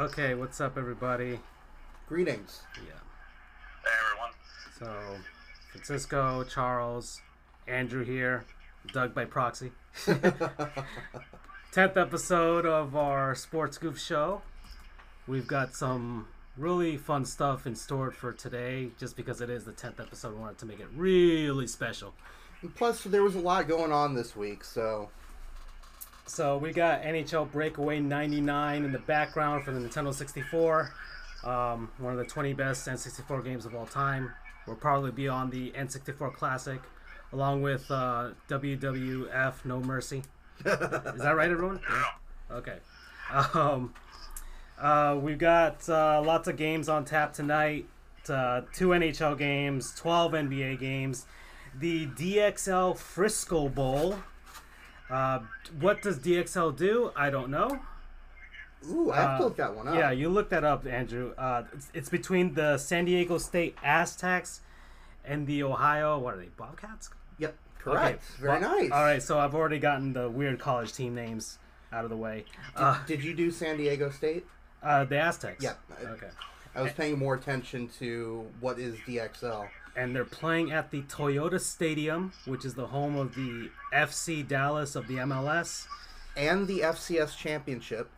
Okay, what's up, everybody? Greetings. Yeah. Hey everyone. So, Francisco, Charles, Andrew here, Doug by proxy. Tenth episode of our Sports Goof show. We've got some really fun stuff in store for today. Just because it is the tenth episode, we wanted to make it really special. And plus, there was a lot going on this week, so So we got NHL Breakaway 99 in the background for the Nintendo 64. Um, one of the 20 best N64 games of all time. We'll probably be on the N64 Classic, along with uh, WWF No Mercy. Is that right, everyone? Yeah. Okay. Um, uh, we've got uh, lots of games on tap tonight. Uh, two NHL games, 12 NBA games, the DXL Frisco Bowl. Uh, what does DXL do? I don't know. ooh, I have to Uh, look that one up. Yeah, you look that up, Andrew. Uh, it's, it's between the San Diego State Aztecs and the Ohio. What are they? Bobcats. Yep, correct. Very Well, nice. All right, so I've already gotten the weird college team names out of the way. Uh, Did you do San Diego State? uh, the Aztecs. Yep. Okay. I was paying more attention to what is DXL. And they're playing at the Toyota Stadium, which is the home of the FC Dallas of the MLS. and the FCS championship.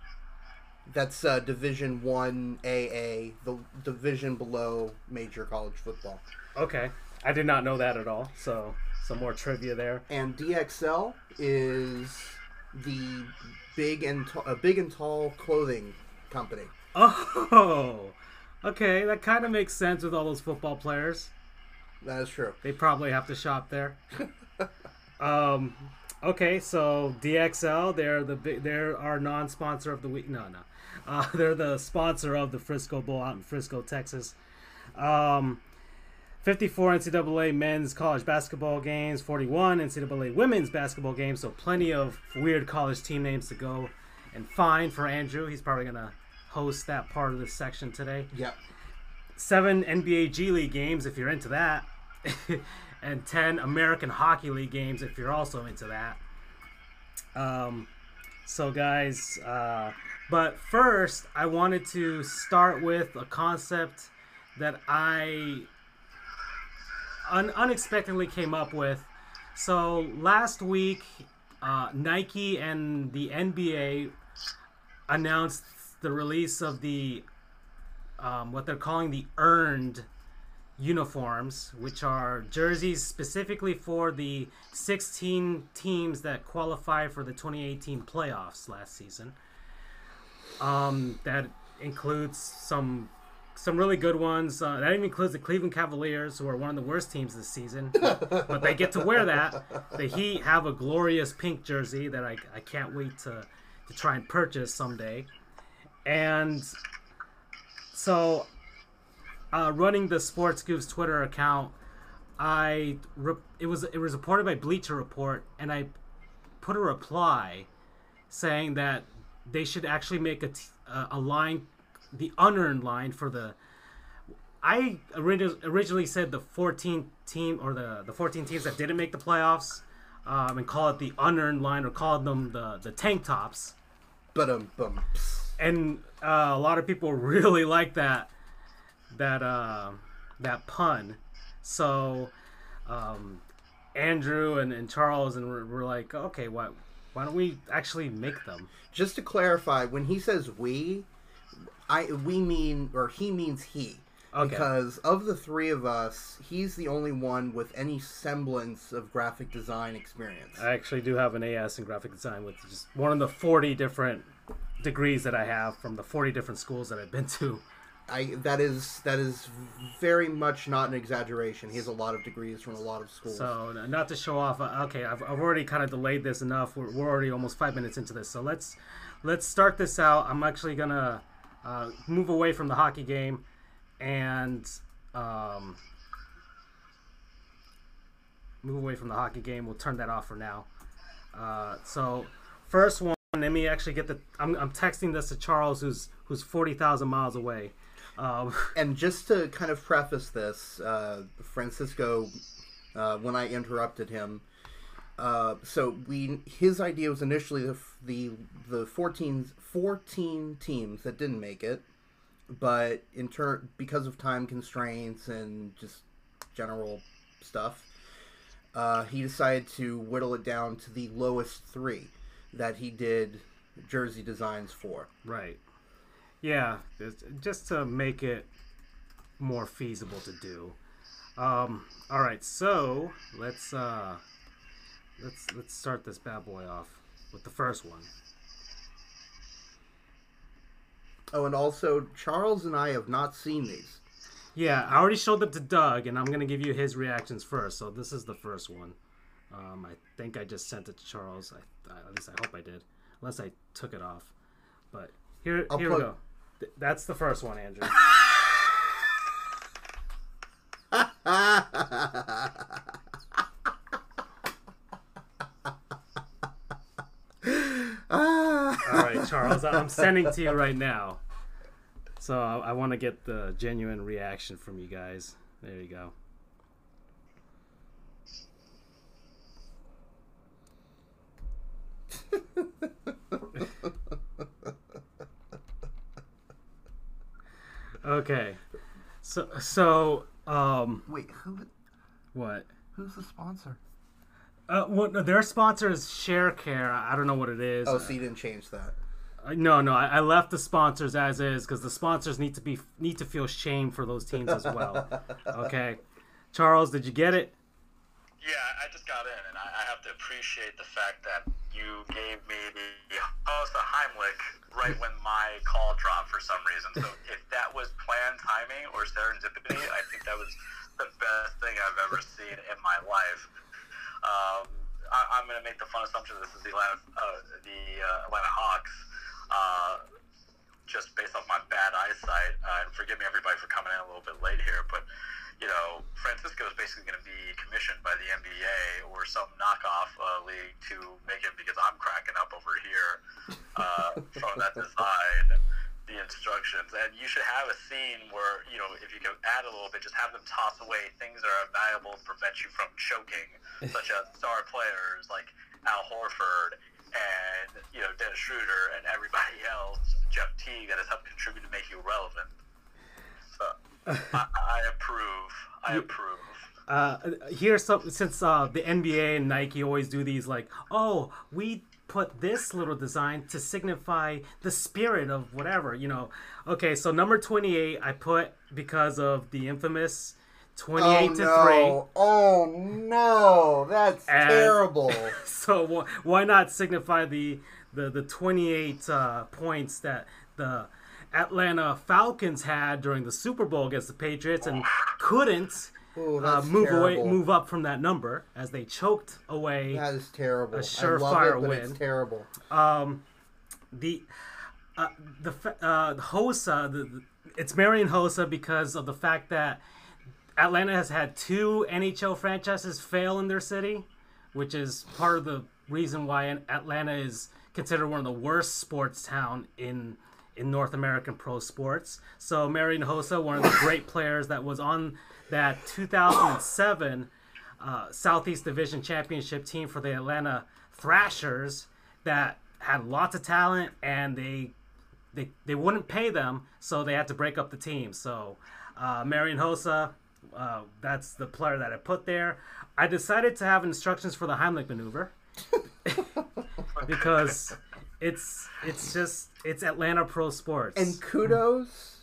That's uh, Division One AA, the division below major college football. Okay, I did not know that at all. So some more trivia there. And DXL is the big and t- a big and tall clothing company. Oh, okay, that kind of makes sense with all those football players. That is true. They probably have to shop there. um, okay, so DXL, they're the big, they're our non-sponsor of the week. No, no, uh, they're the sponsor of the Frisco Bowl out in Frisco, Texas. Um, 54 NCAA men's college basketball games, 41 NCAA women's basketball games. So plenty of weird college team names to go and find for Andrew. He's probably gonna host that part of the section today Yep. Seven NBA G League games if you're into that, and ten American Hockey League games if you're also into that. Um, so guys, uh, but first I wanted to start with a concept that I un- unexpectedly came up with. So last week, uh, Nike and the NBA announced the release of the um, what they're calling the earned uniforms, which are jerseys specifically for the 16 teams that qualify for the 2018 playoffs last season. Um, that includes some some really good ones. Uh, that even includes the Cleveland Cavaliers, who are one of the worst teams this season, but they get to wear that. The Heat have a glorious pink jersey that I, I can't wait to to try and purchase someday, and so uh, running the Sports Goofs Twitter account, I re- it was it was reported by Bleacher Report, and I put a reply saying that they should actually make a t- a line, the unearned line for the. I ori- originally said the 14 team or the the 14 teams that didn't make the playoffs, um, and call it the unearned line or call them the the tank tops But um. And uh, a lot of people really like that that uh, that pun. So um, Andrew and, and Charles and we're, we're like, okay, why why don't we actually make them? Just to clarify, when he says we, I we mean or he means he. Okay. Because of the three of us, he's the only one with any semblance of graphic design experience. I actually do have an AS in graphic design with just one of the forty different degrees that I have from the forty different schools that I've been to. I that is that is very much not an exaggeration. He has a lot of degrees from a lot of schools. So not to show off. Uh, okay, I've, I've already kind of delayed this enough. We're, we're already almost five minutes into this. So let's let's start this out. I'm actually gonna uh, move away from the hockey game and um, move away from the hockey game. We'll turn that off for now. Uh, so first one. Let me actually get the. I'm, I'm texting this to Charles, who's who's forty thousand miles away. Um, and just to kind of preface this, uh, Francisco, uh, when I interrupted him, Uh, so we his idea was initially the the the 14, 14 teams that didn't make it, but in turn because of time constraints and just general stuff, uh, he decided to whittle it down to the lowest three that he did jersey designs for. Right. Yeah, just to make it more feasible to do. Um, all right, so let's uh, let's let's start this bad boy off with the first one. Oh, and also Charles and I have not seen these. Yeah, I already showed them to Doug, and I'm gonna give you his reactions first. So this is the first one. Um, I think I just sent it to Charles. I, at least I hope I did, unless I took it off. But here, I'll here we go. Th- That's the first one, Andrew. All right, Charles, I'm sending to you right now. So I, I want to get the genuine reaction from you guys. There you go. Okay. So so um Wait, who what? who's the sponsor? Uh, well, no, their sponsor is ShareCare. I don't know what it is. Oh, so you didn't change that. Uh, No, no, I, I left the sponsors as is because the sponsors need to be need to feel shame for those teams as well. Okay, Charles, did you get it? Yeah, I just got in, and I, I have to appreciate the fact that you gave me the Hossa Heimlich right when my call dropped for some reason. So if that was planned timing or serendipity, I think that was the best thing I've ever seen in my life. Um, I, I'm going to make the fun assumption this is the Atlanta, uh, the uh, Atlanta Hawks. Uh, just based off my bad eyesight, uh, and forgive me everybody for coming in a little bit late here, but you know, Francisco is basically going to be commissioned by the NBA or some knockoff uh, league to make it because I'm cracking up over here uh, from that design, the instructions. And you should have a scene where, you know, if you can add a little bit, just have them toss away things that are valuable to prevent you from choking, such as star players like Al Horford and, you know, Dennis Schroeder and everybody else, Jeff Teague, that has helped contribute to make you relevant. So I, I approve. I approve. Uh, here's some since uh, the NBA and Nike always do these like, oh, we put this little design to signify the spirit of whatever, you know. Okay, so number 28 I put because of the infamous 28 to 3. Oh no, that's And- terrible. So wh- why not signify the the the 28 uh, points that the Atlanta Falcons had during the Super Bowl against the Patriots and couldn't Ooh, uh, move away move up from that number as they choked away That is terrible. A surefire it, win. it's terrible. the uh, the uh, Hossa. The, the, it's Marian Hossa because of the fact that Atlanta has had two NHL franchises fail in their city, which is part of the reason why Atlanta is considered one of the worst sports town in in North American pro sports. So Marian Hossa, one of the great players that was on that 2007 uh, Southeast Division championship team for the Atlanta Thrashers, that had lots of talent and they they, they wouldn't pay them, so they had to break up the team. So, uh, Marian Hossa, uh, that's the player that I put there. I decided to have instructions for the Heimlich maneuver because it's it's just it's Atlanta Pro Sports, And kudos,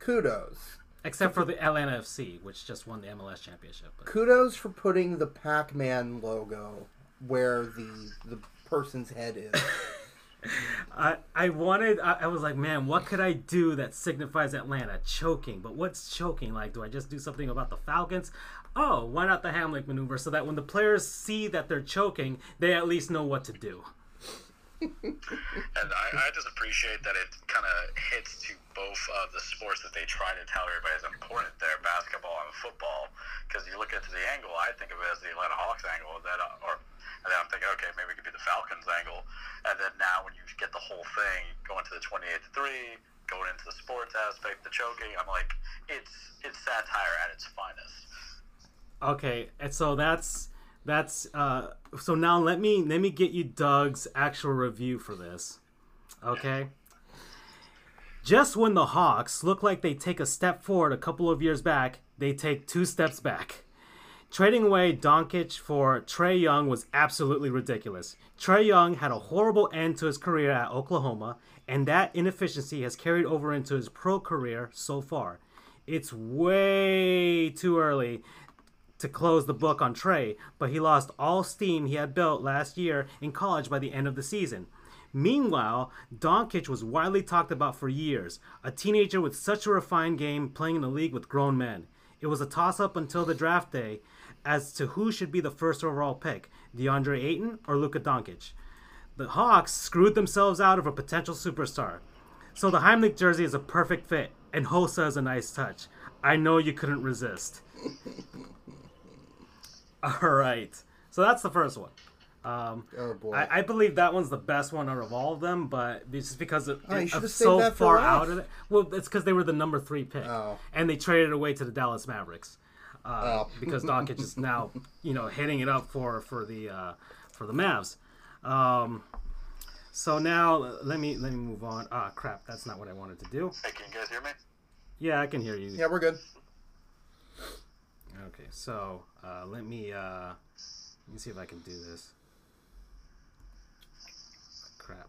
kudos, except for the Atlanta FC, which just won the MLS championship. But, kudos for putting the Pac-Man logo where the the person's head is. I I wanted I, I was like, man, what could I do that signifies Atlanta choking? But what's choking? Like, do I just do something about the Falcons? Oh, why not the Hamlet maneuver so that when the players see that they're choking, they at least know what to do. And I, I just appreciate that it kind of hits to both of the sports that they try to tell everybody is important there, basketball and football. Because you look into the angle, I think of it as the Atlanta Hawks angle, that uh, or and then I'm thinking, okay, maybe it could be the Falcons angle. And then now when you get the whole thing going to the 28 to three, going into the sports aspect, the choking, I'm like, it's it's satire at its finest. Okay, and so that's That's uh. So now let me let me get you Doug's actual review for this. Okay. Just when the Hawks look like they take a step forward a couple of years back, they take two steps back. Trading away Doncic for Trae Young was absolutely ridiculous. Trae Young had a horrible end to his career at Oklahoma, and that inefficiency has carried over into his pro career so far. It's way too early to close the book on Trae, but he lost all steam he had built last year in college by the end of the season. Meanwhile, Doncic was widely talked about for years, a teenager with such a refined game playing in a league with grown men. It was a toss up until the draft day as to who should be the first overall pick, DeAndre Ayton or Luka Doncic. The Hawks screwed themselves out of a potential superstar. So the Heimlich jersey is a perfect fit, and Hossa is a nice touch. I know you couldn't resist. All right. So that's the first one. Um, Oh boy. I, I believe that one's the best one out of all of them, but it's just because of, Oh, you of so far last. out of it. Well, it's because they were the number three pick, Oh. and they traded away to the Dallas Mavericks uh, Oh. because Doncic is now you know hitting it up for for the uh, for the Mavs. Um, so now let me let me move on. Ah, crap, that's not what I wanted to do. Hey, can you guys hear me? Yeah, I can hear you. yeah, we're good. Okay, so uh, let me uh, let me see if I can do this. Crap.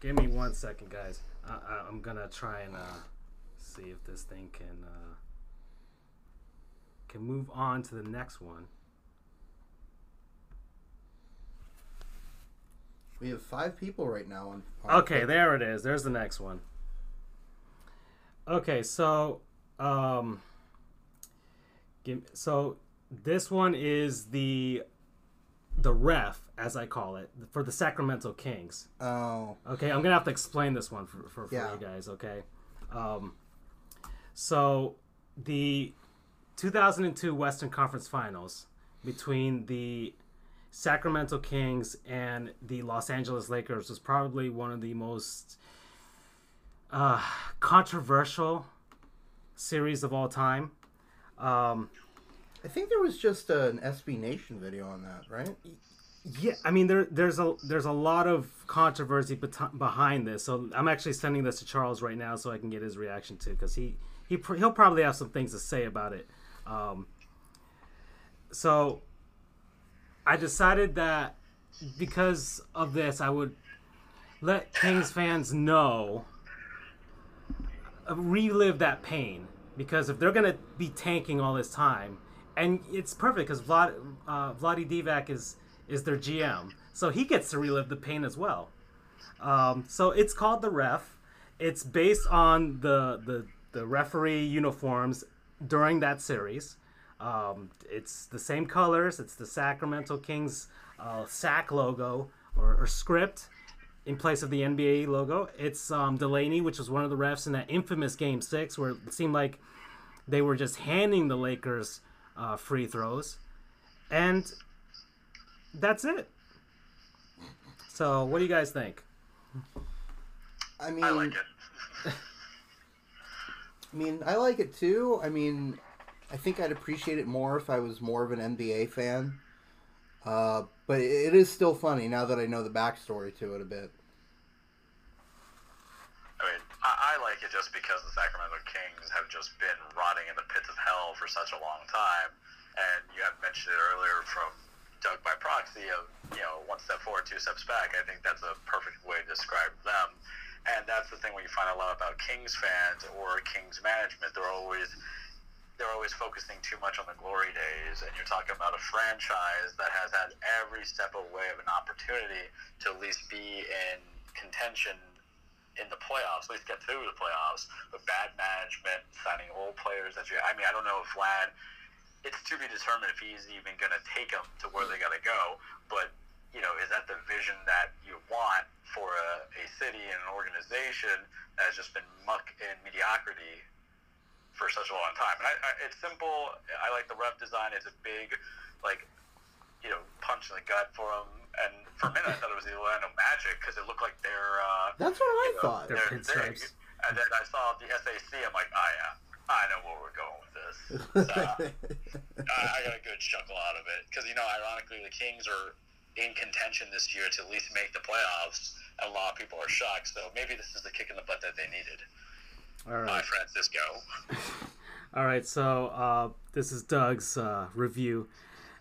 Give me one second, guys. I, I, I'm gonna try and uh, see if this thing can uh, can move on to the next one. We have five people right now on. on Okay, there it is. There's the next one. Okay, so um give, so this one is the the ref as I call it for the Sacramento Kings. Oh, Okay, I'm gonna have to explain this one for, for, for Yeah. you guys. Okay, um, so the 2002 Western Conference Finals between the Sacramento Kings and the Los Angeles Lakers was probably one of the most uh, controversial series of all time. Um, I think there was just an SB Nation video on that, right? Yeah, I mean there there's a there's a lot of controversy behind this. So I'm actually sending this to Charles right now so I can get his reaction too because he he pr- he'll probably have some things to say about it. Um, so I decided that because of this, I would let Kings fans know uh, relive that pain because if they're gonna be tanking all this time, and it's perfect because Vlad uh, Vlade Divac is is their GM, so he gets to relive the pain as well. Um, so it's called the Ref. It's based on the the the referee uniforms during that series. Um, it's the same colors. It's the Sacramento Kings uh, SAC logo or, or script in place of the NBA logo. It's um, Delaney, which was one of the refs in that infamous Game Six, where it seemed like they were just handing the Lakers uh, free throws, and that's it. So, what do you guys think? I mean, I like it. I mean, I like it too. I mean, I think I'd appreciate it more if I was more of an NBA fan. Uh, but it is still funny now that I know the backstory to it a bit. I mean, I, I like just because the Sacramento Kings have just been rotting in the pits of hell for such a long time. And you have mentioned it earlier from Doug by proxy of, you know, one step forward, two steps back. I think that's a perfect way to describe them. And that's the thing when you find a lot about Kings fans or Kings management. They're always they're always focusing too much on the glory days, and you're talking about a franchise that has had every step away of an opportunity to at least be in contention in the playoffs, at least get through the playoffs. But bad management, signing old players that you, I mean, I don't know if Vlad, it's to be determined if he's even going to take them to where they got to go. But, you know, is that the vision that you want for a, a city and an organization that has just been muck in mediocrity for such a long time. And I, I, it's simple. I like the ref design. It's a big, like, you know, punch in the gut for them. And for a minute, I thought it was the Orlando Magic because it looked like they're. Uh, That's what I know, thought. They're they're pinstripes. And then I saw the SAC. I'm like, oh yeah, I know where we're going with this. So, I, I got a good chuckle out of it because you know, ironically, the Kings are in contention this year to at least make the playoffs, and a lot of people are shocked. So maybe this is the kick in the butt that they needed. All Bye. Francisco. All right. So uh, this is Doug's uh, review.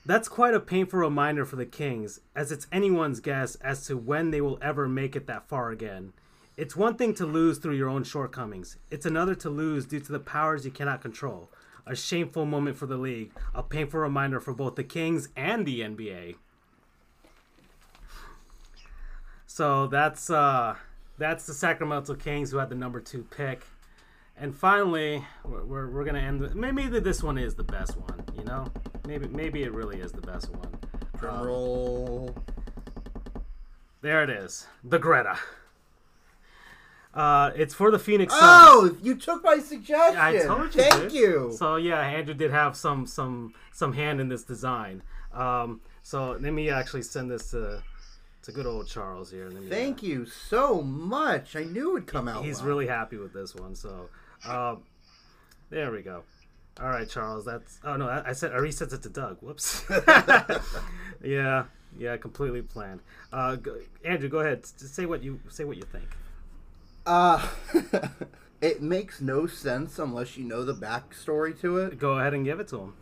That's quite a painful reminder for the Kings, as it's anyone's guess as to when they will ever make it that far again. It's one thing to lose through your own shortcomings. It's another to lose due to the powers you cannot control. A shameful moment for the league, a painful reminder for both the Kings and the NBA. So that's uh that's the Sacramento Kings who had the number 2 pick. And finally, we're, we're, we're gonna end. With, maybe the, this one is the best one. You know, maybe maybe it really is the best one. Drum roll. There it is, the Greta. Uh, it's for the Phoenix Suns. Oh, you took my suggestion. I told you. Thank dude. you. So yeah, Andrew did have some some some hand in this design. Um, so let me actually send this to to good old Charles here. Let me, Thank you so much. I knew it'd come out. He's well. really happy with this one. So, um, there we go. All right, Charles. That's. Oh no, I, I said I resent it to Doug. Whoops. yeah, yeah, completely planned. Uh, go, Andrew, go ahead. S- Say what you say. What you think. Uh, it makes no sense unless you know the backstory to it. Go ahead and give it to him.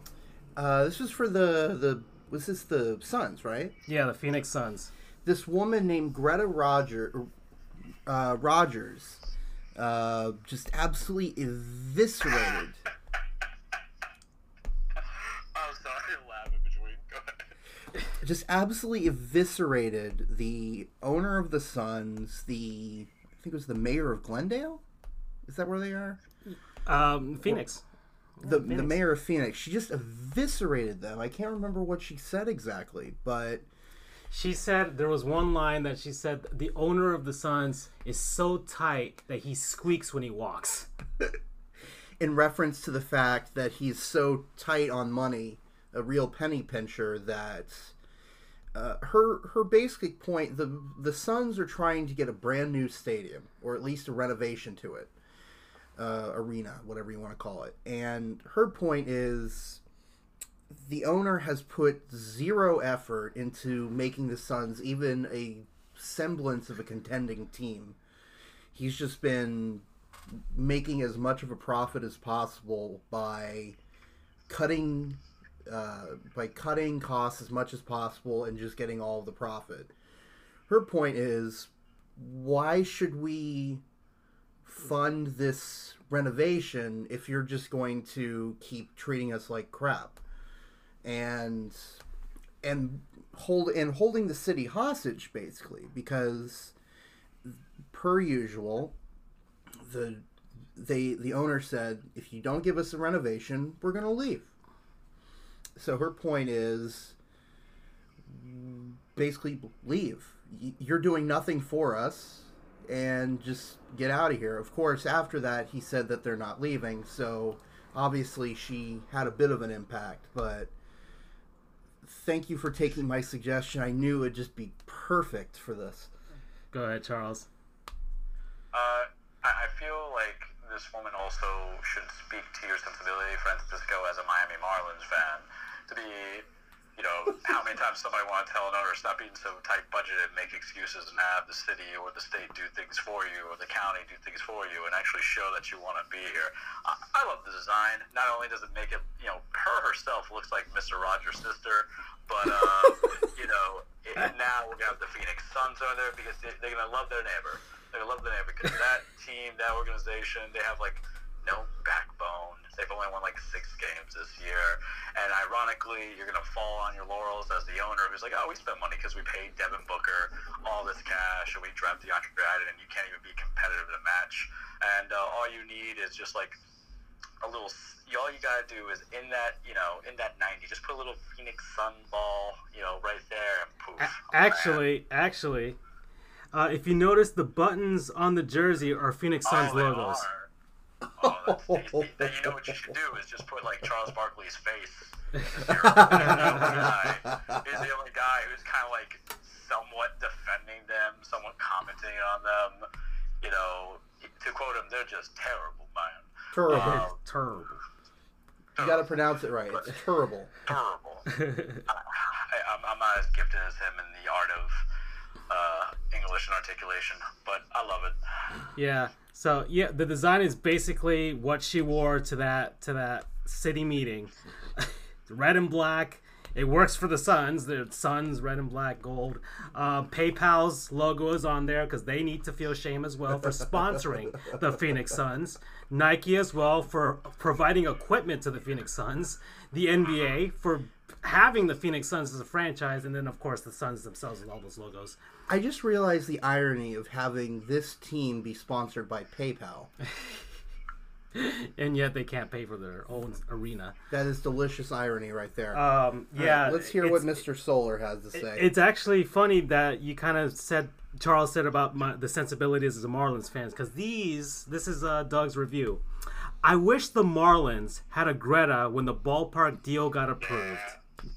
Uh, this was for the the was this the Suns, right? Yeah, the Phoenix Suns. This woman named Greta Roger, uh, Rogers, uh, just absolutely eviscerated. I'm sorry, laughing between. Just absolutely eviscerated the owner of the Suns, the I think it was the mayor of Glendale. Is that where they are? Um, Phoenix. The the Phoenix. mayor of Phoenix. She just eviscerated them. I can't remember what she said exactly, but She said there was one line that she said the owner of the Suns is so tight that he squeaks when he walks. in reference to the fact that he's so tight on money, a real penny pincher that uh, her her basic point the the Suns are trying to get a brand new stadium or at least a renovation to it, uh, arena, whatever you want to call it, and her point is the owner has put zero effort into making the Suns even a semblance of a contending team. He's just been making as much of a profit as possible by cutting uh, by cutting costs as much as possible and just getting all of the profit. Her point is, why should we fund this renovation if you're just going to keep treating us like crap? And and hold and holding the city hostage basically because per usual the they the owner said if you don't give us a renovation we're going to leave. So her point is basically leave. You're doing nothing for us and just get out of here. Of course after that he said that they're not leaving so obviously she had a bit of an impact but thank you for taking my suggestion i knew it'd just be perfect for this Go ahead, Charles. Uh, I, I feel like this woman also should speak to your sensibility, Francisco, as a Miami Marlins fan, to be, you know, how many times somebody want to tell an owner stop being so tight budgeted, make excuses, and have the city or the state do things for you, or the county do things for you, and actually show that you want to be here. I, I love the design. Not only does it make it, you know, her herself looks like Mr. Rogers' sister, but uh, you know, and now we're have the Phoenix Suns over there because they, they're gonna love their neighbor. They're gonna love their neighbor because that team, that organization, they have like no backbone. They've only won like six games this year, and ironically, you're gonna fall on your laurels as the owner who's like, oh, we spent money because we paid Devin Booker all this cash, and we drafted DeAndre Ayton, and you can't even be competitive in a match. And uh, all you need is just like a little. All you gotta do is in that, you know, in that 90, just put a little Phoenix Sun ball, you know, right there, and poof. A- oh, actually, actually, uh, if you notice, the buttons on the jersey are Phoenix Suns oh, logos. are. Oh. then you know what you should do is just put like Charles Barkley's face. You're the only guy. He's the only guy who's kind of like somewhat defending them, somewhat commenting on them. You know, to quote him, they're just terrible, man. Terrible. Um, Terrible. you got to pronounce it right. It's terrible. terrible. I, I'm, I'm not as gifted as him in the art of uh, English and articulation, but I love it. Yeah. So yeah, the design is basically what she wore to that to that city meeting. red and black. It works for the Suns. The Suns, red and black, gold. Uh, PayPal's logo is on there because they need to feel shame as well for sponsoring the Phoenix Suns. Nike as well for providing equipment to the Phoenix Suns. The NBA for having the Phoenix Suns as a franchise, and then of course the Suns themselves with all those logos. I just realized the irony of having this team be sponsored by PayPal. and yet they can't pay for their own arena. That is delicious irony right there. Um, All right, yeah, let's hear what Mr. Solar has to say. It's actually funny that you kind of said Charles said about my, the sensibilities as a Marlins fans because these this is uh, Doug's review. I wish the Marlins had a Greta when the ballpark deal got approved.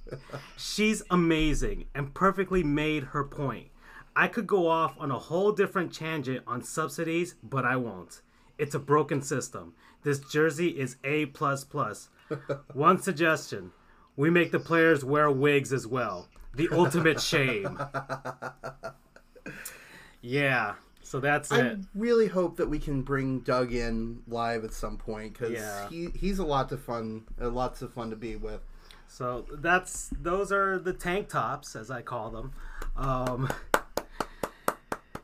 She's amazing and perfectly made her point. I could go off on a whole different tangent on subsidies, but I won't. It's a broken system. This jersey is A plus plus. One suggestion: we make the players wear wigs as well. The ultimate shame. Yeah. So that's it. I it. really hope that we can bring Doug in live at some point because Yeah. he, he's a lot of fun, uh, lots of fun to be with. So that's those are the tank tops, as I call them. Um,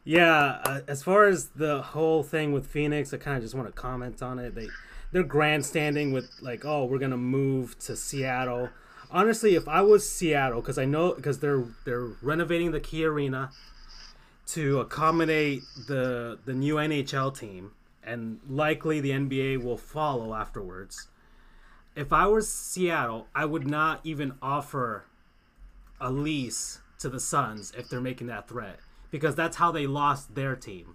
yeah, uh, as far as the whole thing with Phoenix, I kind of just want to comment on it. They they're grandstanding with like, oh, we're gonna move to Seattle. Honestly, if I was Seattle, because I know because they're they're renovating the Key Arena to accommodate the the new NHL team, and likely the NBA will follow afterwards if I was Seattle, I would not even offer a lease to the Suns if they're making that threat because that's how they lost their team.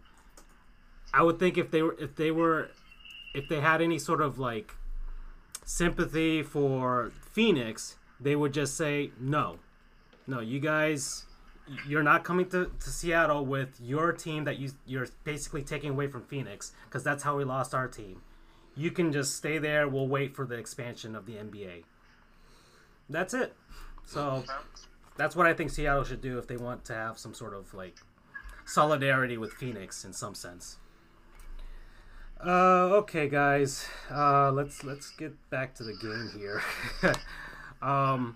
I would think if they were if they were if they had any sort of like sympathy for Phoenix, they would just say no. No, you guys you're not coming to, to Seattle with your team that you you're basically taking away from Phoenix because that's how we lost our team you can just stay there. We'll wait for the expansion of the NBA. That's it. So that's what I think Seattle should do if they want to have some sort of like solidarity with Phoenix in some sense. Uh, okay, guys. Uh, let's let's get back to the game here. um,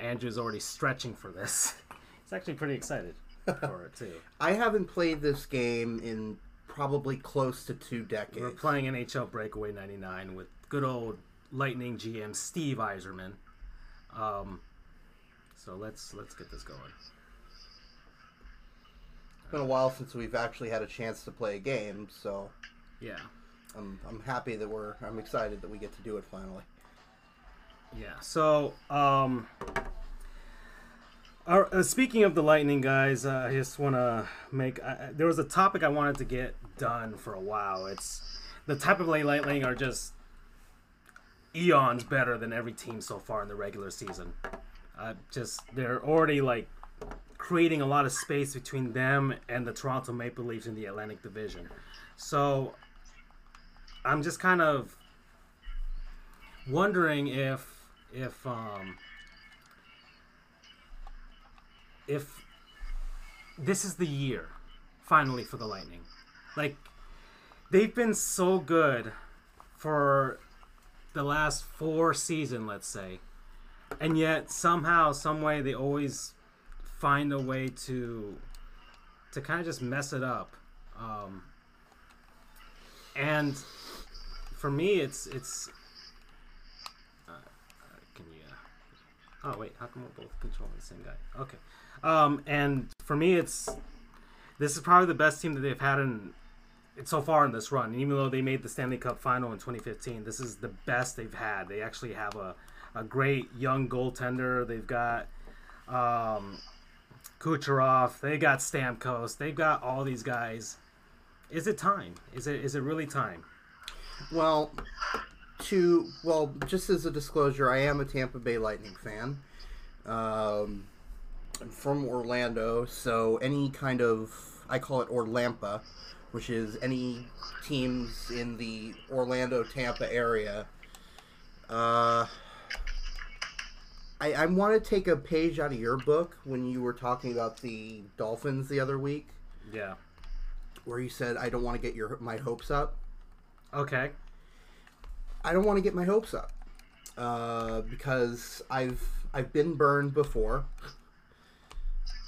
Andrew's already stretching for this. He's actually pretty excited for it too. I haven't played this game in probably close to two decades. We're playing NHL Breakaway '99 with good old Lightning GM Steve Yzerman. Um, so let's let's get this going. It's been a while since we've actually had a chance to play a game, so Yeah, I'm, I'm happy that we're. I'm excited that we get to do it finally. yeah. So um, our, uh, speaking of the Lightning, guys, uh, I just want to make. Uh, there was a topic I wanted to get done for a while. It's the type of late Lightning are just eons better than every team so far in the regular season. Uh, just they're already like creating a lot of space between them and the Toronto Maple Leafs in the Atlantic Division. So I'm just kind of wondering if if um if this is the year finally for the Lightning. Like they've been so good for the last four season, let's say. And yet somehow, some way they always find a way to to kind of just mess it up. Um, and for me, it's it's. Uh, uh, can you? Uh, oh wait, how come we're both controlling the same guy? Okay. Um, and for me, it's this is probably the best team that they've had in so far in this run. And even though they made the Stanley Cup final in 2015, this is the best they've had. They actually have a, a great young goaltender. They've got um, Kucherov. They got Stamkos. They've got all these guys. Is it time? Is it is it really time? Well, to well, just as a disclosure, I am a Tampa Bay Lightning fan. Um, I'm from Orlando, so any kind of I call it Orlampa which is any teams in the Orlando Tampa area. Uh, I, I want to take a page out of your book when you were talking about the Dolphins the other week, Yeah. where you said I don't want to get your my hopes up. Okay. I don't want to get my hopes up uh, because I've I've been burned before,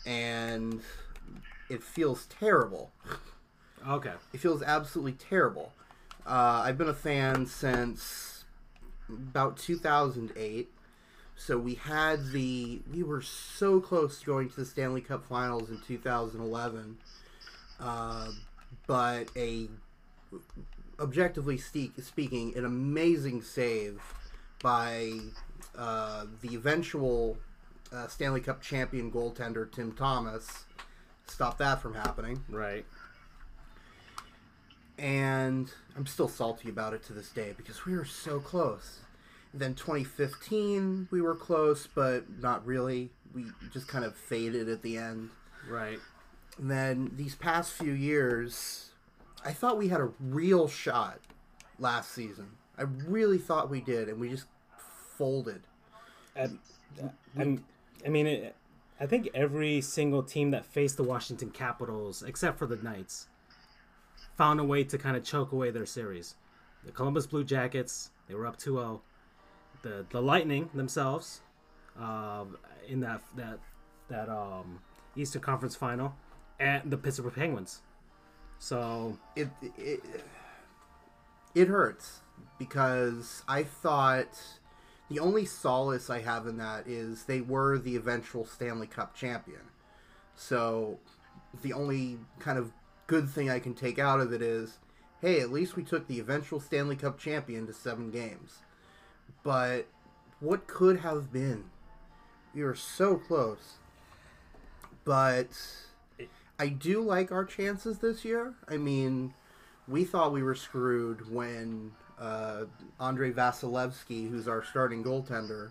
and it feels terrible. Okay. It feels absolutely terrible. Uh, I've been a fan since about 2008. So we had the we were so close to going to the Stanley Cup Finals in 2011, uh, but a objectively speak, speaking, an amazing save by uh, the eventual uh, Stanley Cup champion goaltender Tim Thomas stopped that from happening Right. and I'm still salty about it to this day because we were so close. Then 2015, we were close, but not really. We just kind of faded at the end. Right. And then these past few years, I thought we had a real shot last season. I really thought we did, and we just folded. And, I'm, I mean, it, I think every single team that faced the Washington Capitals, except for the Knights, found a way to kind of choke away their series. The Columbus Blue Jackets, they were up 2-0. The the Lightning themselves, um, in that that that um, Eastern Conference Final, and the Pittsburgh Penguins. So It it it hurts because I thought the only solace I have in that is they were the eventual Stanley Cup champion. So the only kind of good thing I can take out of it is, hey, at least we took the eventual Stanley Cup champion to seven games. But what could have been? We were so close. But I do like our chances this year. I mean, we thought we were screwed when uh, Andre Vasilevskiy, who's our starting goaltender,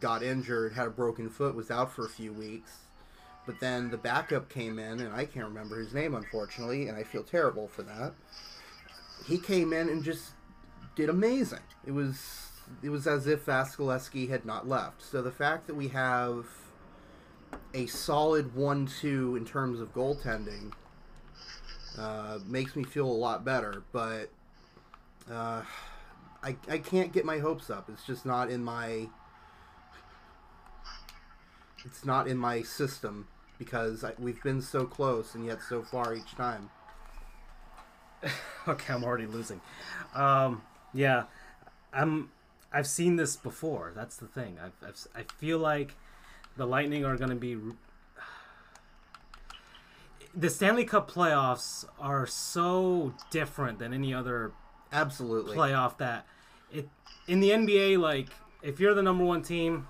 got injured, had a broken foot, was out for a few weeks. But then the backup came in, and I can't remember his name, unfortunately, and I feel terrible for that. He came in and just did amazing. It was it was as if Vasilevskiy had not left. So the fact that we have a solid one-two in terms of goaltending uh, makes me feel a lot better. But uh, I I can't get my hopes up. It's just not in my it's not in my system because I, we've been so close and yet so far each time. okay, I'm already losing. Um, yeah, I'm. I've seen this before. That's the thing. I've, I've, I feel like the Lightning are going to be. The Stanley Cup playoffs are so different than any other Absolutely. playoff that it in the NBA. Like, if you're the number one team,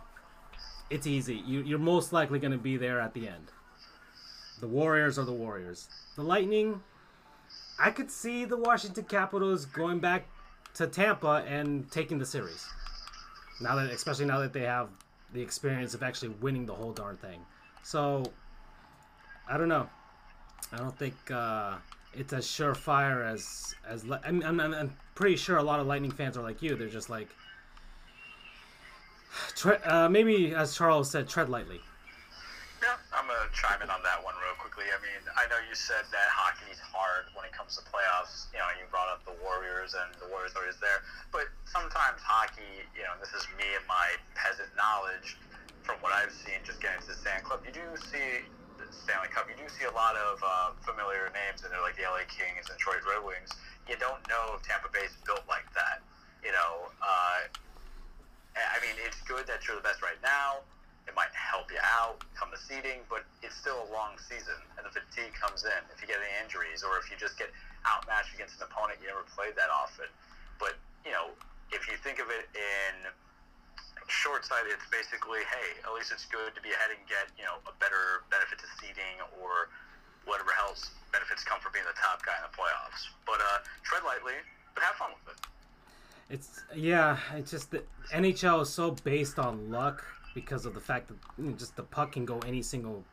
it's easy. You, you're most likely going to be there at the end. The Warriors are the Warriors. The Lightning, I could see the Washington Capitals going back to Tampa and taking the series. Now that, especially now that they have the experience of actually winning the whole darn thing. So, I don't know. I don't think uh, it's as surefire as as. I'm, I'm, I'm pretty sure a lot of Lightning fans are like you. They're just like, tre- uh, maybe as Charles said, tread lightly. Yeah, I'm gonna chime in on that one real quickly. I mean, I know you said that hockey's hard when it comes to playoffs. You know, you brought up the Warriors, and the Warriors are always there. But sometimes hockey, you know, this is me and my peasant knowledge from what I've seen just getting to the Stanley Cup. You do see the Stanley Cup. You do see a lot of uh, familiar names in there, like the LA Kings and Detroit Red Wings. You don't know if Tampa Bay's built like that. You know, uh, I mean, it's good that you're the best right now. It might help you out come the seeding, but it's still a long season, and the fatigue comes in. If you get any injuries, or if you just get outmatched against an opponent you never played that often. But you know, if you think of it in short sighted, it's basically, hey, at least it's good to be ahead and get you know a better benefit to seeding or whatever else benefits come from being the top guy in the playoffs. But uh, tread lightly, but have fun with it. It's yeah. It's just the NHL is so based on luck because of the fact that you know, just the puck can go any single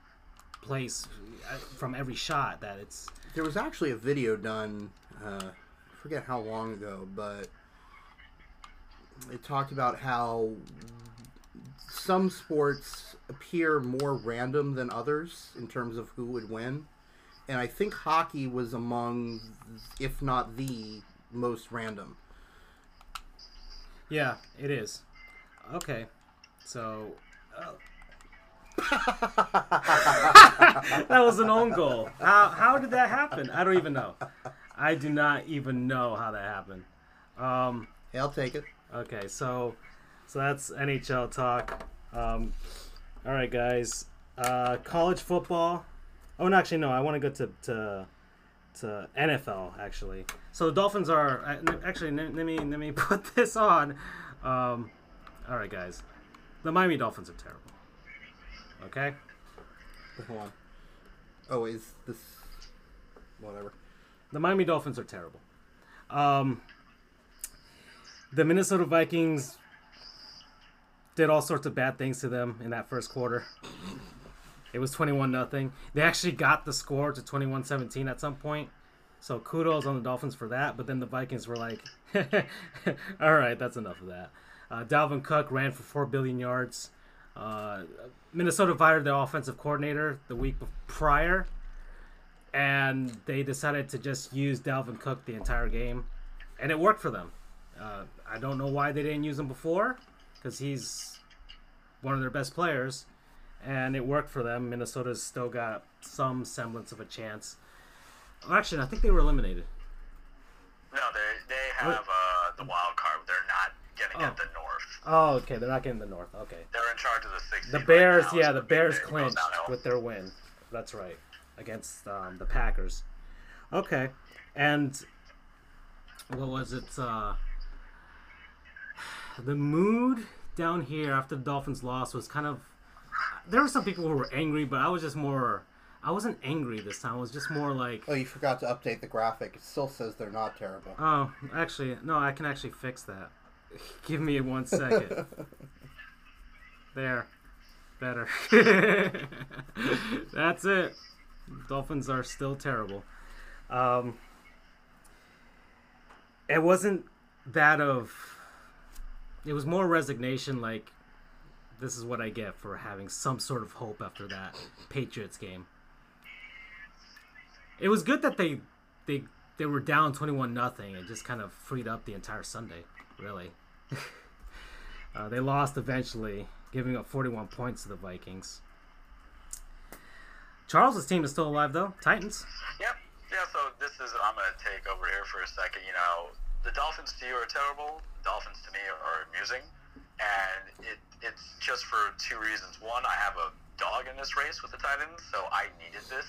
place uh, from every shot that it's there was actually a video done. Uh, I forget how long ago, but it talked about how some sports appear more random than others in terms of who would win. And I think hockey was among, if not the most random. Yeah, it is. Okay, so uh, that was an own goal. How how did that happen? I don't even know. I do not even know how that happened. Um, Hey, I'll take it. okay, so so that's NHL talk. Um, all right, guys. Uh, college football. Oh, no, actually, no. I want to go to to to NFL actually. So the Dolphins are uh, actually. n- Let me let me put this on. Um, all right, guys. The Miami Dolphins are terrible. Okay. Hold on. Oh, is this whatever? The Miami Dolphins are terrible. Um, the Minnesota Vikings did all sorts of bad things to them in that first quarter. It was 21 nothing. They actually got the score to 21-17 at some point. So kudos on the Dolphins for that, but then the Vikings were like, "All right, that's enough of that." Uh, Dalvin Cook ran for 4 billion yards. Uh, Minnesota fired their offensive coordinator the week prior, and they decided to just use Dalvin Cook the entire game, and it worked for them. Uh, I don't know why they didn't use him before, because he's one of their best players, and it worked for them. Minnesota's still got some semblance of a chance. Actually, I think they were eliminated. No, they they have uh, the wild card. But they're Oh. at the North. Oh, okay, they're not getting the North. Okay, They're in charge of the six. the Bears, right now, yeah, so the Bears clinched with their win. That's right, against um, the Packers. Okay, and what was it? Uh, the mood down here after the Dolphins lost was kind of. There were some people who were angry, but I was just more. I wasn't angry this time. I was just more like, Oh, you forgot to update the graphic. It still says they're not terrible. oh, actually, no, I can actually fix that. Give me one second. There. Better. That's it. Dolphins are still terrible. Um, it wasn't that of. It was more resignation, like, this is what I get for having some sort of hope after that Patriots game. It was good that they they they were down twenty one nothing and just kind of freed up the entire Sunday, really. Uh, they lost eventually, giving up 41 points to the Vikings. Charles's team is still alive, though. Titans. Yep. Yeah, so this is I'm to take over here for a second. You know, the Dolphins to you are terrible. The Dolphins to me are amusing. And it, it's just for two reasons. One, I have a dog in this race with the Titans, so I needed this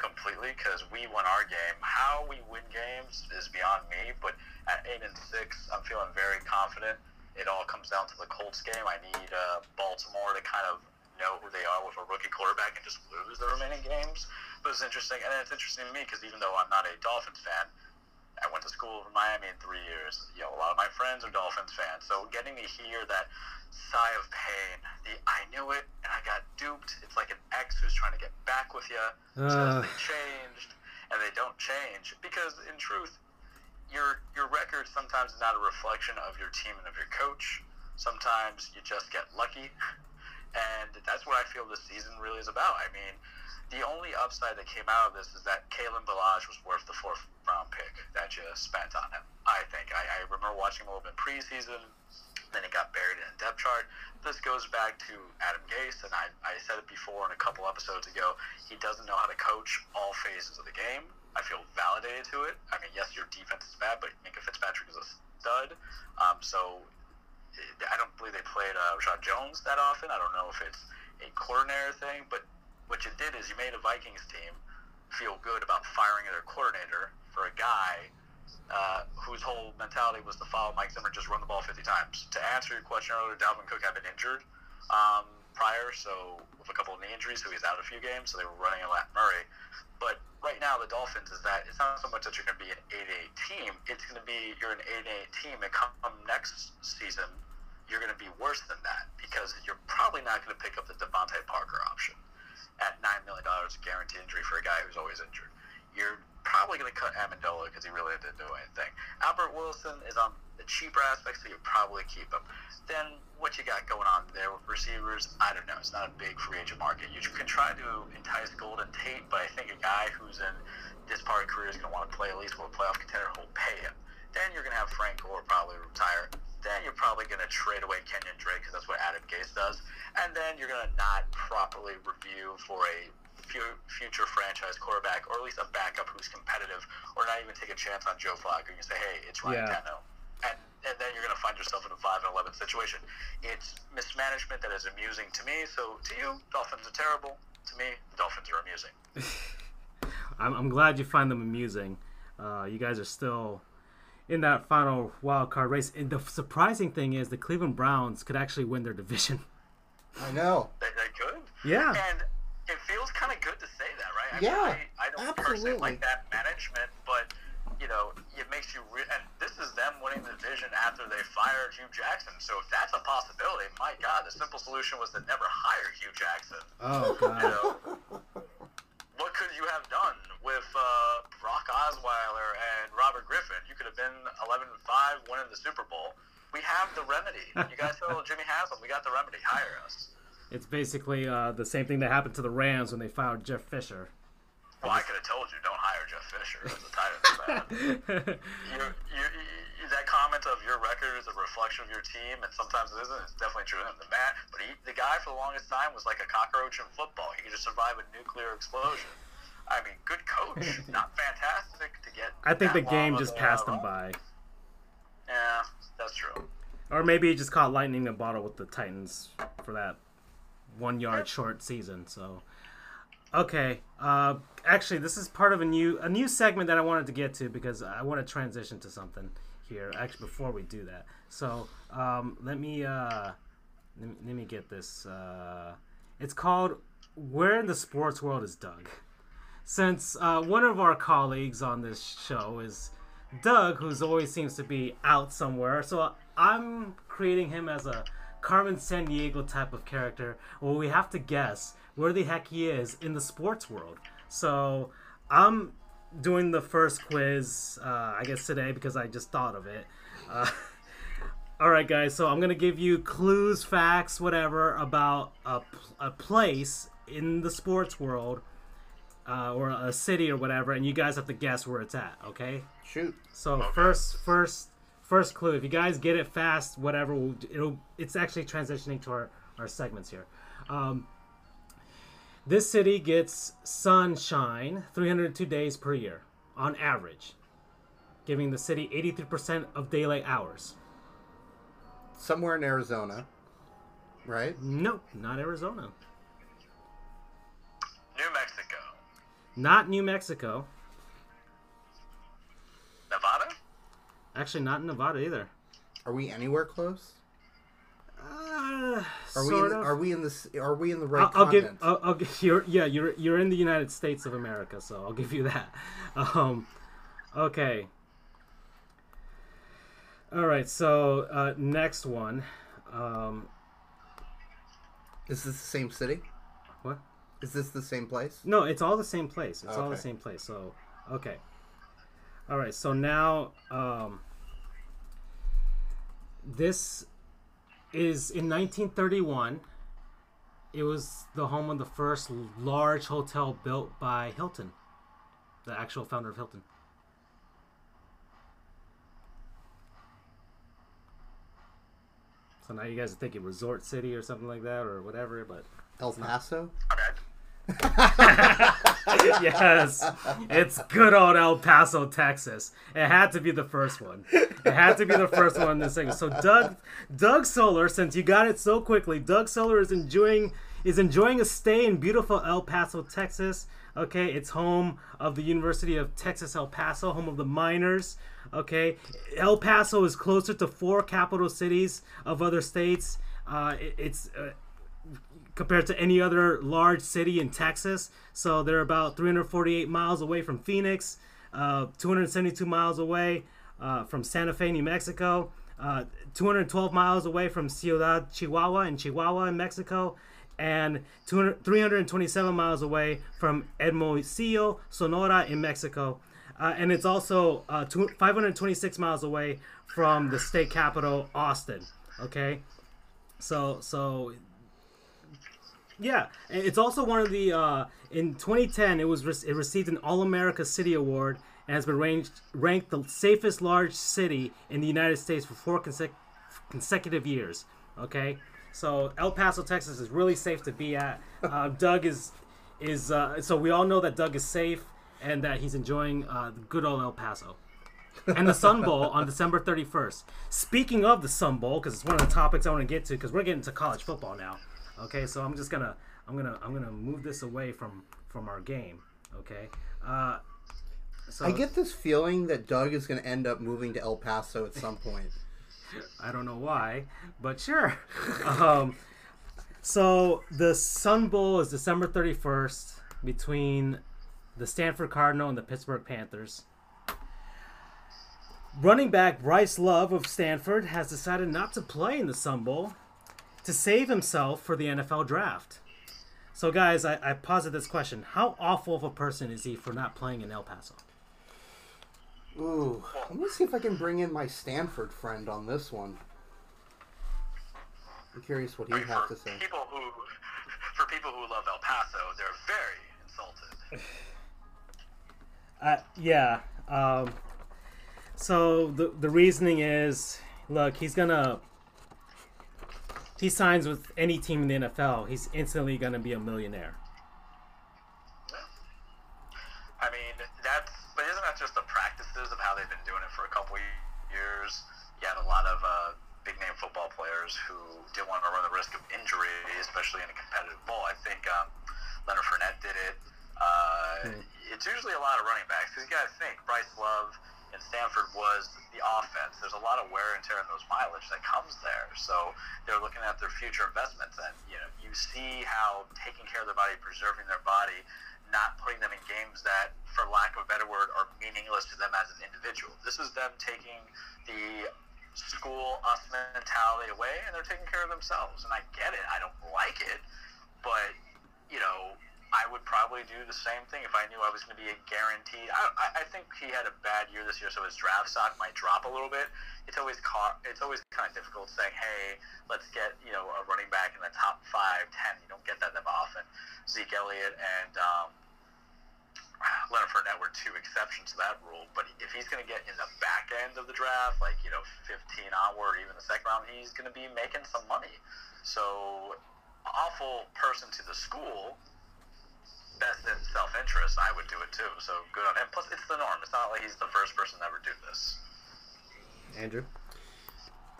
completely because we won our game. How we win games is beyond me, but at 8 and 6, I'm feeling very confident. It all comes down to the Colts game. I need uh, Baltimore to kind of know who they are with a rookie quarterback and just lose the remaining games. But it's interesting, and it's interesting to me because even though I'm not a Dolphins fan, I went to school in Miami in three years. You know, a lot of my friends are Dolphins fans, so getting to hear that sigh of pain, the I knew it and I got duped. It's like an ex who's trying to get back with you Uh. says they changed, and they don't change because in truth, your your record sometimes is not a reflection of your team and of your coach. Sometimes you just get lucky, and that's what I feel this season really is about. I mean, the only upside that came out of this is that Kalen Ballage was worth the fourth round pick that you spent on him. I think I, I remember watching him a little bit preseason. Then it got buried in a depth chart. This goes back to Adam Gase, and I, I said it before in a couple episodes ago. He doesn't know how to coach all phases of the game. I feel validated to it. I mean, yes, your defense is bad, but Minkah Fitzpatrick is a stud. Um, so I don't believe they played uh, Reshad Jones that often. I don't know if it's a coordinator thing, but what you did is you made a Vikings team feel good about firing their coordinator for a guy uh, whose whole mentality was to follow Mike Zimmer, just run the ball 50 times. To answer your question earlier, Dalvin Cook had been injured um, prior, so with a couple of knee injuries, so he's out a few games. So they were running a Lat Murray. But right now, the Dolphins is that it's not so much that you're going to be an 8-8 team. It's going to be you're an 8-8 team, and come next season, you're going to be worse than that because you're probably not going to pick up the DeVante Parker option million dollars guaranteed injury for a guy who's always injured. you're probably going to cut Amendola because he really didn't do anything. Albert Wilson is on the cheaper aspect, so you probably keep him. Then what you got going on there with receivers, I don't know. It's not a big free agent market. You can try to entice Golden Tate, but I think a guy who's in this part of career is going to want to play at least for a playoff contender who'll pay him. Then you're going to have Frank Gore probably retire. Then you're probably going to trade away Kenyon Drake because that's what Adam Gase does. And then you're going to not properly review for a future franchise quarterback or at least a backup who's competitive or not even take a chance on Joe Flacco. You can say, hey, it's Ryan yeah. Tannehill and, and then you're going to find yourself in a 5 and 11 situation. It's mismanagement that is amusing to me. So to you, Dolphins are terrible. To me, Dolphins are amusing. I'm, I'm glad you find them amusing. Uh, you guys are still in that final wild card race. And the surprising thing is the Cleveland Browns could actually win their division. I know. They, they could. Yeah. And it feels kind of good to say that, right? I yeah. Mean, I, I don't absolutely. personally like that management, but you know, it makes you. Re- and this is them winning the division after they fired Hue Jackson. So if that's a possibility, my God, the simple solution was to never hire Hue Jackson. Oh God. You know, what could you have done with uh, Brock Osweiler and Robert Griffin? You could have been 11 and five, winning the Super Bowl. We have the remedy. You guys know Jimmy Haslam. We got the remedy. Hire us. It's basically uh, the same thing that happened to the Rams when they fired Jeff Fisher. Well, I could have told you, don't hire Jeff Fisher as the tight end. that comment of your record is a reflection of your team, and sometimes it isn't. It's definitely true. The man, but he, the guy for the longest time was like a cockroach in football. He could just survive a nuclear explosion. I mean, good coach, not fantastic to get. I think the game just passed him by. Yeah, that's true. Or maybe he just caught lightning in a bottle with the Titans for that one yard short season. So Okay. Uh, actually, this is part of a new a new segment that I wanted to get to because I want to transition to something here. Actually, before we do that, so um, let me uh, let me, let me get this. Uh, it's called "Where in the Sports World is Doug?" Since uh, one of our colleagues on this show is Doug, who's always seems to be out somewhere, so I'm creating him as a Carmen Sandiego type of character. Well, we have to guess where the heck he is in the sports world. So I'm doing the first quiz, uh, I guess today because I just thought of it. Uh, all right, guys. So I'm gonna give you clues, facts, whatever about a, a place in the sports world, uh, or a city or whatever, and you guys have to guess where it's at. Okay? Shoot. So okay. first, first, first clue. If you guys get it fast, whatever, it'll. It's actually transitioning to our our segments here. Um, this city gets sunshine 302 days per year on average, giving the city 83% of daylight hours. Somewhere in Arizona, right? Nope, not Arizona. New Mexico. Not New Mexico. Nevada? Actually, not in Nevada either. Are we anywhere close? Uh, are we in, are we in this are we in the right I'll, I'll give I'll, I'll give you're yeah you're you're in the United States of America so I'll give you that. Um okay. All right so uh, next one um. Is this the same city? What? Is this the same place? No it's all the same place. It's okay. all the same place so okay all right so now um this is in 1931. It was the home of the first large hotel built by Hilton, the actual founder of Hilton. So now you guys are thinking Resort City or something like that or whatever, but El Paso. yes, it's good old El Paso, Texas. It had to be the first one. It had to be the first one in this thing. So Doug, Doug Solar, since you got it so quickly, Doug Solar is enjoying is enjoying a stay in beautiful El Paso, Texas. Okay, it's home of the University of Texas El Paso, home of the miners. Okay, El Paso is closer to four capital cities of other states. Uh, it, it's uh, compared to any other large city in Texas. So they're about 348 miles away from Phoenix, uh, 272 miles away uh, from Santa Fe, New Mexico, uh, 212 miles away from Ciudad Chihuahua in Chihuahua in Mexico, and 327 miles away from Hermosillo, Sonora, in Mexico. Uh, and it's also uh, 526 miles away from the state capital, Austin. Okay, so so yeah, it's also one of the uh, in 2010 it was re- it received an All America City Award and has been ranked ranked the safest large city in the United States for four consec- consecutive years. Okay, so El Paso, Texas is really safe to be at. Uh, Doug is is uh, so we all know that Doug is safe and that he's enjoying uh, the good old El Paso. and the Sun Bowl on December 31st. Speaking of the Sun Bowl, because it's one of the topics I want to get to, because we're getting to college football now. Okay, so I'm just gonna I'm gonna I'm gonna move this away from from our game. Okay. Uh, so I get this feeling that Doug is to end up moving to El Paso at some point. I don't know why, but sure. um, so the Sun Bowl is December 31st between the Stanford Cardinal and the Pittsburgh Panthers. Running back Bryce Love of Stanford has decided not to play in the Sun Bowl to save himself for the NFL draft. So, guys, I, I posit this question: How awful of a person is he for not playing in El Paso? Ooh, let me see if I can bring in my Stanford friend on this one. I'm curious what he'd have to say. people who, for people who love El Paso, they're very insulted. Uh, yeah. Um, so the the reasoning is, look, he's gonna. He signs with any team in the NFL. He's instantly gonna be a millionaire. I mean, that's but isn't that just the practices of how they've been doing it for a couple years? You had a lot of uh, big name football players who didn't want to run the risk of injury, especially in a competitive bowl. I think um, Leonard Fournette did it. Uh, It's usually a lot of running backs because you got to think Bryce Love in Stanford was the offense. There's a lot of wear and tear in those mileage that comes there. So they're looking at their future investments, and you know you see how taking care of their body, preserving their body, not putting them in games that, for lack of a better word, are meaningless to them as an individual. This is them taking the school us mentality away, and they're taking care of themselves. And I get it. I don't like it, but you know. I would probably do the same thing if I knew I was going to be a guaranteed. I, I, I think he had a bad year this year, so his draft stock might drop a little bit. It's always ca- it's always kind of difficult saying, "Hey, let's get you know a running back in the top five, ten. You don't get that that often. Zeke Elliott and um, Leonard Fournette were two exceptions to that rule. But if he's going to get in the back end of the draft, like you know, 15 onward, even the second round, he's going to be making some money. So, awful person to the school best in self interest, I would do it too. So good on him. Plus, it's the norm. It's not like he's the first person to ever do this. Andrew.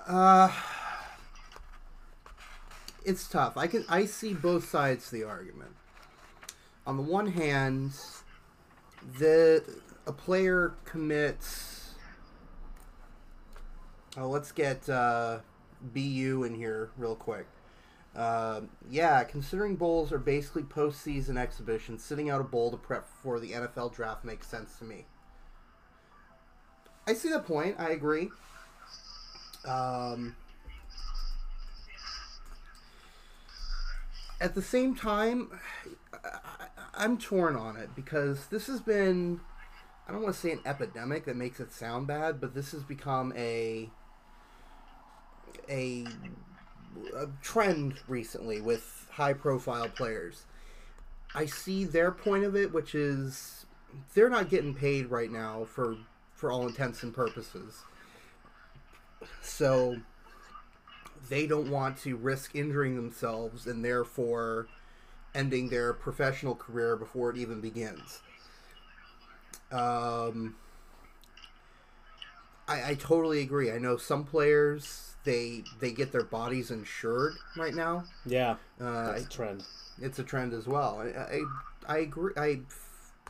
Uh, it's tough. I can I see both sides to the argument. On the one hand, the a player commits. Oh, let's get uh, BU in here real quick. Uh, yeah, considering bowls are basically postseason exhibitions, sitting out a bowl to prep for the NFL draft makes sense to me. I see the point. I agree. Um, at the same time, I, I'm torn on it because this has been, I don't want to say an epidemic that makes it sound bad, but this has become a, a, a trend recently with high profile players. I see their point of it, which is they're not getting paid right now for for all intents and purposes. So they don't want to risk injuring themselves and therefore ending their professional career before it even begins. Um, I, I totally agree. I know some players they they get their bodies insured right now. Yeah, Uh, that's a trend. it's a trend as well. I, I, I agree. I,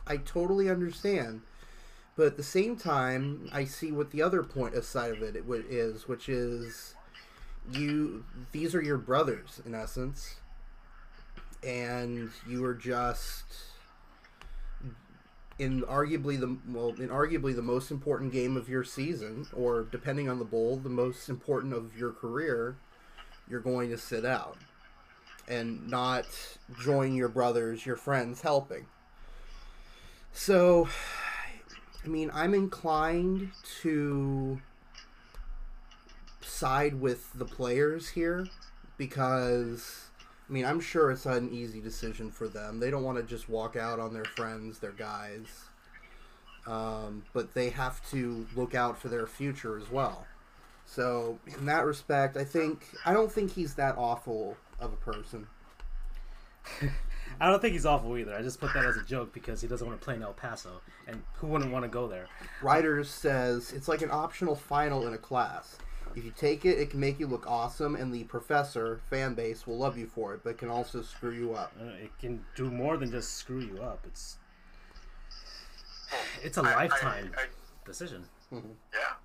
I totally understand, but at the same time, I see what the other point aside of it, is, which is you. These are your brothers in essence, and you are just in arguably the well, in arguably the most important game of your season, or depending on the bowl, the most important of your career. You're going to sit out and not join your brothers, your friends helping. So, I mean, I'm inclined to side with the players here because I mean, I'm sure it's an easy decision for them. They don't want to just walk out on their friends, their guys. Um, but they have to look out for their future as well. So, in that respect, I think I don't think he's that awful of a person. I don't think he's awful either. I just put that as a joke because he doesn't want to play in El Paso, and who wouldn't want to go there? Writers says it's like an optional final in a class. If you take it, it can make you look awesome, and the professor fan base will love you for it, but it can also screw you up. Uh, it can do more than just screw you up. It's it's a I- I- lifetime I- decision. Yeah.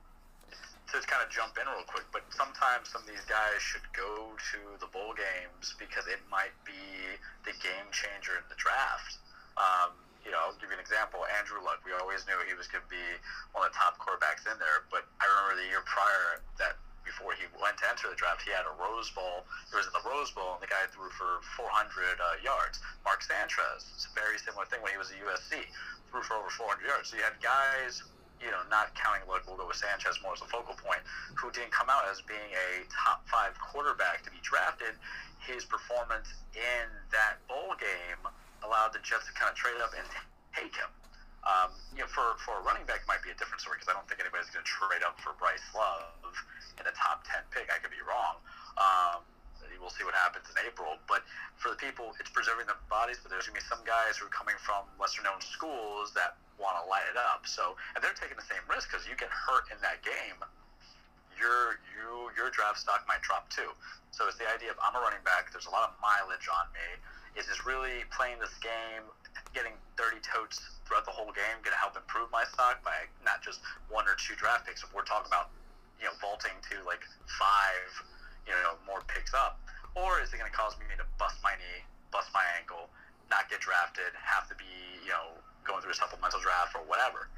To just kind of jump in real quick, but sometimes some of these guys should go to the bowl games because it might be the game changer in the draft. Um, you know, I'll give you an example. Andrew Luck, we always knew he was going to be one of the top quarterbacks in there, but I remember the year prior that before he went to enter the draft, he had a Rose Bowl. He was in the Rose Bowl, and the guy threw for 400 uh, yards. Mark Sanchez, it's a very similar thing when he was at USC, threw for over 400 yards. So you had guys you know, not counting like we'll go with Sanchez more as a focal point, who didn't come out as being a top five quarterback to be drafted. His performance in that bowl game allowed the Jets to kind of trade up and take him. Um, you know, for, for a running back, might be a different story because I don't think anybody's going to trade up for Bryce Love in the top 10 pick. I could be wrong. Um, we'll see what happens in April. But for the people, it's preserving their bodies. But there's going to be some guys who are coming from lesser known schools that want to light it up. So, and they're taking the same risk because you get hurt in that game, your you your draft stock might drop too. So it's the idea of I'm a running back. There's a lot of mileage on me. Is this really playing this game, getting 30 totes throughout the whole game, going to help improve my stock by not just one or two draft picks? If we're talking about you know vaulting to like five, you know more picks up, or is it going to cause me to bust my knee, bust my ankle, not get drafted, have to be you know going through a supplemental draft or whatever?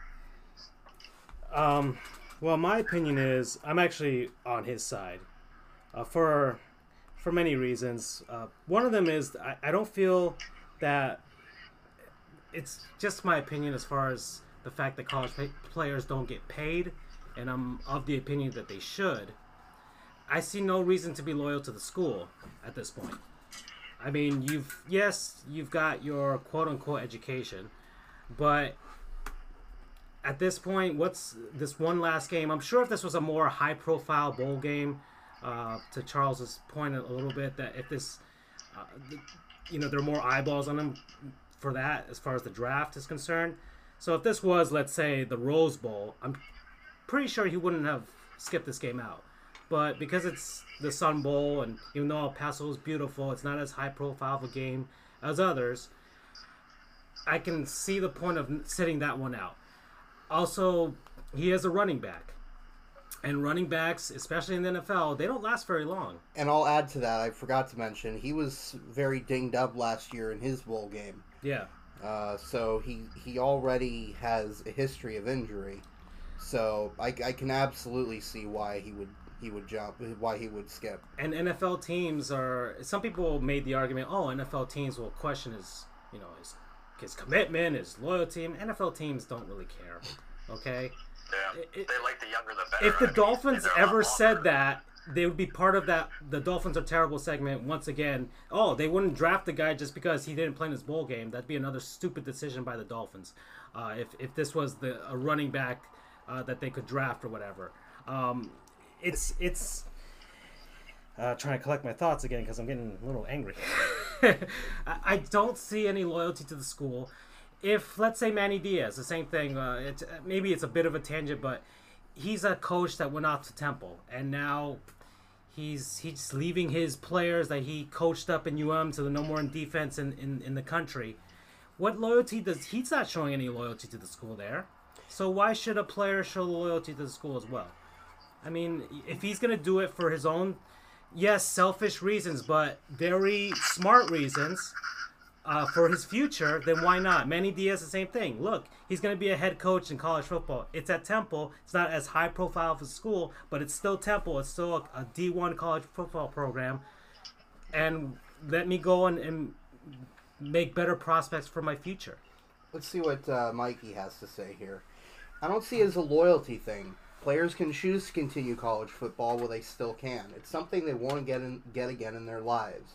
Um, well, my opinion is I'm actually on his side uh, for for many reasons. Uh, one of them is I, I don't feel that it's just my opinion as far as the fact that college pa- players don't get paid, and I'm of the opinion that they should. I see no reason to be loyal to the school at this point. I mean, you've yes, you've got your quote unquote education, but at this point, what's this one last game? I'm sure if this was a more high profile bowl game, uh, to Charles's point a little bit, that if this, uh, th- you know, there are more eyeballs on him for that as far as the draft is concerned. So if this was, let's say, the Rose Bowl, I'm pretty sure he wouldn't have skipped this game out. But because it's the Sun Bowl, and even though El Paso is beautiful, it's not as high profile of a game as others. I can see the point of sitting that one out. Also, he is a running back. And running backs, especially in the NFL, they don't last very long. And I'll add to that, I forgot to mention, he was very dinged up last year in his bowl game. Yeah. Uh, so he, he already has a history of injury. So I, I can absolutely see why he would he would jump, why he would skip. And NFL teams are some people made the argument, oh, NFL teams will question his, you know, his his commitment, his loyalty. And NFL teams don't really care. Okay? Yeah, It- it- they like the younger the better. if I the mean, Dolphins they're a lot ever said that, they would be part of that. The Dolphins are terrible segment once again. Oh, they wouldn't draft the guy just because he didn't play in his bowl game. That'd be another stupid decision by the Dolphins. Uh, if if this was the a running back uh, that they could draft or whatever, um, it's it's. Uh, trying to collect my thoughts again because I'm getting a little angry. I, I don't see any loyalty to the school. If let's say Manny Diaz, the same thing. Uh, it's maybe it's a bit of a tangent, but he's a coach that went off to Temple, and now he's he's leaving his players that he coached up in UM to the no more in defense in, in, in the country. What loyalty does he's not showing any loyalty to the school there? So why should a player show loyalty to the school as well? I mean, if he's gonna do it for his own, yes, selfish reasons, but very smart reasons uh, for his future, then why not? Manny Diaz, the same thing. Look, he's going to be a head coach in college football. It's at Temple. It's not as high profile of a school, but it's still Temple. It's still a, a D1 college football program. And let me go and, and make better prospects for my future. Let's see what uh, Mikey has to say here. I don't see it as a loyalty thing. Players can choose to continue college football while they still can. It's something they want to get in, get again in their lives.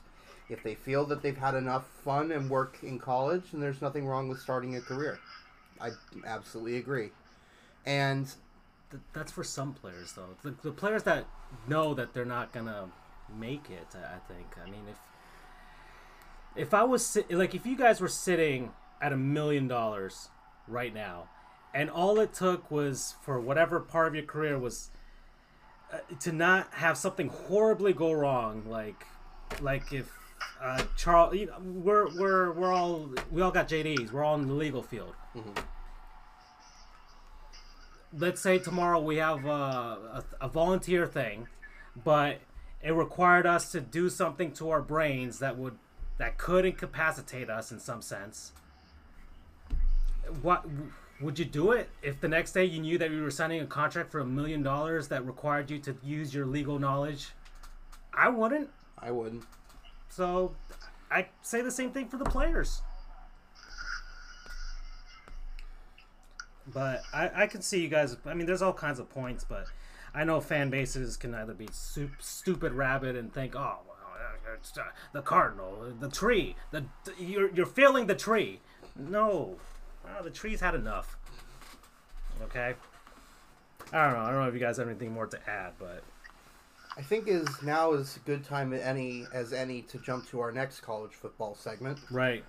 If they feel that they've had enough fun and work in college, then there's nothing wrong with starting a career. I absolutely agree. And Th- that's for some players, though. The, the players that know that they're not gonna make it, I I think. I mean, if if I was sit- like, if you guys were sitting at a million dollars right now, and all it took was for whatever part of your career was uh, to not have something horribly go wrong, like like if uh, Charles, you know, we're we're we're all we all got JDs, we're all in the legal field. Let's say tomorrow we have a, a, a volunteer thing, but it required us to do something to our brains that would that could incapacitate us in some sense. What would you do it if the next day you knew that you were signing a contract for a million dollars that required you to use your legal knowledge? I wouldn't. I wouldn't. So I say the same thing for the players. But I, I can see you guys. I mean, there's all kinds of points, but I know fan bases can either be stupid rabbit and think, oh, well, uh, uh, the cardinal, the tree, the you're you're feeling the tree. No, well, the tree's had enough. Okay. I don't know. I don't know if you guys have anything more to add, but I think is now is a good time any as any to jump to our next college football segment. Right.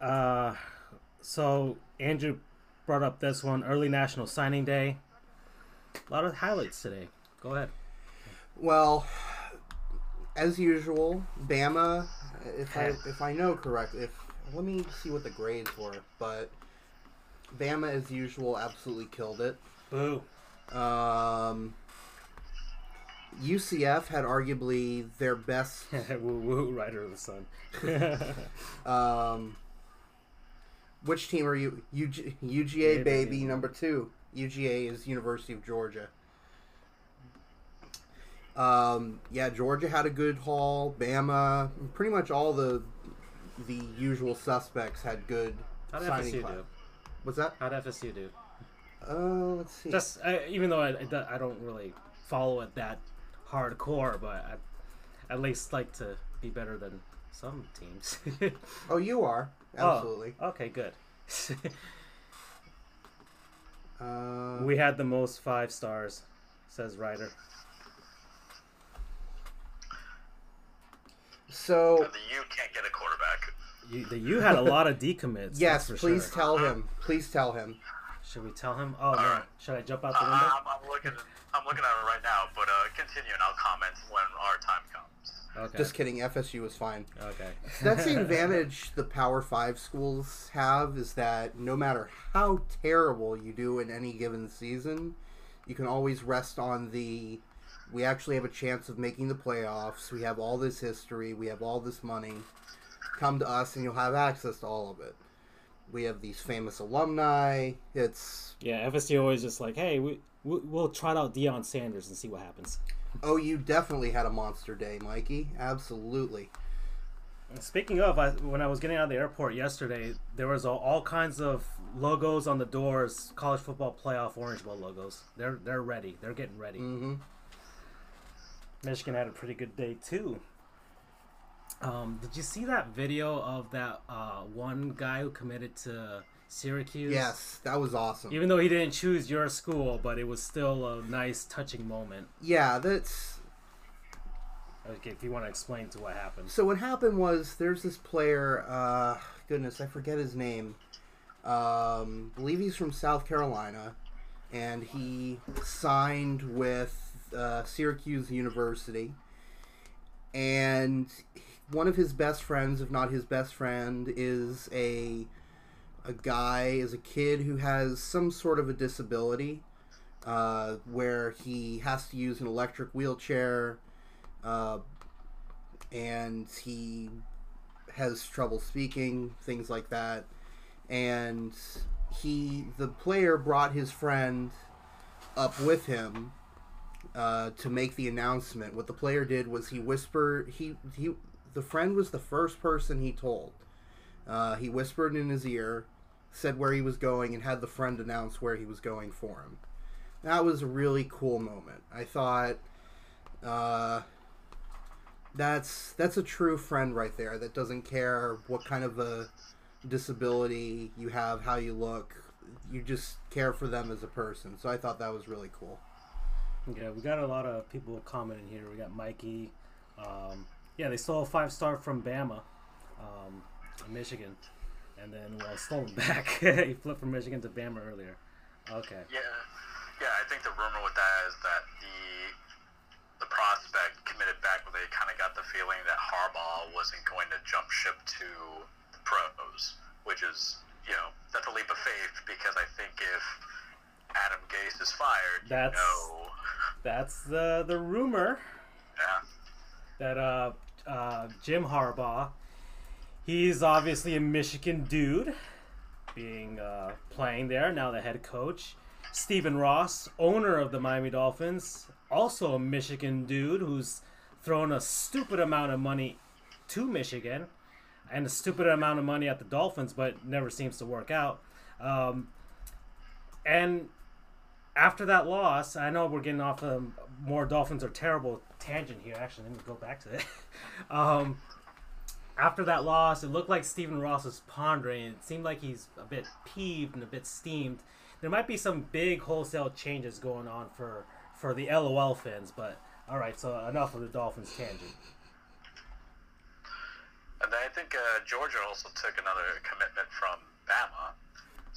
Uh, so Andrew brought up this one early National Signing Day. A lot of highlights today. Go ahead. Well, as usual, Bama. If I if I know correctly, if let me see what the grades were, but Bama, as usual, absolutely killed it. Boo. Um, UCF had arguably their best. woo woo, Rider of the Sun. Um, which team are you? UG, UGA Yeah, baby baby. number two. UGA is University of Georgia. Um, yeah, Georgia had a good haul. Bama, pretty much all the the usual suspects had good How'd signing FSU class. do? What's that? How'd FSU do? Uh, let's see. Just uh, even though I, I I don't really follow it that hardcore, but I at least like to be better than some teams. oh, you are absolutely. Oh, okay, good. Uh, we had the most five stars, says Ryder. so The U can't get a quarterback. You, the, you had a lot of decommits. yes, please sure. tell him. Please tell him. Should we tell him? Oh man, right. should I jump out Uh, the window? I'm, I'm looking. I'm looking at it right now, but uh, continue, and I'll comment when our time comes. Okay. Just kidding. FSU is fine. okay. That's the advantage the Power Five schools have is that no matter how terrible you do in any given season, you can always rest on the. We actually have a chance of making the playoffs. We have all this history. We have all this money. Come to us, and you'll have access to all of it. We have these famous alumni. It's yeah, FSU always just like, hey, we we- we'll try out Deion Sanders and see what happens. oh, you definitely had a monster day, Mikey. Absolutely. Speaking of, I, when I was getting out of the airport yesterday, there was all, all kinds of logos on the doors. College football playoff Orange Bowl logos. They're they're ready. They're getting ready. hmm Michigan had a pretty good day too. Um, did you see that video of that uh, one guy who committed to Syracuse? Yes, that was awesome. Even though he didn't choose your school, but it was still a nice, touching moment. Yeah, that's Okay, if you want to explain to what happened. So what happened was there's this player, uh, goodness, I forget his name. Um, believe he's from South Carolina, and he signed with uh, Syracuse University. And one of his best friends, if not his best friend, is a a guy, is a kid who has some sort of a disability, uh, where he has to use an electric wheelchair. Uh, and he has trouble speaking, things like that. And he, the player, brought his friend up with him uh, to make the announcement. What the player did was he whispered. He he. The friend was the first person he told. Uh, he whispered in his ear, said where he was going, and had the friend announce where he was going for him. That was a really cool moment. I thought. Uh, that's that's a true friend right there that doesn't care what kind of a disability you have, how you look. You just care for them as a person. So I thought that was really cool. Yeah, we got a lot of people commenting here. We got Mikey. Um, yeah, they stole a five star from Bama, um, Michigan, and then well stole him back. he flipped from Michigan to Bama earlier. Okay. Yeah, yeah. I think the rumor with that is that the the prospect committed back but they kind of got the feeling that Harbaugh wasn't going to jump ship to the pros, which is you know that's a leap of faith because I think if Adam Gase is fired, That's- you know, That's the the rumor yeah, that uh, uh, Jim Harbaugh, he's obviously a Michigan dude, being uh, playing there now the head coach. Stephen Ross, owner of the Miami Dolphins, also a Michigan dude who's thrown a stupid amount of money to Michigan and a stupid amount of money at the Dolphins, but never seems to work out. Um, and after that loss, I know we're getting off a more Dolphins are terrible tangent here. Actually, let me go back to it. um, after that loss, it looked like Stephen Ross was pondering. It seemed like he's a bit peeved and a bit steamed. There might be some big wholesale changes going on for for the LOL fans, but all right. So enough of the Dolphins tangent. and I think uh, Georgia also took another commitment from Bama.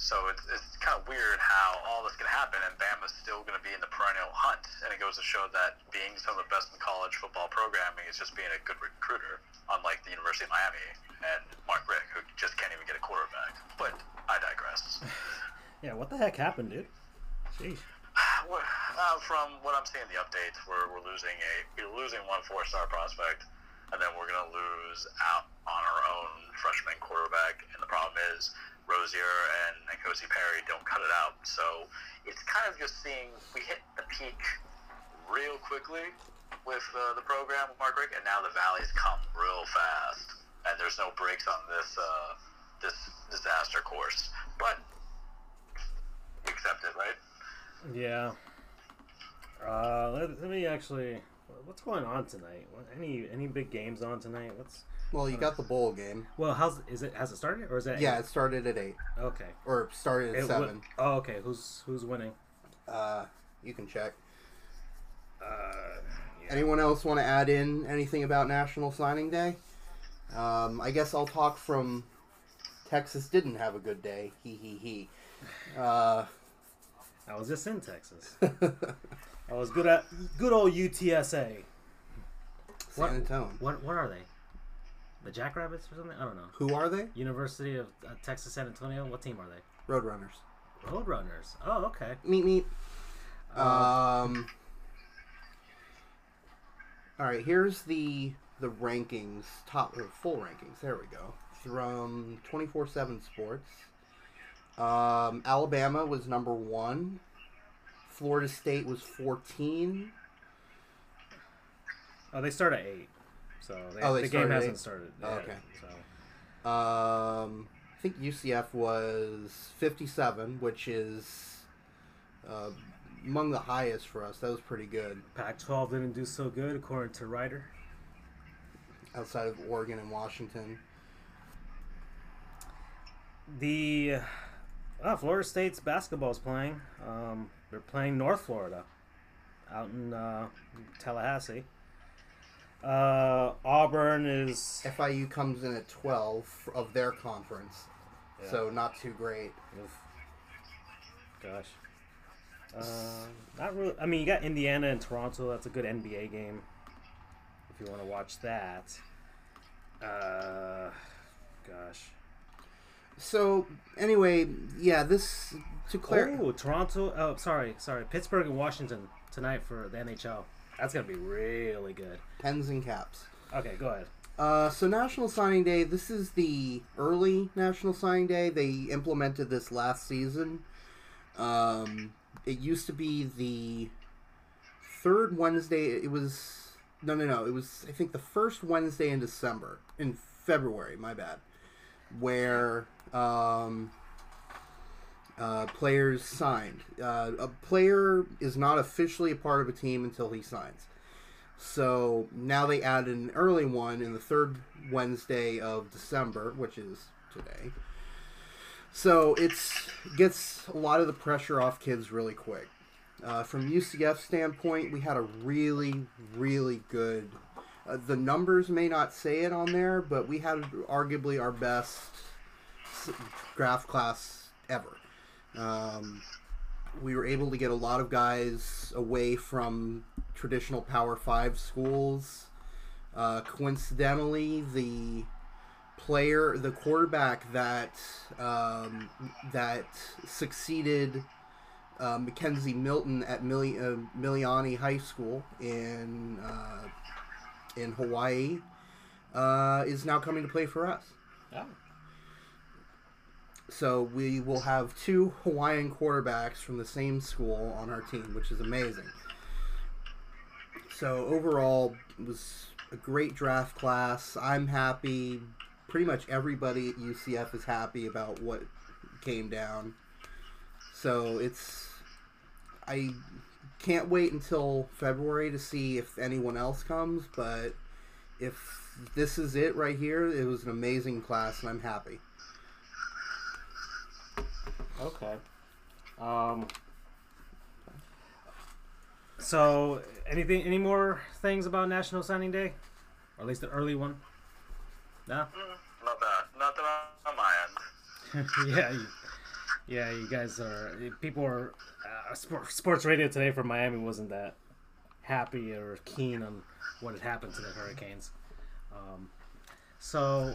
So it's, it's kind of weird how all this can happen, and Bama's still going to be in the perennial hunt. And it goes to show that being some of the best in college football programming is just being a good recruiter, unlike the University of Miami and Mark Richt, who just can't even get a quarterback. But I digress. Yeah, what the heck happened, dude? Jeez. Uh, from what I'm seeing in the updates, we're, we're losing a we're losing one four star prospect, and then we're gonna lose out on our own freshman quarterback. And the problem is Rosier and Nkosi Perry don't cut it out. So it's kind of just seeing we hit the peak real quickly with uh, the program with Mark Richt, and now the valleys come real fast, and there's no breaks on this uh, this disaster course. But accept it, right? Yeah. Uh, let, let me actually. What's going on tonight? What, any any big games on tonight? What's Well, you got the bowl game. well? How's is it? Has it started or is that Yeah, it started at eight Okay. or started at It seven. oh, okay. Who's who's winning? Uh, you can check. Uh, yeah. Anyone else want to add in anything about National Signing Day? Um, I guess I'll talk from Texas didn't have a good day. He he he. Uh, I was just in Texas. I was good at good old UTSA. What? San Antonio. What what are they? The Jackrabbits or something? I don't know. Who are they? University of uh, Texas San Antonio. What team are they? Roadrunners. Roadrunners. Oh, okay. Meet meet. Uh, Um. All right, here's the the rankings, top or full rankings. There we go. From twenty four seven Sports. Um, Alabama was number one. Florida State was fourteen. Oh, they start at eight. So they, Oh, they the game hasn't eight? started. Oh, okay. So Um, I think UCF was fifty seven, which is uh, among the highest for us. That was pretty good. Pac-12 didn't do so good according to Ryder. Outside of Oregon and Washington. The uh, Florida State's basketball is playing. Um, they're playing North Florida, out in uh, Tallahassee. Uh, Auburn is FIU comes in at 12 of their conference, so not too great. Oof. Gosh. Uh, not really. I mean, you got Indiana and Toronto. That's a good NBA game. If you want to watch that. Uh, gosh. So anyway, yeah, this to clear. Oh, Toronto. Oh, sorry, sorry. Pittsburgh and Washington tonight for the NHL. That's gonna be really good. Pens and caps. Okay, go ahead. Uh, so National Signing Day. This is the early National Signing Day. They implemented this last season. Um, it used to be the third Wednesday. It was no, no, no. It was I think the first Wednesday in December, in February. My bad. Where um, uh, players signed. Uh, a player is not officially a part of a team until he signs. So now they added an early one in the third Wednesday of December, which is today. So it's gets a lot of the pressure off kids really quick. Uh, from UCF standpoint, we had a really, really good. Uh, the numbers may not say it on there, but we had arguably our best draft class ever. Um, we were able to get a lot of guys away from traditional Power Five schools. Uh, coincidentally, the player, the quarterback that um, that succeeded uh, McKenzie Milton at Mili- uh, Mililani High School in uh, in Hawaii uh, is now coming to play for us. Oh. So we will have two Hawaiian quarterbacks from the same school on our team, which is amazing. So overall, it was a great draft class. I'm happy. Pretty much everybody at UCF is happy about what came down. So it's I can't wait until February to see if anyone else comes, but if this is it right here, it was an amazing class and I'm happy. Okay. Um. So, anything, any more things about National Signing Day, or at least the early one? No. Mm, Not that. Not that on my end. yeah, you, yeah. You guys are people are uh, sports radio today from Miami wasn't that happy or keen on what had happened to the Hurricanes. Um, so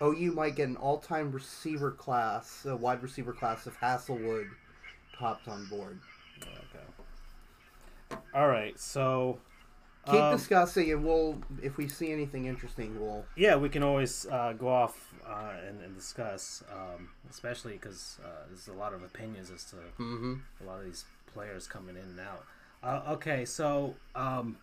OU might get an all-time receiver class, a wide receiver class if Haselwood hopped on board. okay. All right. So Keep um, discussing, and we'll if we see anything interesting, we'll. yeah, we can always uh, go off uh, and, and discuss, um, especially because uh, there's a lot of opinions as to Mm-hmm. a lot of these players coming in and out. Uh, okay, so um,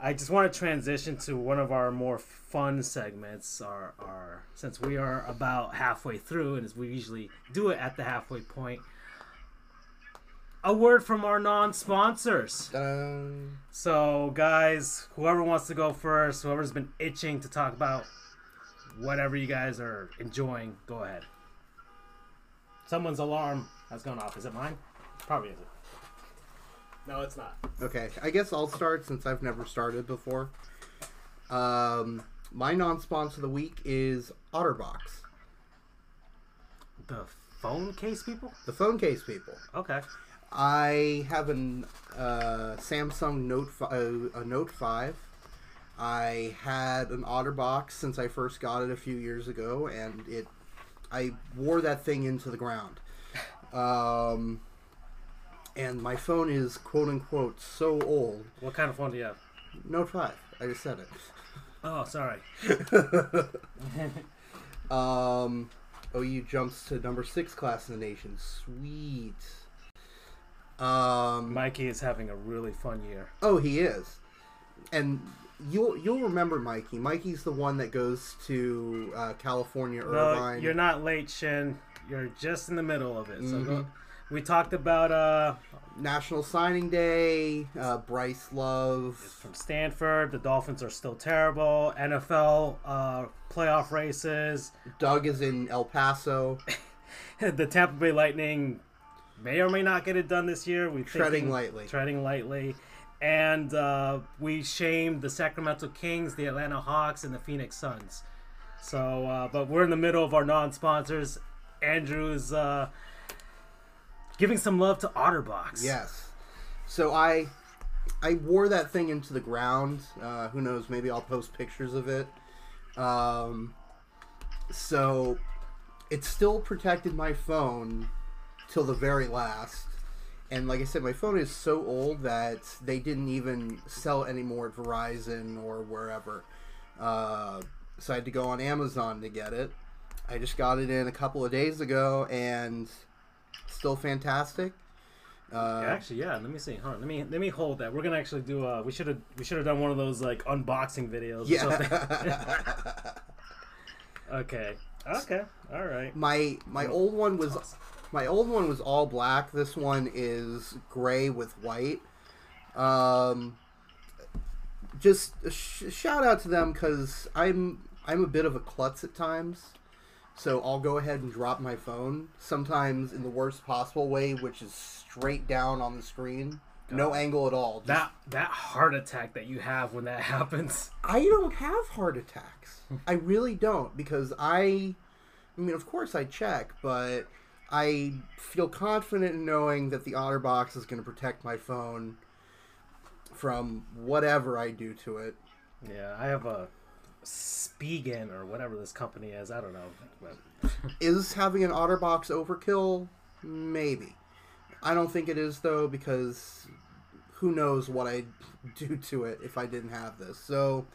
I just want to transition to one of our more fun segments. Our, our since we are about halfway through, and as we usually do it at the halfway point, a word from our non-sponsors. Um, So, guys, whoever wants to go first, whoever's been itching to talk about whatever you guys are enjoying, go ahead. Someone's alarm has gone off. Is it mine? Probably isn't. No, it's not. okay, I guess I'll start since I've never started before. Um, my non-sponsor of the week is OtterBox, The phone case people? the phone case people. Okay. I have an uh, Samsung Note fi- uh, a Note Five. I had an OtterBox since I first got it a few years ago, and it I wore that thing into the ground. Um, and my phone is quote unquote so old. What kind of phone do you have? Note Five. I just said it. Oh, sorry. um, OU jumps to number six class in the nation. Sweet. Um, Mikey is having a really fun year. Oh, he is, and you'll you'll remember Mikey. Mikey's the one that goes to uh, California No, Irvine. you're not late, Shin. You're just in the middle of it. So go, Mhm. we talked about uh, National Signing Day. Uh, Bryce Love. from Stanford. The Dolphins are still terrible. NFL uh, playoff races. Doug is in El Paso, the Tampa Bay Lightning may or may not get it done this year. We treading lightly. treading lightly. And uh, we shamed the Sacramento Kings, the Atlanta Hawks, and the Phoenix Suns. So, uh, but we're in the middle of our non-sponsors. Andrew's uh, giving some love to Otterbox. Yes. So I I wore that thing into the ground. Uh, who knows? Maybe I'll post pictures of it. Um, so it still protected my phone till the very last. And like I said, my phone is so old that they didn't even sell it anymore at Verizon or wherever. Uh, so I had to go on Amazon to get it. I just got it in a couple of days ago and still fantastic. Uh, Actually, yeah. Let me see. Hold on. Let me let me hold that. We're gonna actually do. Uh, we should have we should have done one of those like unboxing videos. Or something. yeah. okay. Okay. All right. my my old one was Awesome. My old one was all black. This one is gray with white. Um, just a sh- shout out to them because I'm I'm a bit of a klutz at times. So I'll go ahead and drop my phone sometimes in the worst possible way, which is straight down on the screen, no angle at all. Just- That that heart attack that you have when that happens. I don't have heart attacks. I really don't because I I mean of course I check, but I feel confident in knowing that the OtterBox is going to protect my phone from whatever I do to it. Yeah, I have a Spigen or whatever this company is. I don't know. Is having an OtterBox overkill? Maybe. I don't think it is though because who knows what I'd do to it if I didn't have this. So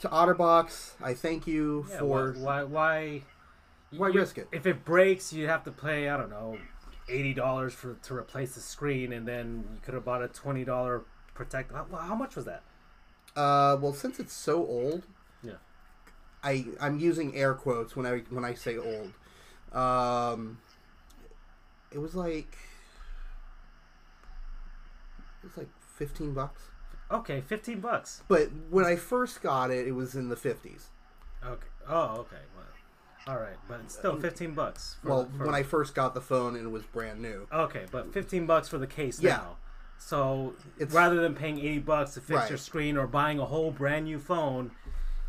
to OtterBox, I thank you yeah, for why why Why you- risk it? If it breaks, you have to pay I don't know eighty dollars for to replace the screen, and then you could have bought a twenty dollar protect. How, how much was that? Uh, well, since it's so old, Yeah. I I'm using air quotes when I when I say old. Um, it was like it was like fifteen bucks. Okay, fifteen bucks. But when I first got it, it was in the fifties. Okay. Oh, okay. All right, but it's still fifteen bucks. For, Well, for- when I first got the phone and it was brand new. Okay, but fifteen bucks for the case Yeah. now. So It's- rather than paying eighty bucks to fix Right. your screen or buying a whole brand new phone,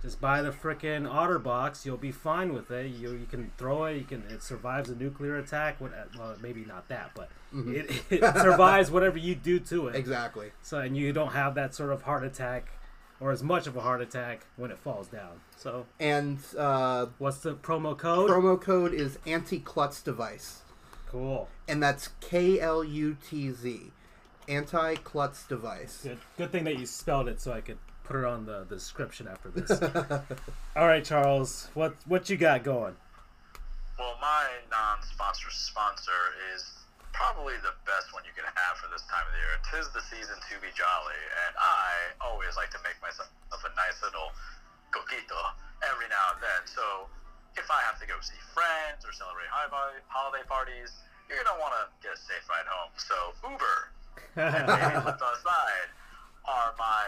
just buy the frickin' OtterBox. You'll be fine with it. You you can throw it. You can it survives a nuclear attack. What uh, well maybe not that, but mm-hmm. it, it survives whatever you do to it. Exactly. So and you don't have that sort of heart attack or as much of a heart attack when it falls down. So And uh, what's the promo code? promo code is anti klutz device, cool. and that's K L U T Z, anti klutz device. Good. Good thing that you spelled it so I could put it on the, the description after this. All right, Charles. What what you got going? Well, my non-sponsor sponsor is probably the best one you can have for this time of the year. Tis the season to be jolly, and I always like to make myself a nice little coquito every now and then. So if I have to go see friends or celebrate high holiday parties, you're gonna want to get a safe ride home. So Uber and Lyft side are my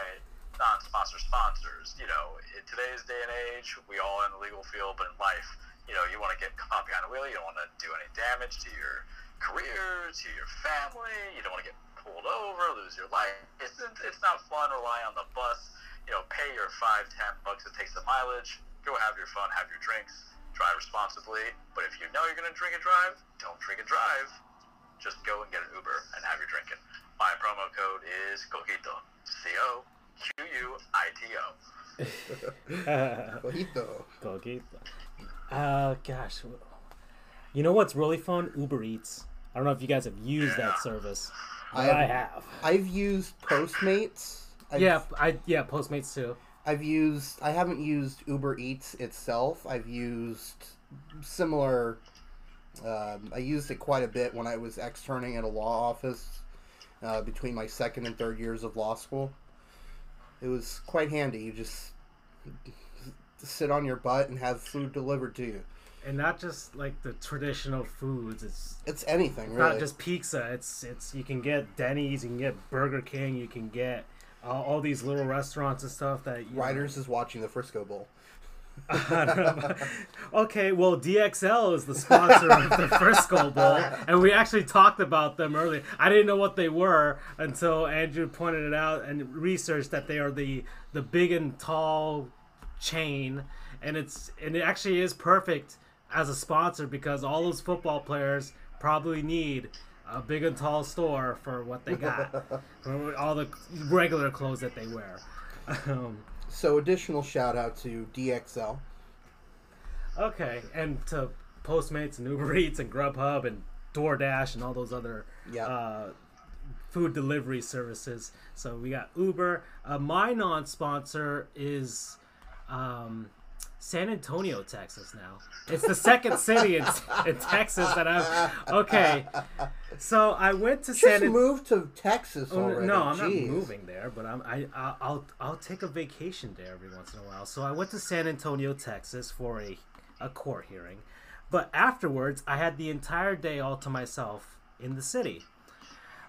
non-sponsor sponsors. You know, in today's day and age, we all in the legal field, but in life, you know, you want to get caught behind the wheel. You don't want to do any damage to your career, to your family. You don't want to get pulled over, lose your life. It's, it's not fun Rely on the bus. You know, pay your five, ten bucks it takes the mileage. Go have your fun, have your drinks, drive responsibly. But if you know you're going to drink and drive, don't drink and drive. Just go and get an Uber and have your drinking. My promo code is Coquito. C O Q U I T O. Cojito. Go get Uh, gosh. You know what's really fun? Uber Eats. I don't know if you guys have used that service. I But I have- have. I've used Postmates. I've, Yeah, I yeah Postmates too. I've used. I haven't used Uber Eats itself. I've used similar. Um, I used it quite a bit when I was externing at a law office uh, between my second and third years of law school. It was quite handy. You just sit on your butt and have food delivered to you. And not just like the traditional foods. It's It's anything It's really. not just pizza. It's it's you can get Denny's, you can get Burger King, you can get uh, all these little restaurants and stuff that you know- Riders is watching the Frisco Bowl. I don't know about- okay, well DXL is the sponsor of the Frisco Bowl, and we actually talked about them earlier. I didn't know what they were until Andrew pointed it out and researched that they are the the big and tall chain, and it's and it actually is perfect as a sponsor because all those football players probably need a big and tall store for what they got, all the regular clothes that they wear. Um, So additional shout out to DXL. Okay, and to Postmates and Uber Eats and Grubhub and DoorDash and all those other Yeah. uh, food delivery services. So we got Uber. Uh, my non-sponsor is um, San Antonio, Texas. Now it's the second city in, in Texas that I've. Okay, so I went to Just San. An- moved to Texas Oh, already. no, I'm not moving there, but I'm I I'll- I'll I'll take a vacation there every once in a while. So I went to San Antonio, Texas for a a court hearing, but afterwards I had the entire day all to myself in the city.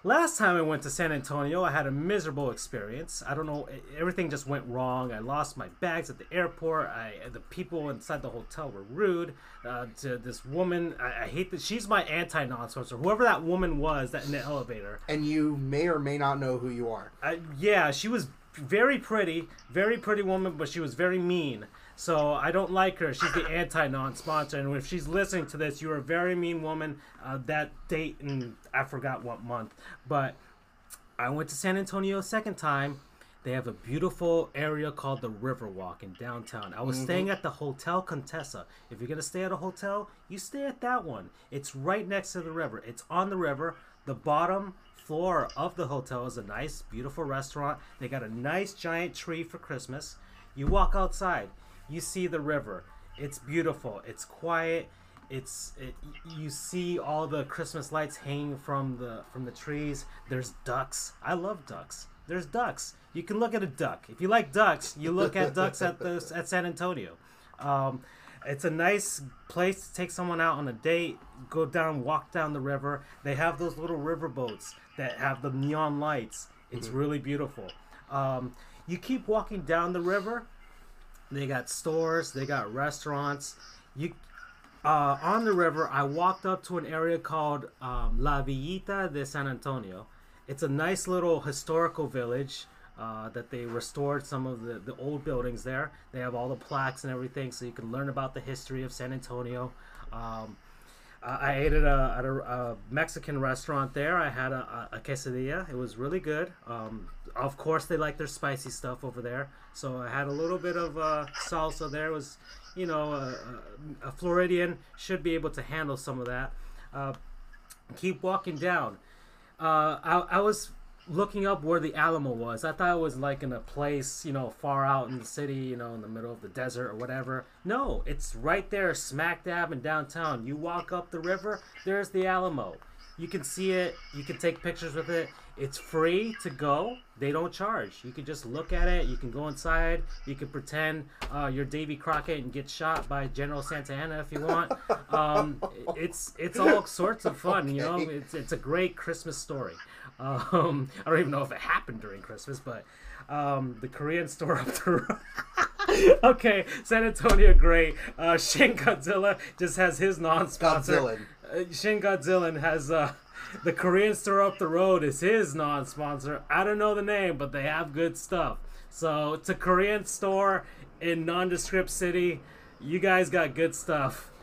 Last time I went to San Antonio, I had a miserable experience. I don't know, everything just went wrong. I lost my bags at the airport. I the people inside the hotel were rude. Uh, to this woman, I, I hate that she's my anti-nonsenser. Whoever that woman was that in the elevator, And you may or may not know who you are. I, yeah, she was very pretty, very pretty woman, but she was very mean. So I don't like her. She's the anti-non-sponsor, and if she's listening to this, you're a very mean woman. Uh, that date, and I forgot what month, but I went to San Antonio a second time. They have a beautiful area called the Riverwalk in downtown. I was staying at the Hotel Contessa. If you're gonna stay at a hotel, you stay at that one. It's right next to the river. It's on the river. The bottom floor of the hotel is a nice, beautiful restaurant. They got a nice giant tree for Christmas. You walk outside, you see the river. It's beautiful. It's quiet. It's it, you see all the Christmas lights hanging from the from the trees. There's ducks. I love ducks. There's ducks. You can look at a duck. If you like ducks, you look at ducks at the at San Antonio. Um, it's a nice place to take someone out on a date. Go down, walk down the river. They have those little river boats that have the neon lights. It's really beautiful. Um, you keep walking down the river. They got stores. They got restaurants. You uh, on the river, I walked up to an area called um, La Villita de San Antonio. It's a nice little historical village uh, that they restored some of the, the old buildings there. They have all the plaques and everything, so you can learn about the history of San Antonio. Um, I I ate at a, at a, a Mexican restaurant there. I had a, a, quesadilla. It was really good. Um, of course, they like their spicy stuff over there. So I had a little bit of uh, salsa there. It was, you know, a Floridian should be able to handle some of that. Uh, keep walking down. Uh, I, I was looking up where the Alamo was. I thought it was like in a place, you know, far out in the city, you know, in the middle of the desert or whatever. No, it's right there, smack dab in downtown. You walk up the river, there's the Alamo. You can see it, you can take pictures with it. It's free to go. They don't charge. You can just look at it. You can go inside. You can pretend uh, you're Davy Crockett and get shot by General Santa Anna if you want. Um, it's it's all sorts of fun. You know, it's it's a great Christmas story. Um, I don't even know if it happened during Christmas, but um, the Korean store up the road. okay, San Antonio, great. Uh, Shin Godzilla just has his non-sponsor. Godzilla. Uh, Shin Godzilla has uh, the Korean store up the road is his non-sponsor. I don't know the name, but they have good stuff. So it's a Korean store in nondescript city. You guys got good stuff.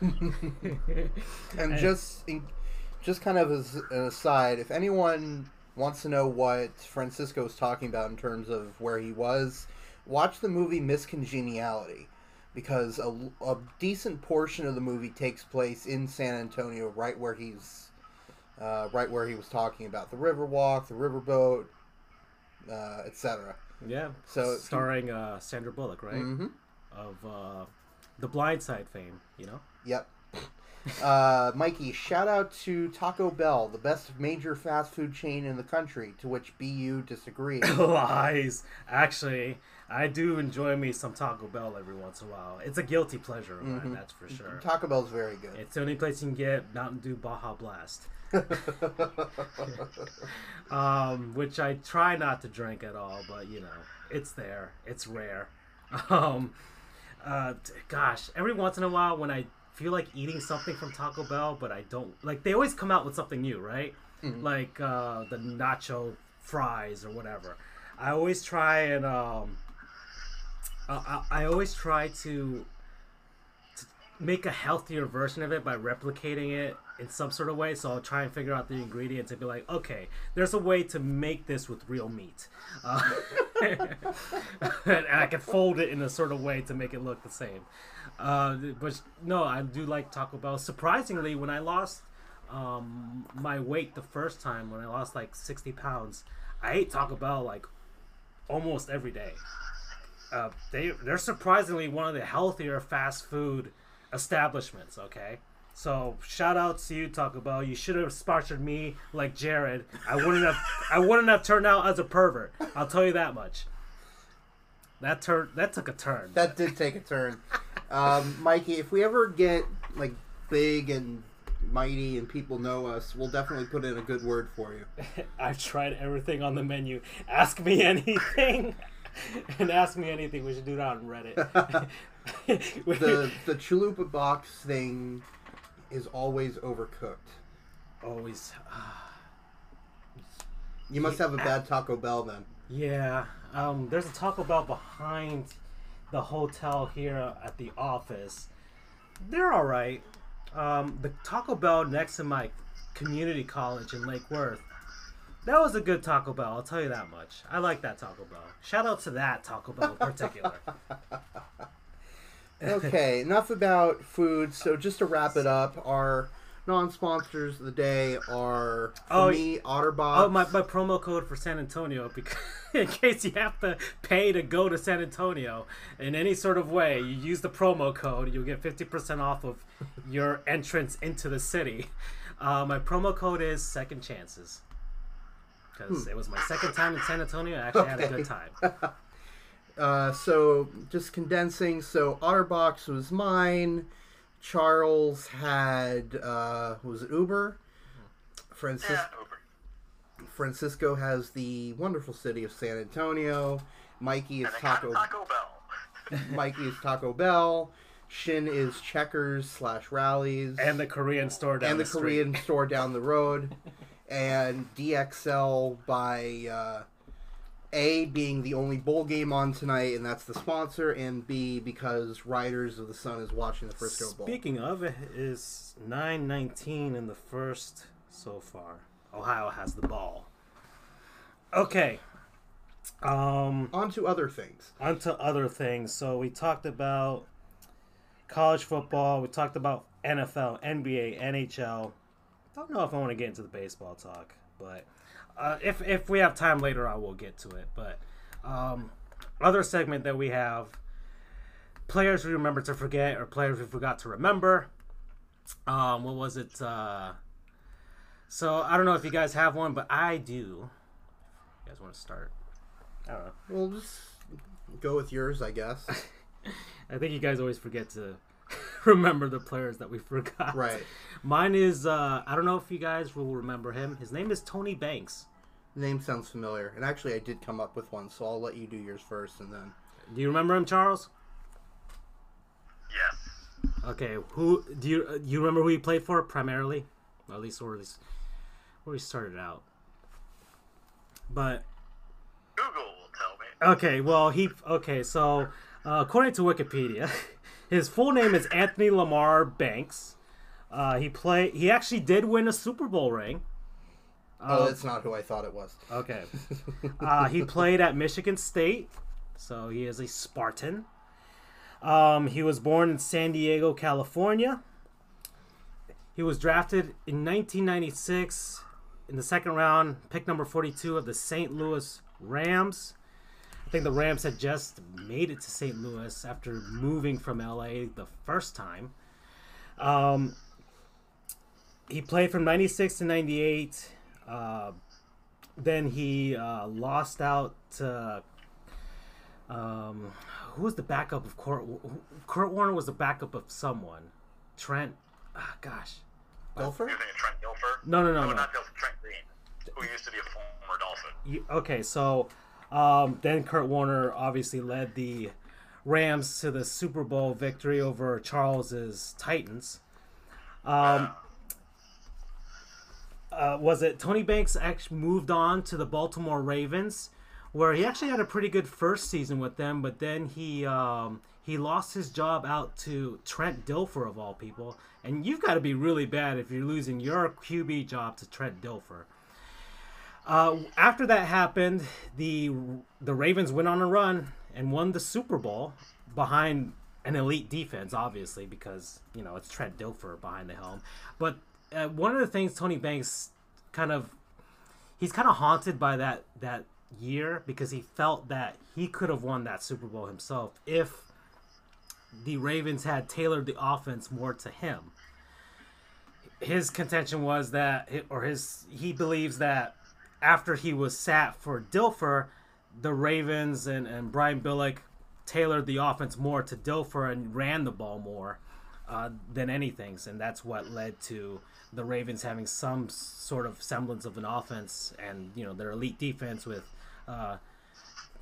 And just in, just kind of as an aside, if anyone wants to know what Francisco is talking about in terms of where he was, watch the movie Miss Congeniality because a, a decent portion of the movie takes place in San Antonio, right where he's, uh, right where he was talking about the Riverwalk, the riverboat, uh, etc. Yeah. So- starring uh, Sandra Bullock, right? Mm-hmm. Of uh, the Blind Side fame, you know. Yep. Uh, Mikey, shout out to Taco Bell, the best major fast food chain in the country, to which BU disagrees. Lies. Actually, I do enjoy me some Taco Bell every once in a while. It's a guilty pleasure of mine, that's for sure. Taco Bell's very good. It's the only place you can get Mountain Dew Baja Blast, um, which I try not to drink at all, but you know, it's there. It's rare. Um, uh, gosh, every once in a while when I feel like eating something from Taco Bell, but I don't like, they always come out with something new, right? Like uh, the nacho fries or whatever. I always try and um, I, I always try to make a healthier version of it by replicating it in some sort of way. So I'll try and figure out the ingredients and be like, okay, there's a way to make this with real meat, uh, and I can fold it in a sort of way to make it look the same. Uh, but no, I do like Taco Bell. Surprisingly, when I lost um, my weight the first time, when I lost like 60 pounds, I ate Taco Bell like almost every day. uh, they they're surprisingly one of the healthier fast food establishments. Okay, so shout out to you, Taco Bell. You should have sponsored me like Jared. I wouldn't have I wouldn't have turned out as a pervert. I'll tell you that much. That turn that took a turn. That did take a turn. Um, Mikey, if we ever get like big and mighty and people know us, we'll definitely put in a good word for you. I've tried everything on the menu. Ask me anything. and ask me anything. We should do that on Reddit. the the chalupa box thing is always overcooked. always. You must have a bad Taco Bell then. Yeah. Um, there's a Taco Bell behind the hotel here at the office. They're all right. Um, the Taco Bell next to my community college in Lake Worth. That was a good Taco Bell. I'll tell you that much. I like that Taco Bell. Shout out to that Taco Bell in particular. Okay, enough about food. So just to wrap it up, our non-sponsors of the day are for Oh, me Otterbox. Oh, my, my promo code for San Antonio, because in case you have to pay to go to San Antonio in any sort of way, you use the promo code, you'll get 50% off of your entrance into the city. Uh, my promo code is Second Chances. Because it was my second time in San Antonio. I actually had a good time. Uh, so just condensing. So Otterbox was mine. Charles had uh, was it Uber? Francis- Yeah, Uber. Francisco has the wonderful city of San Antonio. Mikey is And Taco. Taco Bell. Mikey is Taco Bell. Shin is Checkers slash Rallies. And the Korean store down and the, the. Korean store down the road, and DXL by uh, A being the only bowl game on tonight, and that's the sponsor, and B because Riders of the Sun is watching the Frisco Bowl. Speaking of, it is 9-19 in the first so far. Ohio has the ball. Okay. Um, On to other things. on to other things. So we talked about college football. We talked about NFL, NBA, NHL. Don't know if I want to get into the baseball talk, but uh, if if we have time later, I will get to it. But um, other segment that we have: players we remember to forget or players we forgot to remember. Um, what was it? Uh, so I don't know if you guys have one, but I do. You guys want to start? I don't know. We'll just go with yours, I guess. I think you guys always forget to remember the players that we forgot. Right. Mine is uh I don't know if you guys will remember him. His name is Tony Banks. Name sounds familiar, and actually, I did come up with one, so I'll let you do yours first, and then. Do you remember him, Charles? Yes. Okay, who do you uh, you remember who he played for primarily? Or at least or at least where he started out. But Google will tell me. okay, well he okay, so uh, according to Wikipedia, his full name is Anthony Lamar Banks. Uh, he play he actually did win a Super Bowl ring. Oh, that's not who I thought it was. Okay. Uh, he played at Michigan State, so he is a Spartan. Um, he was born in San Diego, California. He was drafted in 1996 in the second round, pick number 42 of the St. Louis Rams. I think the Rams had just made it to St. Louis after moving from LA the first time. Um, he played from 96 to 98. Uh, then he uh, lost out to um, who was the backup of Kurt? Kurt Warner was the backup of someone. Trent. Ah, gosh. Dilfer? You're Trent Dilfer? No, no, no, No, no. not Dilfer. Trent Green, who used to be a former Dolphin. You- okay, so um, then Kurt Warner obviously led the Rams to the Super Bowl victory over Charles's Titans. Um, uh, was it Tony Banks actually moved on to the Baltimore Ravens, where he actually had a pretty good first season with them, but then he um, he lost his job out to Trent Dilfer of all people, and you've got to be really bad if you're losing your QB job to Trent Dilfer. Uh, after that happened, the the Ravens went on a run and won the Super Bowl behind an elite defense, obviously because you know it's Trent Dilfer behind the helm. But uh, one of the things Tony Banks kind of he's kind of haunted by that that year because he felt that he could have won that Super Bowl himself if the Ravens had tailored the offense more to him. His contention was that, or his, he believes that after he was sat for Dilfer, the Ravens and, and Brian Billick tailored the offense more to Dilfer and ran the ball more uh, than anything, and that's what led to the Ravens having some sort of semblance of an offense and you know their elite defense with uh,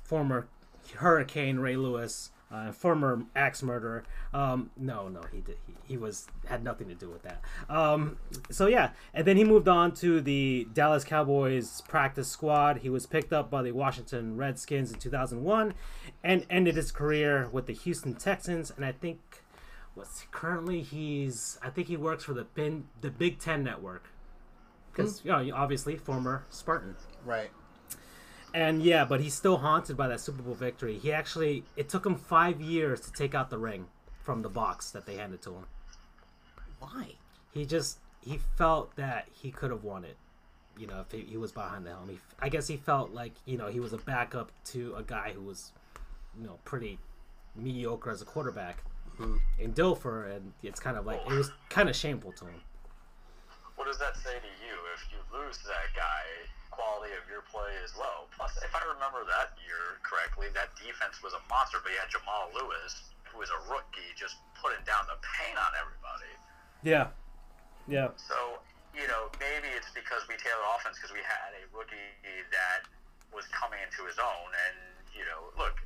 former Hurricane Ray Lewis, uh, former axe murderer. Um, no, no, he did. He, he was had nothing to do with that. Um, so yeah, and then he moved on to the Dallas Cowboys practice squad. He was picked up by the Washington Redskins in 2001, and ended his career with the Houston Texans. And I think what's currently he's I think he works for the Bin, the Big Ten Network because you know obviously former Spartan. Right. And yeah, but he's still haunted by that Super Bowl victory. He actually it took him five years to take out the ring from the box that they handed to him. Why? He just he felt that he could have won it. You know, if he, he was behind the helm, he, I guess he felt like you know he was a backup to a guy who was, you know, pretty mediocre as a quarterback mm-hmm. in Dilfer, and it's kind of like it was kind of shameful to him. That say to you? If you lose that guy, quality of your play is low. Plus, if I remember that year correctly, that defense was a monster, but you had Jamal Lewis, who was a rookie, just putting down the paint on everybody. Yeah, yeah. So, you know, maybe it's because we tailored offense because we had a rookie that was coming into his own. And, you know, look,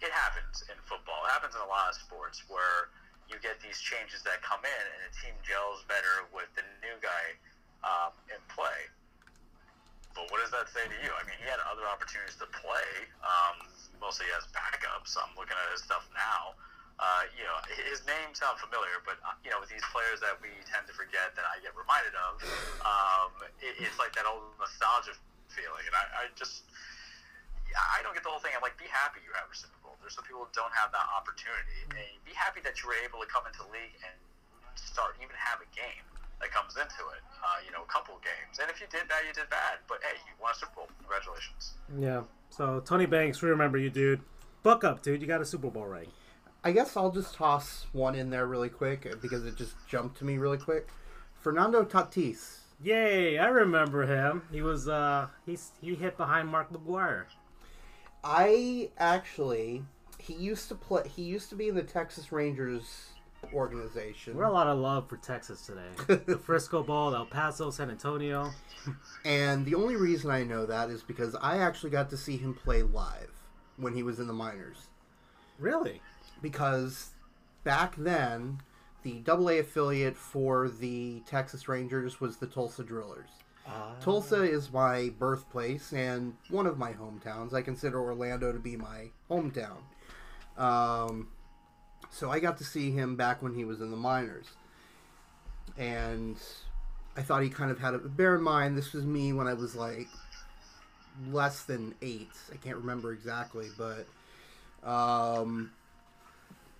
it happens in football. It happens in a lot of sports where you get these changes that come in and a team gels better with the new guy um, in play. But what does that say to you? I mean, he had other opportunities to play, um, mostly as backups. I'm looking at his stuff now. Uh, you know, his name sounds familiar, but uh, you know, with these players that we tend to forget that I get reminded of, um, it, it's like that old nostalgia feeling, and I, I just, I don't get the whole thing. I'm like, be happy you have. There's some people who don't have that opportunity, and be happy that you were able to come into the league and start, even have a game that comes into it. Uh, you know, a couple of games, and if you did bad, you did bad. But hey, you won a Super Bowl. Congratulations. Yeah. So Tony Banks, we remember you, dude. Buck up, dude. You got a Super Bowl ring. I guess I'll just toss one in there really quick because it just jumped to me really quick. Fernando Tatis. Yay! I remember him. He was uh he's he hit behind Mark McGwire. I actually he used to play he used to be in the Texas Rangers organization. We're a lot of love for Texas today. the Frisco Bowl, El Paso, San Antonio. And the only reason I know that is because I actually got to see him play live when he was in the minors. Really? Because back then, the double A affiliate for the Texas Rangers was the Tulsa Drillers. Ah. Tulsa is my birthplace and one of my hometowns. I consider Orlando to be my hometown. Um, so I got to see him back when he was in the minors. And I thought he kind of had a. Bear in mind, this was me when I was like less than eight. I can't remember exactly, but um,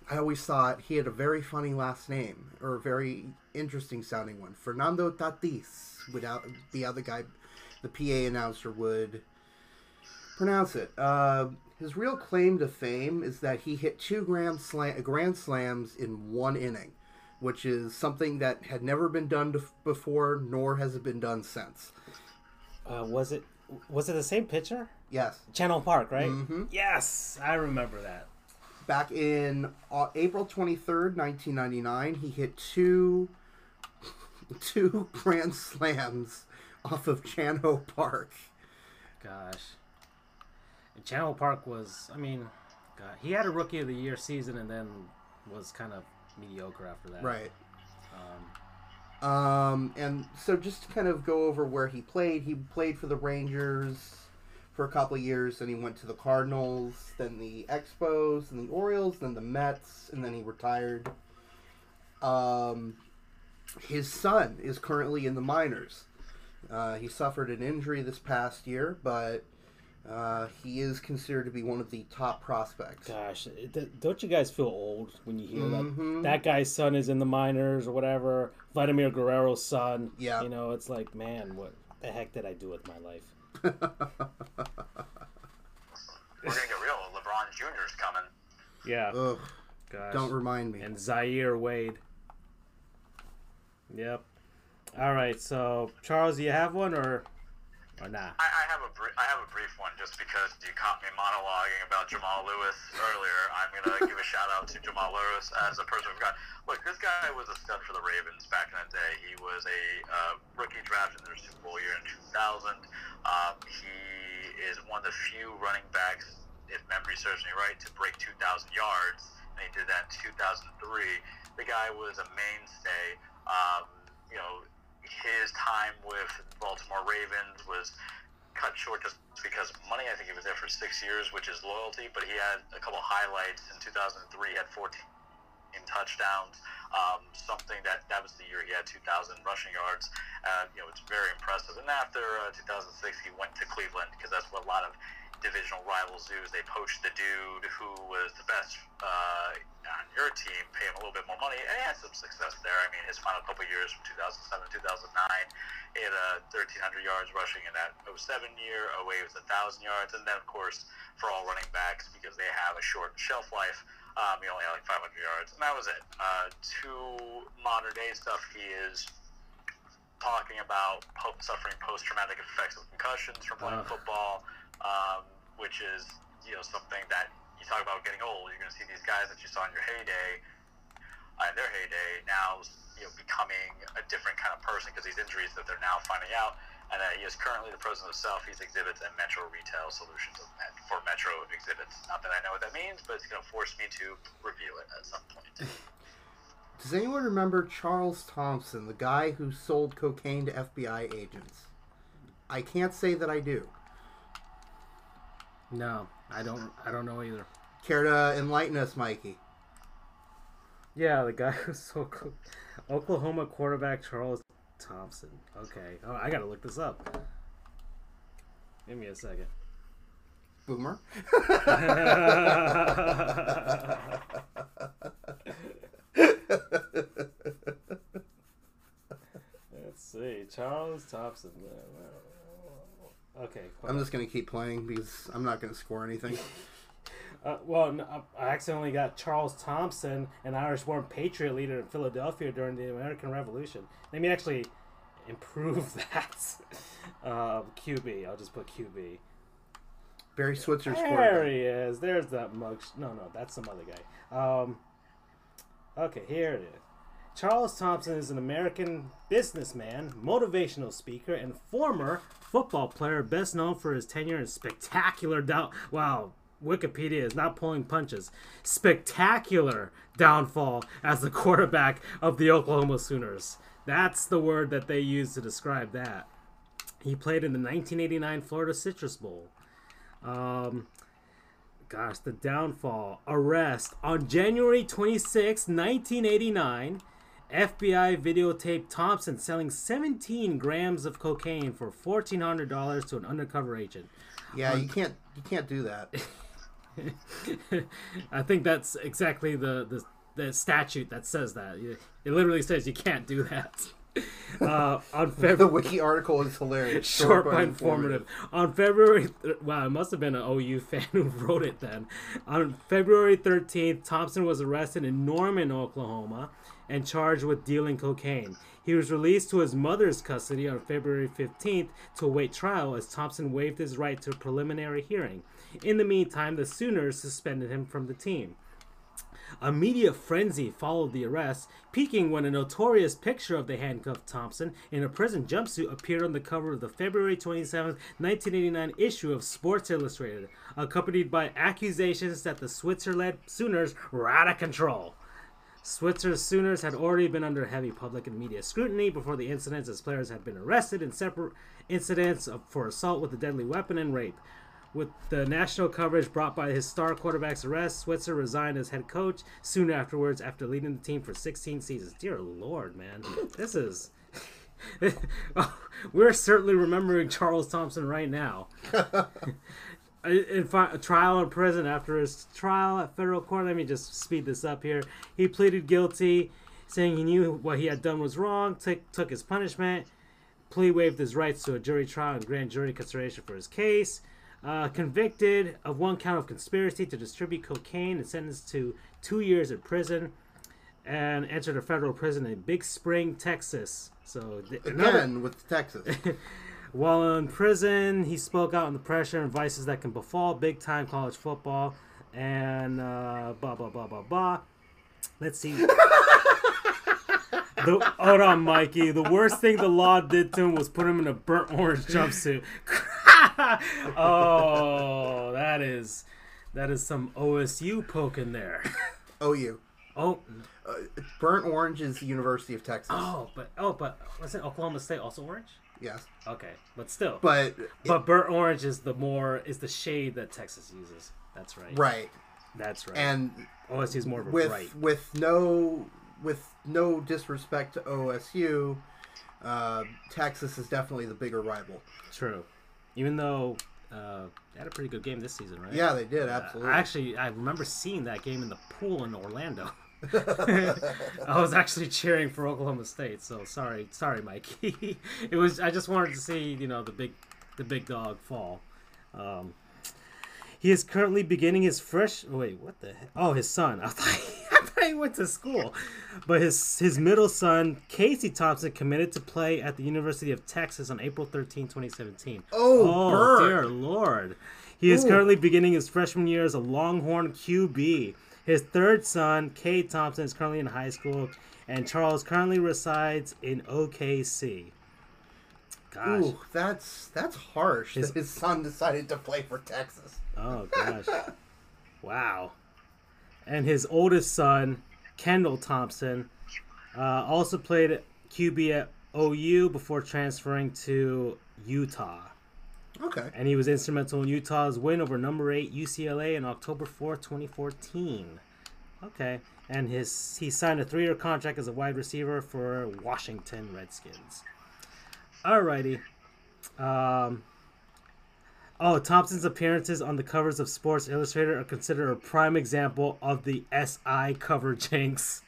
I always thought he had a very funny last name or a very interesting sounding one. Fernando Tatis. Without the other guy, the PA announcer would pronounce it. Uh, his real claim to fame is that he hit two grand, slam, grand slams in one inning, which is something that had never been done before, nor has it been done since. Uh, was it was it the same pitcher? Yes. Chan Ho Park, right? Mhm. Yes, I remember that. Back in uh, April 23rd, 1999, he hit two two grand slams off of Chan Ho Park. Gosh. And Chan Ho Park was, I mean, God, he had a Rookie of the Year season and then was kind of mediocre after that. Right. Um, Um, and so just to kind of go over where he played, he played for the Rangers for a couple of years, then he went to the Cardinals, then the Expos, then the Orioles, then the Mets, and then he retired. Um, his son is currently in the minors. Uh, he suffered an injury this past year, but uh, he is considered to be one of the top prospects. Gosh, don't you guys feel old when you hear mm-hmm. that? That guy's son is in the minors or whatever. Vladimir Guerrero's son. Yeah. You know, it's like, man, what the heck did I do with my life? We're gonna get real. LeBron Junior's coming. Yeah. Ugh, Gosh. Don't remind me. And Zaire Wade. Yep. All right. So Charles, do you have one or? Or not? I, I have a br- I have a brief one just because you caught me monologuing about Jamal Lewis earlier. I'm gonna give a shout out to Jamal Lewis as a person who got look. This guy was a stud for the Ravens back in the day. He was a uh, rookie drafted in their Super Bowl year in 2000. Um, he is one of the few running backs, if memory serves me right, to break 2,000 yards, and he did that in 2003. The guy was a mainstay. Um, you know, his time with Baltimore Ravens was cut short just because of money. I think he was there for six years, which is loyalty. But he had a couple highlights in 2003. He had 14 touchdowns. Um, something that that was the year he had 2,000 rushing yards. Uh, you know, it's very impressive. And after uh, 2006, he went to Cleveland because that's what a lot of divisional rivals do. Is they poached the dude who was the best uh, on your team, pay him a little bit more money, and he had some success there. I mean, his final couple years from 2007 2009, he had uh, 1,300 yards rushing in that 07 year. 08 was 1,000 yards, and then of course for all running backs because they have a short shelf life. Um, he only had like 500 yards, and that was it. Uh, to modern day stuff, he is talking about po- suffering post traumatic effects of concussions from playing Ugh. football, um, which is you know something that you talk about getting old. You're going to see these guys that you saw in your heyday, uh, in their heyday, now you know becoming a different kind of person because these injuries that they're now finding out. And he is currently the president of Southeast Exhibits and Metro Retail Solutions for Metro Exhibits. Not that I know what that means, but it's going to force me to review it at some point. Does anyone remember Charles Thompson, the guy who sold cocaine to FBI agents? I can't say that I do. No, I don't. I don't know either. Care to enlighten us, Mikey? Yeah, the guy who's sold co- Oklahoma quarterback Charles Thompson. Okay. Oh, I gotta look this up. Give me a second. Boomer. Let's see, Charles Thompson. Okay. I'm just gonna keep playing because I'm not gonna score anything. Uh, well, no, I accidentally got Charles Thompson, an Irish-born patriot leader in Philadelphia during the American Revolution. Let me actually improve that. um, QB. I'll just put QB. Barry Switzer There scored. he is. There's that mug. No, no, that's some other guy. Um, okay, here it is. Charles Thompson is an American businessman, motivational speaker, and former football player, best known for his tenure in spectacular down. Wow, Wikipedia is not pulling punches. Spectacular downfall as the quarterback of the Oklahoma Sooners. That's the word that they use to describe that. He played in the 1989 Florida Citrus Bowl. Um, gosh, the downfall. Arrest. On January 26, 1989, FBI videotaped Thompson selling 17 grams of cocaine for $1,400 to an undercover agent. Yeah, you can't you can't do that. I think that's exactly the, the, the statute that says that. It literally says you can't do that. Uh, on February. The wiki article is hilarious. short but informative. On February, th- wow, it must have been an OU fan who wrote it then. On February 13th, Thompson was arrested in Norman, Oklahoma, and charged with dealing cocaine. He was released to his mother's custody on February 15th to await trial as Thompson waived his right to a preliminary hearing. In the meantime, the Sooners suspended him from the team. A media frenzy followed the arrest, peaking when a notorious picture of the handcuffed Thompson in a prison jumpsuit appeared on the cover of the February 27, 1989 issue of Sports Illustrated, accompanied by accusations that the Switzer-led Sooners were out of control. Switzer's Sooners had already been under heavy public and media scrutiny before the incidents, as players had been arrested in separate incidents for assault with a deadly weapon and rape. With the national coverage brought by his star quarterback's arrest, Switzer resigned as head coach soon afterwards after leading the team for 16 seasons. Dear Lord, man. This is. Oh, we're certainly remembering Charles Thompson right now. in fi- a trial in prison after his trial at federal court. Let me just speed this up here. He pleaded guilty, saying he knew what he had done was wrong, took took his punishment. Plea waived his rights to a jury trial and grand jury consideration for his case. Uh, convicted of one count of conspiracy to distribute cocaine and sentenced to two years in prison and entered a federal prison in Big Spring, Texas. So th- another- Again with Texas. while in prison, he spoke out on the pressure and vices that can befall big time college football and uh, blah, blah, blah, blah, blah. Let's see. the, hold on, Mikey. The worst thing the law did to him was put him in a burnt orange jumpsuit. oh, that is that is some OSU poking there. OU. Oh, Uh, burnt orange is the University of Texas. oh, but oh, but wasn't Oklahoma State also orange? Yes. Okay, but still. But But burnt orange is the more is the shade that Texas uses. That's right. right. That's right. And OSU is more of a with bright. with no with no disrespect to OSU, uh, Texas is definitely the bigger rival. True. Even though uh, they had a pretty good game this season, right? Yeah, they did absolutely. I actually, I remember seeing that game in the pool in Orlando. I was actually cheering for Oklahoma State, so sorry, sorry, Mikey. it was. I just wanted to see, you know, the big, the big dog fall. Um, he is currently beginning his fresh. oh, Wait, what the? Heck? Oh, his son. I thought, I thought he went to school, but his his middle son Casey Thompson committed to play at the University of Texas on April 13, 2017. Oh, burn. dear lord! He is Ooh. currently beginning his freshman year as a Longhorn QB. His third son, Cade Thompson, is currently in high school, and Charles currently resides in OKC. Gosh. Ooh, that's that's harsh. His- that his son decided to play for Texas. Oh gosh. wow. And his oldest son, Kendall Thompson, uh, also played QB at OU before transferring to Utah. Okay. And he was instrumental in Utah's win over number eight UCLA in October fourth, 2014. Okay. And his he signed a three year contract as a wide receiver for Washington Redskins. Alrighty. Um, oh, Thompson's appearances on the covers of Sports Illustrated are considered a prime example of the SI cover jinx.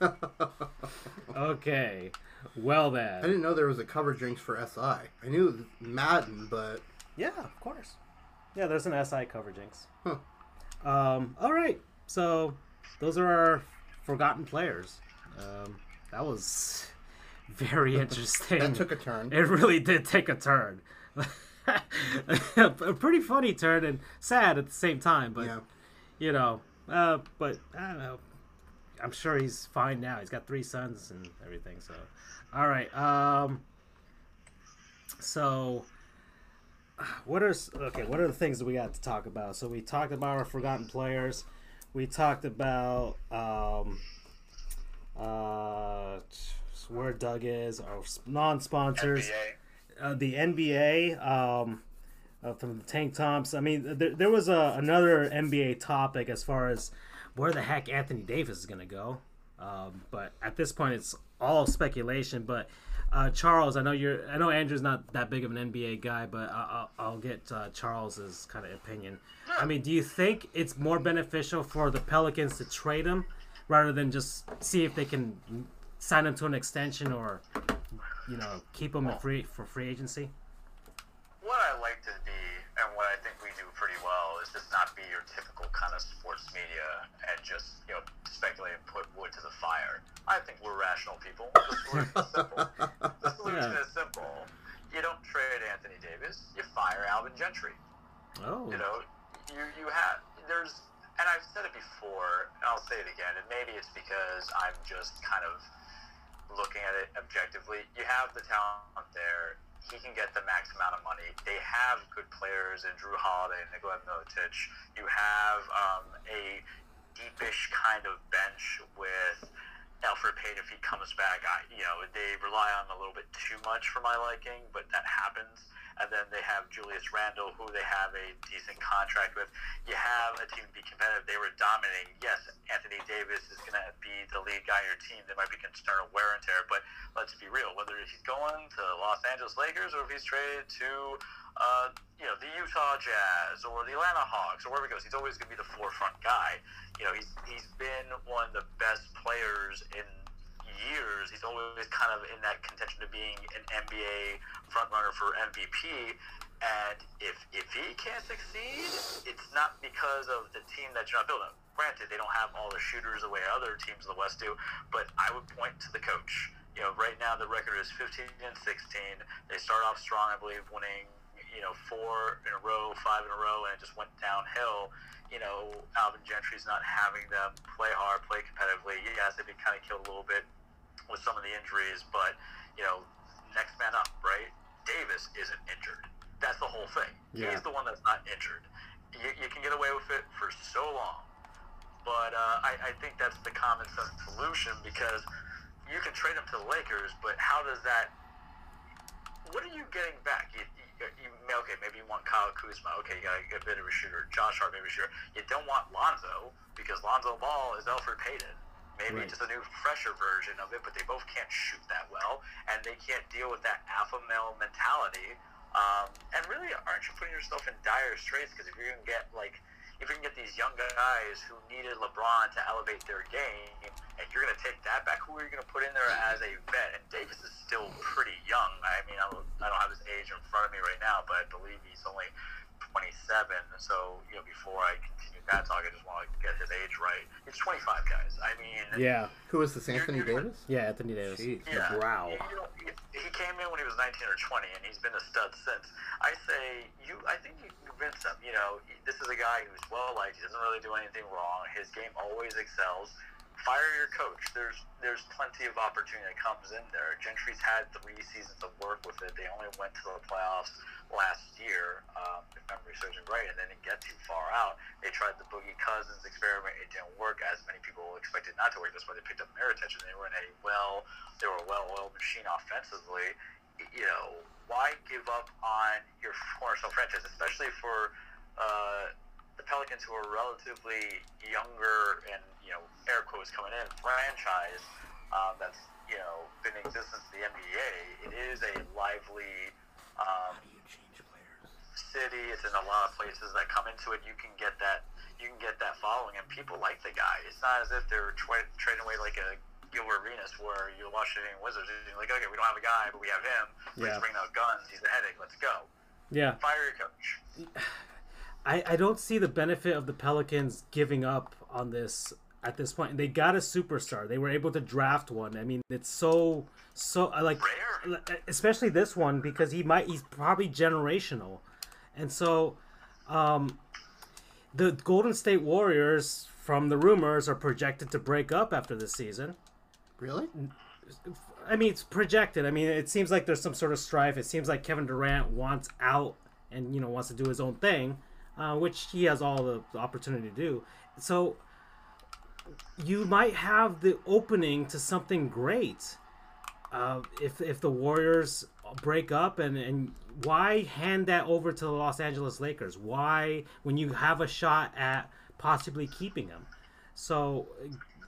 okay. Well then. I didn't know there was a cover drinks for SI. I knew Madden, but Yeah, of course. Yeah, there's an SI cover jinx. Huh. Um, all right. So those are our forgotten players. Um, that was very interesting. that took a turn. It really did take a turn. a pretty funny turn and sad at the same time, but yeah. you know, uh, but I don't know. I'm sure he's fine now. He's got three sons and everything. So, all right. Um, so what are okay? What are the things that we got to talk about? So we talked about our forgotten players. We talked about um, uh, where Doug is, our non-sponsors NBA. uh, the NBA um, uh, from the Tank Tops. I mean, there, there was a, another NBA topic as far as where the heck Anthony Davis is going to go. Um, but at this point, it's all speculation. But uh, Charles, I know you're. I know Andrew's not that big of an NBA guy, but I, I'll, I'll get uh, Charles's kind of opinion. I mean, do you think it's more beneficial for the Pelicans to trade him rather than just see if they can sign him to an extension or, you know, keep him free for free agency? What I like to be, and what I think we do pretty well, is just not be your typical kind of sports media and just you know speculate and put wood to the fire. I think we're rational people. The solution is simple. The solution Yeah. is simple. You don't trade Anthony Davis. You fire Alvin Gentry. Oh, You know, you you have there's, and I've said it before, and I'll say it again, and maybe it's because I'm just kind of looking at it objectively. You have the talent there. He can get the max amount of money. They have good players in Jrue Holiday and Nikola Mirotic. You have um, a deepish kind of bench with Elfrid Payton if he comes back. I, you know, they rely on a little bit too much for my liking, but that happens. And then they have Julius Randle, who they have a decent contract with. You have a team to be competitive. They were dominating. Yes, Anthony Davis is going to be the lead guy on your team. There might be concern of wear and tear, but let's be real. Whether he's going to Los Angeles Lakers or if he's traded to, uh, you know, the Utah Jazz or the Atlanta Hawks or wherever he goes, he's always going to be the forefront guy. You know, he's he's been one of the best players in years. He's always kind of in that contention of being an NBA front runner for MVP. And if if he can't succeed, it's not because of the team that you're not building. Granted, they don't have all the shooters the way other teams in the West do, but I would point to the coach. You know, right now the record is 15 and 16. They start off strong, I believe, winning you know four in a row, five in a row, and it just went downhill. You know, Alvin Gentry's not having them play hard, play competitively. Yes, they've been kind of killed a little bit with some of the injuries, but you know, next man up, right? Davis isn't injured. That's the whole thing. Yeah. He's the one that's not injured. You, you can get away with it for so long, but uh, I, I think that's the common sense solution because you can trade him to the Lakers, but how does that? What are you getting back? You, you, okay? Maybe you want Kyle Kuzma. Okay, you got a bit of a shooter. Josh Hart, maybe a shooter. You don't want Lonzo because Lonzo Ball is Elfrid Payton. Maybe Right. just a new, fresher version of it, but they both can't shoot that well, and they can't deal with that alpha male mentality. Um, and really, aren't you putting yourself in dire straits? Because if you're going to get like, if you can get these young guys who needed LeBron to elevate their game, and you're going to take that back, who are you going to put in there as a vet? And Davis is still pretty young. I mean, I don't, have his age in front of me right now, but I believe he's only 27. So, you know, before I continue that talk, I just want to get his age right. He's 25, guys. I mean, Yeah, Who is this? Anthony You're- you're- Davis? yeah, Anthony Davis. Jeez. yeah. Wow. You know, he- he came in when he was 19 or 20, and he's been a stud since. I say you. I think you convince him. You know, this is a guy who's well liked. He doesn't really do anything wrong. His game always excels. Fire your coach. There's there's plenty of opportunity that comes in there. Gentry's had three seasons of work with it. They only went to the playoffs last year, um, if memory serves me right, and they didn't get too far out. They tried the Boogie Cousins experiment. It didn't work, as many people expected not to work. That's why they picked up their attention. They were in a well, they were a well-oiled machine offensively. You know, why give up on your cornerstone franchise, especially for uh, the Pelicans, who are relatively younger and you know, air quotes coming in, franchise um, that's you know been in existence in the NBA. It is a lively um, How do you change players? city. It's in a lot of places that come into it. You can get that. You can get that following, and people like the guy. It's not as if they're tra- trading away like a Gilbert Arenas, where you're Washington Wizards. And you're like, okay, we don't have a guy, but we have him. Yeah. Let's bring out guns. He's a headache. Let's go. Yeah, Fire your coach. I, I don't see the benefit of the Pelicans giving up on this at this point. They got a superstar. They were able to draft one. I mean, it's so so like Rare. especially this one because he might he's probably generational. And so um the Golden State Warriors from the rumors are projected to break up after this season. Really? I mean, it's projected. I mean, it seems like there's some sort of strife. It seems like Kevin Durant wants out and you know wants to do his own thing, uh, which he has all the, the opportunity to do. So you might have the opening to something great uh, if if the Warriors break up and and why hand that over to the Los Angeles Lakers? Why when you have a shot at possibly keeping him? So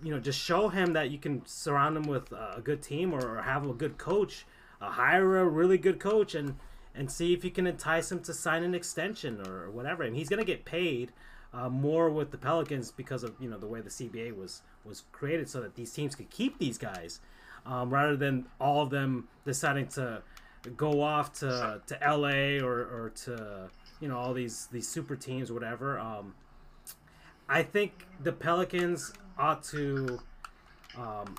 you know, just show him that you can surround him with a good team or, have a good coach, uh, hire a really good coach, and and see if you can entice him to sign an extension or whatever. And he's gonna get paid uh, more with the Pelicans because of you know the way the CBA was was created, so that these teams could keep these guys, um, rather than all of them deciding to go off to to LA or, or to you know all these these super teams whatever. Um, I think the Pelicans ought to um,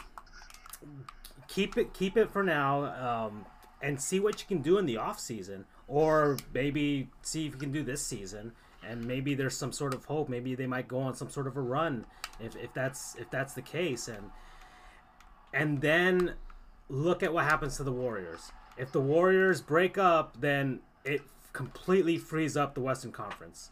keep it keep it for now um, and see what you can do in the off season, or maybe see if you can do this season. And maybe there's some sort of hope. Maybe they might go on some sort of a run if, if that's if that's the case. And and then look at what happens to the Warriors. If the Warriors break up, then it completely frees up the Western Conference.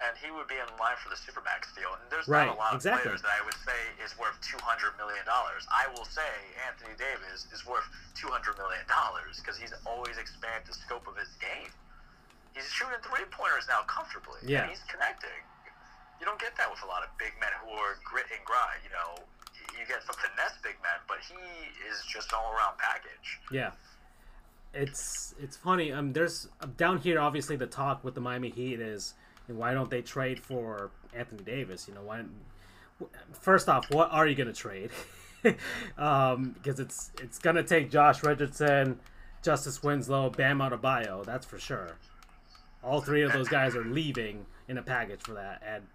And he would be in line for the supermax deal. And there's Right, not a lot of exactly. players that I would say is worth two hundred million dollars. I will say Anthony Davis is worth two hundred million dollars because he's always expanded the scope of his game. He's shooting three pointers now comfortably. Yeah. and he's connecting. You don't get that with a lot of big men who are grit and grind. You know, you get some finesse big men, but he is just an all around package. Yeah, it's it's funny. Um, there's down here. Obviously, the talk with the Miami Heat is, why don't they trade for Anthony Davis? You know, why? First off, what are you gonna trade? um, because it's it's gonna take Josh Richardson, Justice Winslow, Bam Adebayo. That's for sure. All three of those guys are leaving in a package for that, and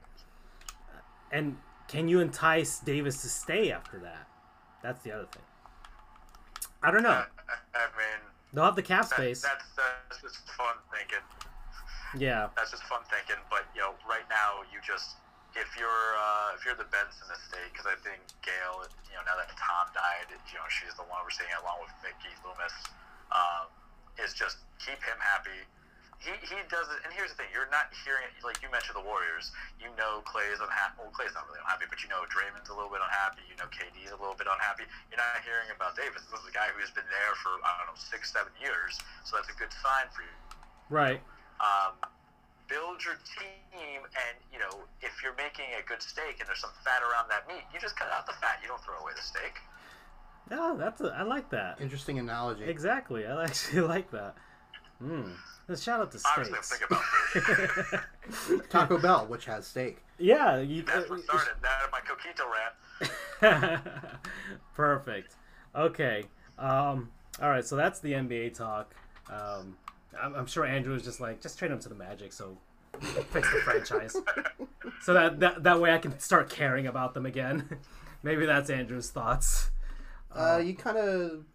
and can you entice Davis to stay after that? That's the other thing. I don't know. I, mean, They'll have the cap space. that's that's just fun thinking. Yeah, That's just fun thinking. But you know, right now you just if you're uh, if you're the Benson estate, because I think Gayle, you know, now that Tom died, you know, she's the one overseeing it along with Mickey Loomis. Um, is just keep him happy. He, he does it, and here's the thing: you're not hearing it like you mentioned the Warriors. You know Clay is unhappy. Well, Clay's not really unhappy, but you know Draymond's a little bit unhappy. You know KD's a little bit unhappy. You're not hearing about Davis. This is a guy who's been there for I don't know six, seven years, so that's a good sign for you right. Um, build your team and you know if you're making a good steak and there's some fat around that meat you just cut out the fat you don't throw away the steak No, that's a, I like that. Interesting analogy. Exactly, I actually like that. Hmm. Shout out to obviously i'm steaks. thinking about food Taco Bell, which has steak. yeah, you. that's what started that my coquito rant Perfect. Okay. Um, all right. So that's the NBA talk. Um, I'm, I'm sure Andrew was just like, just trade him to the Magic, so fix the franchise, so that, that that way I can start caring about them again. Maybe that's Andrew's thoughts. Uh, you kind of,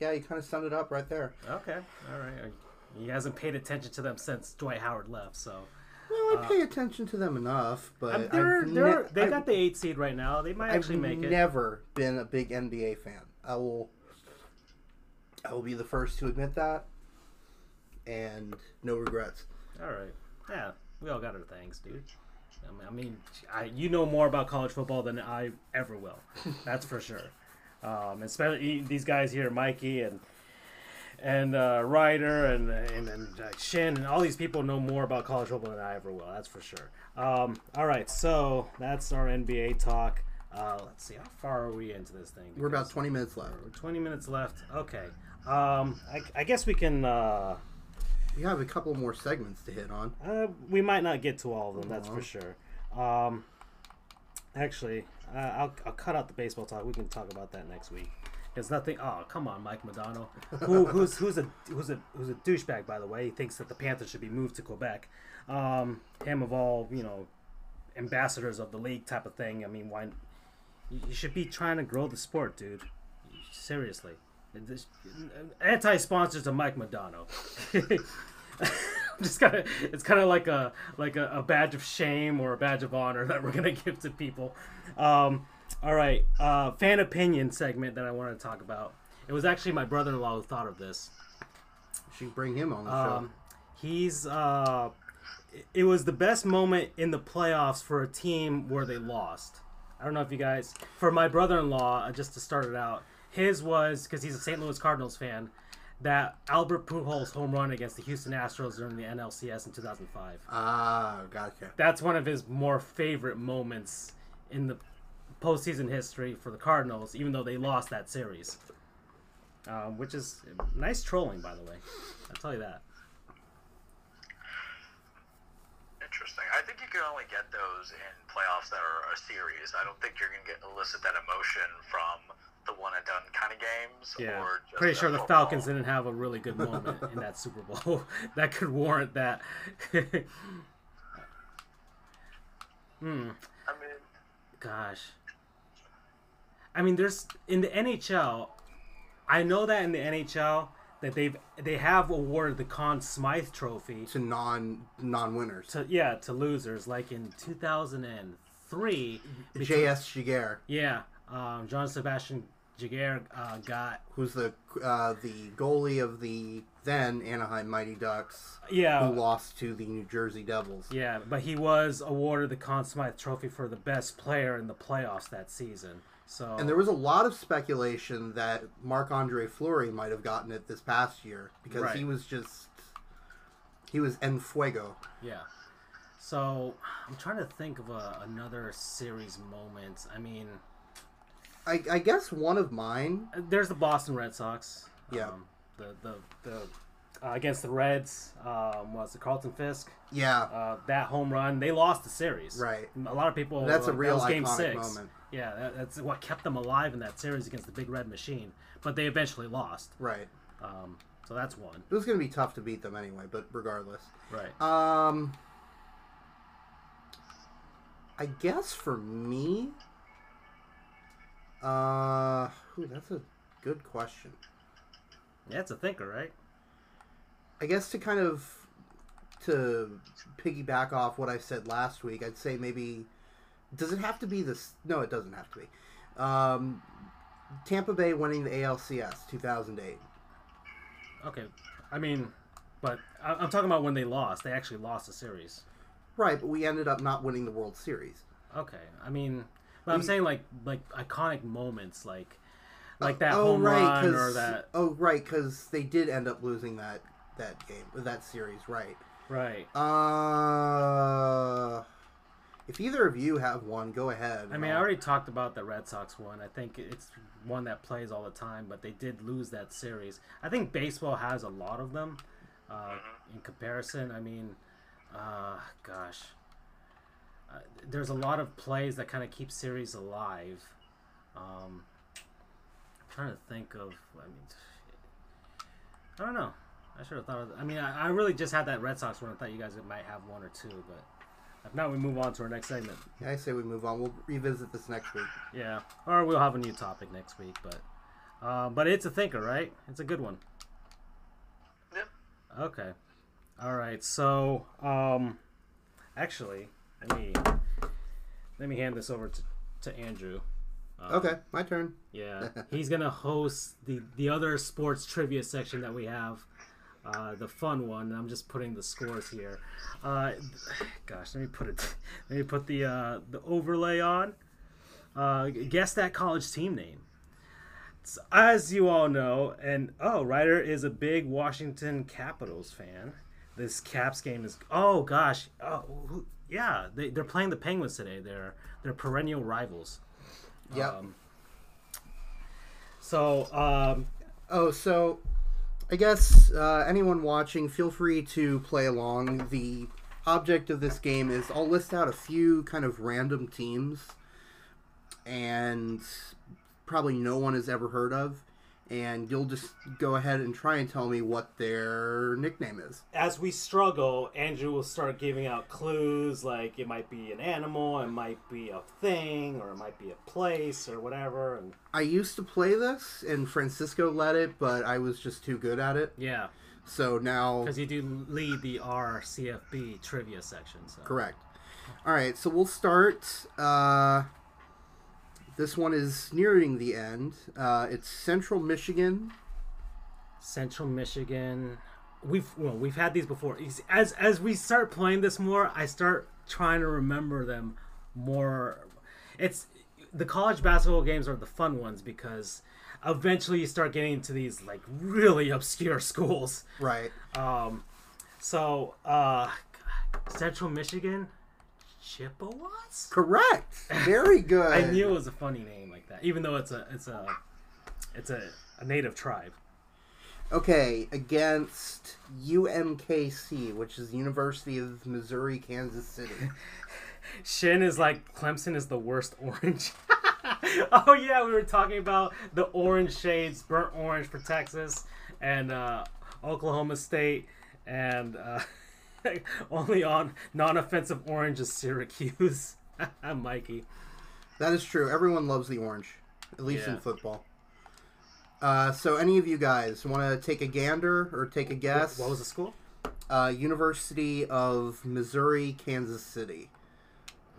yeah, you kind of summed it up right there. Okay. All right. He hasn't paid attention to them since Dwight Howard left, so Well, I pay attention to them enough, but Um, they're, they're, ne- they I've- got the eight seed right now. They might I've actually make it. never been a big NBA fan. I will. I will be the first to admit that, and no regrets. All right. Yeah, we all got our things, dude. I mean- I you know more about college football than I ever will. That's for sure. Um, especially these guys here, Mikey and and uh, Ryder and and, and uh, Shin and all these people know more about college football than I ever will. That's for sure. Um, all right, so that's our NBA talk. Uh, let's see, how far are we into this thing? We're about twenty minutes left. we're 20 minutes left. Okay. Um, I, I guess we can. Uh, We have a couple more segments to hit on. uh, we might not get to all of them. That's for sure. Um, actually, uh, I'll, I'll cut out the baseball talk. We can talk about that next week. There's nothing. Oh, come on, Mike Madonna, who, who's who's a who's a who's a douchebag by the way. He thinks that the Panthers should be moved to Quebec. Um, him of all you know, ambassadors of the league type of thing. I mean, why? You you should be trying to grow the sport, dude. Seriously. This- Anti-sponsors to Mike Madonna. just kind of it's kind of like a like a, a badge of shame or a badge of honor that we're gonna give to people. Um all right uh fan opinion segment that i wanted to talk about. It was actually my brother-in-law who thought of this. Should bring him on the um he's uh it- it was the best moment in the playoffs for a team where they lost. I don't know if you guys for my brother-in-law uh, just to start it out his was because he's a st louis cardinals fan that albert pujols home run against the houston astros during the nlcs in 2005. Ah, gotcha. that's one of his more favorite moments in the postseason history for the Cardinals, even though they lost that series. Um, which is nice trolling, by the way. I'll tell you that. interesting i think you can only get those in playoffs that are a series i don't think you're going to get elicit that emotion from the one and done kind of games Yeah, or just pretty sure the football. Falcons didn't have a really good moment in that Super Bowl that could warrant that. hmm. i mean Gosh. I mean, there's in the NHL. I know that in the NHL that they've they have awarded the Conn Smythe Trophy To non non winners. to yeah to losers like in 2003 J.S. Giguere, yeah um, John Sebastian Giguere uh, got who's the uh, the goalie of the then Anaheim Mighty Ducks, yeah who lost to the New Jersey Devils. yeah but he was awarded the Conn Smythe Trophy for the best player in the playoffs that season so And there was a lot of speculation that Marc Andre Fleury might have gotten it this past year because Right. he was just he was en fuego. yeah so I'm trying to think of a, another series moment I mean I, I guess one of mine. there's the Boston Red Sox Yeah. um, the the the uh, against the Reds um, was the Carlton Fisk Yeah, uh, that home run. They lost the series. Right. A lot of people. That's a real that game iconic six. moment. Yeah, that, that's what kept them alive in that series against the Big Red Machine. But they eventually lost. right. Um, So that's one. It was going to be tough to beat them anyway, but regardless. Right. Um, I guess for me, uh, ooh, that's a good question. Yeah, it's a thinker, right? I guess to kind of to piggyback off what I said last week, I'd say maybe does it have to be this? No, it doesn't have to be. Um, Tampa Bay winning the ALCS 2008. Okay. I mean, but I- I'm talking about when they lost. They actually lost the series. Right, but we ended up not winning the World Series. Okay. I mean, but I'm We- saying like like iconic moments, like like that oh home right, run or 'cause- that. oh right, because they did end up losing that that game, that series. Right. Right. Uh, if either of you have one, go ahead. I mean, I already talked about the Red Sox one. I think it's one that plays all the time, but they did lose that series. I think baseball has a lot of them. Uh, in comparison, I mean, uh, gosh, uh, there's a lot of plays that kind of keep series alive. Um, I'm trying to think of. I mean, I don't know. I should have thought of. I mean, I, I really just had that Red Sox one. I thought you guys might have one or two, but if not, we move on to our next segment. Yeah, I say we move on. We'll revisit this next week. Yeah, or we'll have a new topic next week. But, uh, but it's a thinker, right? It's a good one. Yep. Okay. All right. So, um, actually, let me let me hand this over to, to Andrew. Um, Okay, my turn. Yeah, he's gonna host the the other sports trivia section that we have, uh, the fun one. I'm just putting the scores here. Uh, gosh, let me put it. Let me put the uh, the overlay on. Uh, guess that college team name. So, as you all know, and oh, Ryder is a big Washington Capitals fan. This Caps game is oh gosh oh who, yeah they, they're playing the Penguins today. They're they're perennial rivals. Yeah. Um, so um, Oh, so I guess uh, anyone watching, feel free to play along. The object of this game is I'll list out a few kind of random teams, and probably no one has ever heard of, and you'll just go ahead and try and tell me what their nickname is. as we struggle, Andrew will start giving out clues like it might be an animal, it might be a thing, or it might be a place or whatever. And I used to play this, and Francisco led it, but I was just too good at it. yeah, So now, because you do lead the RCFB trivia section. So. correct. All right, so we'll start. Uh, this one is nearing the end. Uh, it's Central Michigan. Central Michigan. We've well, we've had these before. As as we start playing this more, I start trying to remember them more. It's the college basketball games are the fun ones because eventually you start getting into these like really obscure schools. Right. Um, so uh, Central Michigan, Chippewas. Correct. Very good. I knew it was a funny name like that, even though it's a it's a it's a, a native tribe. Okay, against UMKC, which is University of Missouri Kansas City. Shin is like Clemson is the worst orange. oh yeah, we were talking about the orange shades, burnt orange for Texas and uh, Oklahoma State, and uh, only on non-offensive orange is Syracuse. Mikey. that is true. Everyone loves the orange, at least in football. Uh, so, any of you guys want to take a gander or take a guess? What was the school? Uh, University of Missouri Kansas City.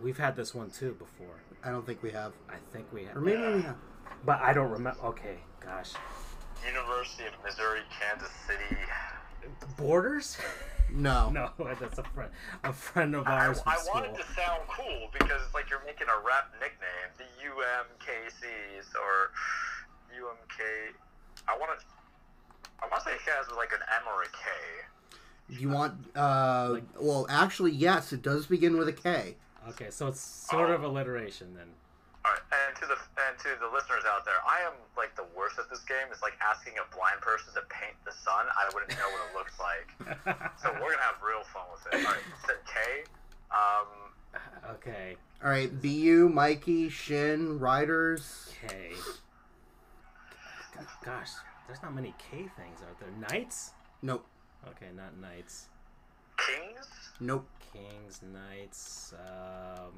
We've had this one too before. I don't think we have, I think we have, or maybe we have. but I don't remember. Okay, gosh, University of Missouri, Kansas City. Borders? No. no, that's a friend, a friend of ours from I wanted to sound cool because it's like you're making a rap nickname, the UMKCs or UMK. I want to. I want to say it has like an M or a K. Do you want? Uh, well, actually, yes. It does begin with a K. Okay, so it's sort of alliteration then. All right, and to the and to the listeners out there, I am like the worst at this game. It's like asking a blind person to paint the sun. I wouldn't know what it looks like. So we're gonna have real fun with it. All right, said K. Um, okay, All right, BU, Mikey, Shin, Riders. okay. Gosh, there's not many K things, out there? Knights? Nope. Okay, not knights. Kings? Nope. Kings, knights, um,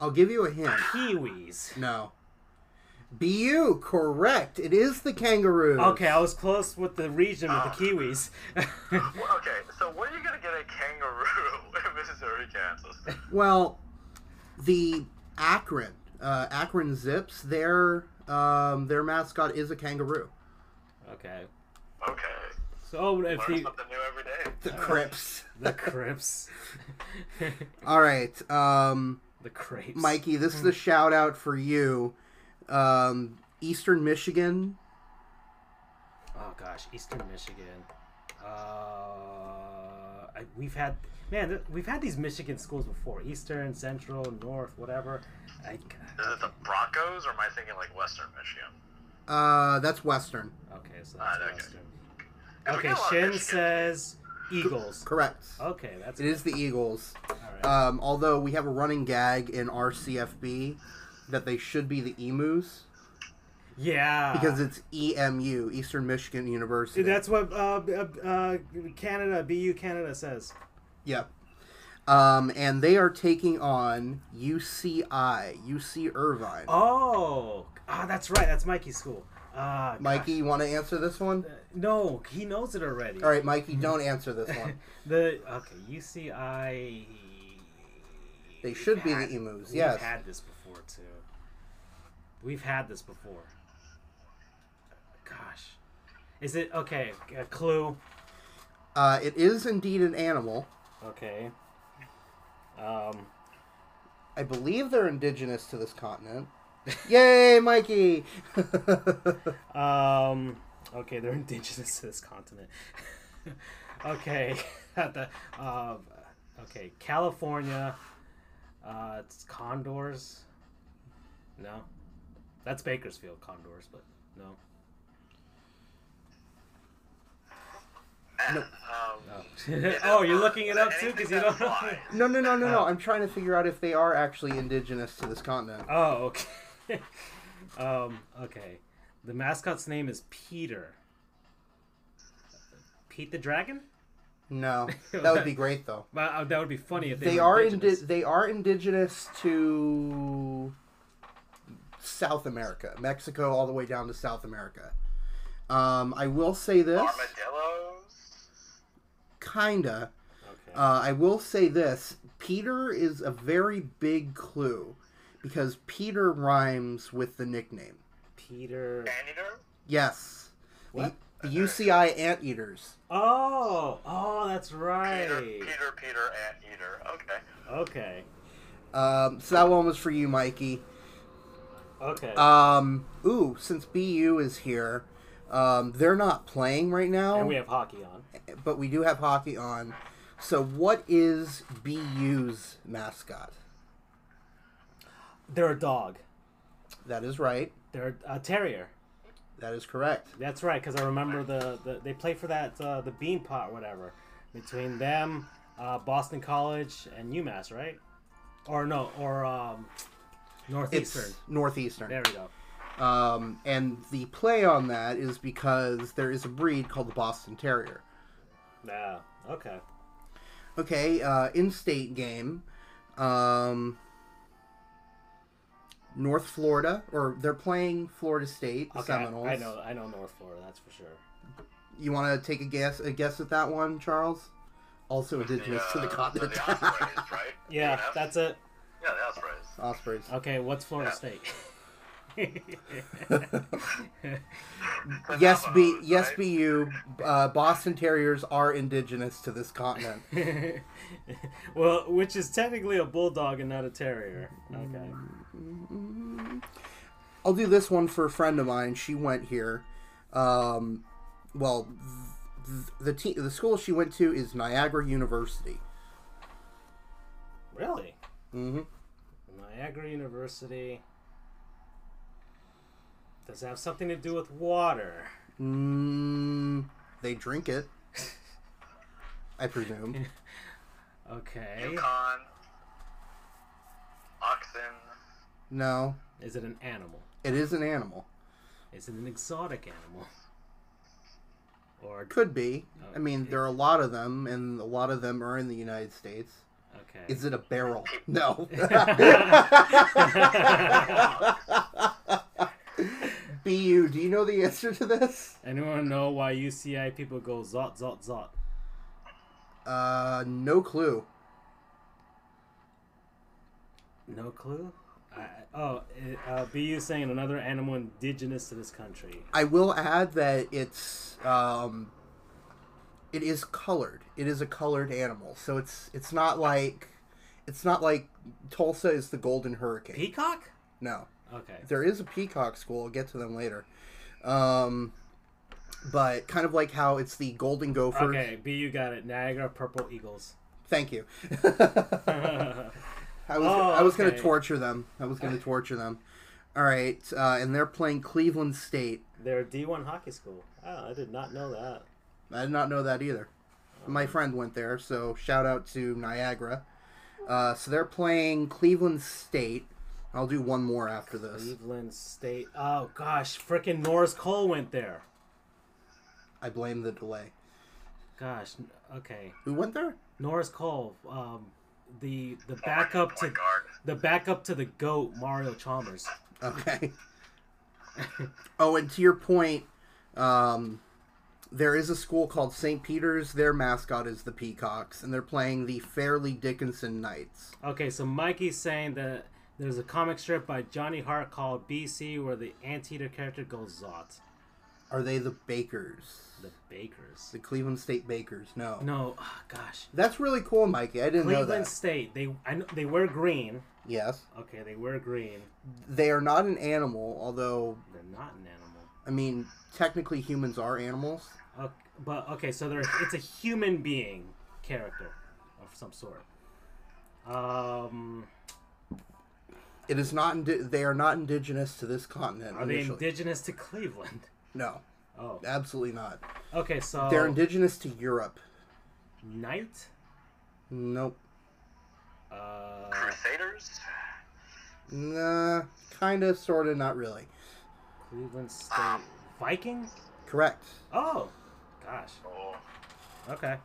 I'll give you a hint. kiwis. No. BU, correct. It is the kangaroo. Okay, I was close with the region with the kiwis. Well, okay, so where are you gonna get a kangaroo in Missouri, Kansas? Well, the Akron, uh, Akron Zips, their um, their mascot is a kangaroo. okay. Okay. So if Learn you something new every day. The Crips. the Crips, All right, um, the Crepes, Mikey, this is a shout out for you. Um, Eastern Michigan. Oh gosh, Eastern Michigan. Uh, I, we've had man, th- we've had these Michigan schools before. Eastern, Central, North, whatever. I, Is it the Broncos or am I thinking like Western Michigan? Uh, that's Western. okay, so Ah, that's okay. Western. Okay, got a lot of Shin says Eagles. Correct. Okay, that's It is the Eagles. right. Um, although we have a running gag in RCFB that they should be the emus yeah, because it's EMU, Eastern Michigan University. that's what uh, uh, uh, Canada, BU Canada says. Yep. Um, and they are taking on UCI, UC Irvine. Oh, ah, that's right. That's Mikey's school. Uh, Mikey, you want to answer this one? no, he knows it already. All right, Mikey, don't answer this one. The okay UCI. They should We've be the emus, We've yes. had this before too. We've had this before. Gosh, is it okay? A clue. Uh, it is indeed an animal. Okay. Um. I believe they're indigenous to this continent. Yay, Mikey! Um. Okay, they're indigenous to this continent. okay. the, um, okay, California. Uh, it's condors. No, that's Bakersfield condors, but no. Um, Oh, oh you're looking it up too because you don't know. No, no, no, no, no. Oh. I'm trying to figure out if they are actually indigenous to this continent. Oh, okay. um, okay. The mascot's name is Peter. Pete the Dragon? No, that would be great though. Well, uh, that would be funny if they, They were are indigenous. indi- they are indigenous to South America, Mexico, all the way down to South America. Um, I will say this, Armadillos? kinda. okay. Uh, I will say this: Peter is a very big clue because Peter rhymes with the nickname. Peter. Anteater? Yes, What? the, the UCI anteaters. Oh, oh, that's right. Peter, Peter, Peter, Anteater. Okay. Okay, Um, so that one was for you, Mikey. okay. Um, ooh, since BU is here, um, they're not playing right now. and we have hockey on. but we do have hockey on. So, what is BU's mascot? They're a dog. That is right. They're a terrier. That is correct. That's right, because I remember the, the they play for that uh, the bean pot or whatever between them, uh, Boston College, and UMass, right? Or no, or um, Northeastern. It's Northeastern. There we go. Um, and the play on that is because there is a breed called the Boston Terrier. Yeah. Okay. Okay, uh, in-state game. Um, North Florida, or they're playing Florida State, Okay. Seminoles. I know. I know North Florida. That's for sure. You want to take a guess? A guess at that one, Charles? Also indigenous to the uh, continent. The Ospreys, right? Yeah, UNF? that's it. Yeah, the Ospreys. Ospreys. Okay, what's Florida Yeah. State? The Yes, B. Navajos, Yes, right? BU. Uh, Boston Terriers are indigenous to this continent. well, which is technically a bulldog and not a terrier. Okay. I'll do this one for a friend of mine. She went here. Um, well, th- the te- the school she went to is Niagara University. Really? Mm-hmm. Niagara University. Does it have something to do with water? Mm, they drink it. I presume. Okay. Yukon. Oxen. No, Is it an animal? it is an animal. Is it an exotic animal? Or Could be. I mean, there are a lot of them, and a lot of them are in the United States. okay. Is it a barrel? No. Bu, do you know the answer to this? Anyone know why UCI people go zot zot zot? Uh, no clue. No clue. I, oh, uh, BU saying another animal indigenous to this country. I will add that it's um, it is colored. It is a colored animal, so it's it's not like it's not like Tulsa is the golden hurricane. Peacock. No, Okay. there is a peacock school. I'll get to them later. Um, but kind of like how it's the golden gopher. Okay, BU got it. Niagara Purple Eagles. Thank you. okay. I was Oh, I was gonna torture them. I was gonna torture them. All right, uh, and they're playing Cleveland State. They're a D1 hockey school. Oh, I did not know that. I did not know that either. My friend went there, so shout out to Niagara. Uh, so they're playing Cleveland State. I'll do one more after this. Cleveland State. Oh gosh, freaking Norris Cole went there. I blame the delay. Gosh. Okay. Who went there? Norris Cole. Um, the the Former backup to guard. the backup to the goat Mario Chalmers. Okay. oh, and to your point, um, there is a school called St. Peter's. Their mascot is the Peacocks, and they're playing the Fairleigh Dickinson Knights. Okay, so Mikey's saying that there's a comic strip by Johnny Hart called BC where the anteater character goes Zot. Are they the Bakers? The Bakers. The Cleveland State Bakers? No. No, oh, gosh. That's really cool, Mikey. I didn't know Cleveland that. State. They I know, they wear green. Yes. Okay, they wear green. They are not an animal, although, They're not an animal. I mean, technically humans are animals. Okay, but okay, so they're it's a human being character of some sort. Um, It is not. Indi- they are not indigenous to this continent. are they indigenous to Cleveland? no, Oh, absolutely not. okay. So They're indigenous to Europe. Knight. Nope. Uh, Crusaders. Nah, kinda, sorta, not really. Cleveland State Vikings. Correct. Oh, gosh. Oh, Okay.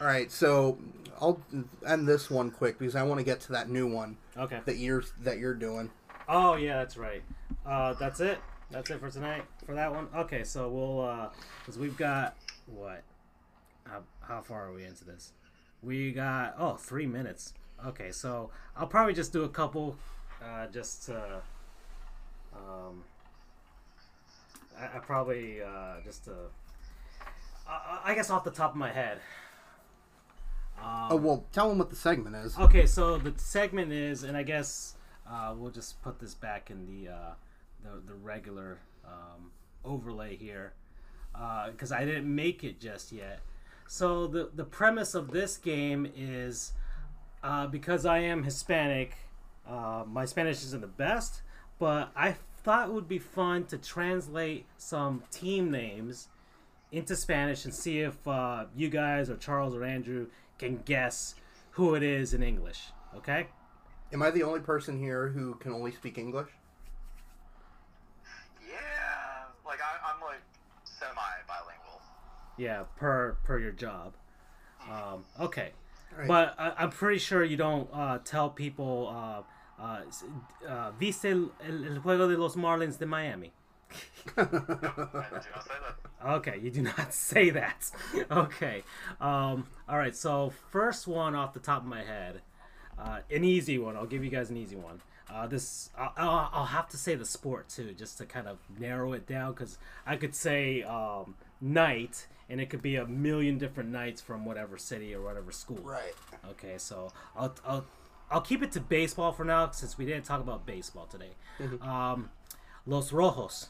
All right, so I'll end this one quick because I want to get to that new one Okay. that you're that you're doing. Oh yeah, that's right. Uh, that's it. That's it for tonight for that one. Okay, so we'll uh, cause we've got what? How, how far are we into this? We got oh three minutes. Okay, so I'll probably just do a couple, uh, just to, um, I, I probably uh, just to, uh, I guess off the top of my head. Um, Oh well, tell them what the segment is. Okay, so the segment is, and I guess uh, we'll just put this back in the uh, the, the regular um, overlay here because I didn't make it just yet. So the the premise of this game is uh, because I am Hispanic, uh, my Spanish isn't the best, but I thought it would be fun to translate some team names into Spanish and see if uh, you guys or Charles or Andrew can guess who it is in English. Okay? Am I the only person here who can only speak English? yeah. Like I, I'm like semi-bilingual. Yeah, per per your job. Um, okay, Alright. but I, I'm pretty sure you don't uh, tell people. Uh, uh, uh, ¿Viste el, el, el juego de los Marlins de Miami? I do not say that. Okay, you do not say that. okay. Um, all right. So first one off the top of my head, uh, an easy one. I'll give you guys an easy one. Uh, this I'll, I'll, I'll have to say the sport too, just to kind of narrow it down, because I could say um, night, and it could be a million different nights from whatever city or whatever school. Right. Okay, so I'll I'll I'll keep it to baseball for now, since we didn't talk about baseball today. Um, Los Rojos.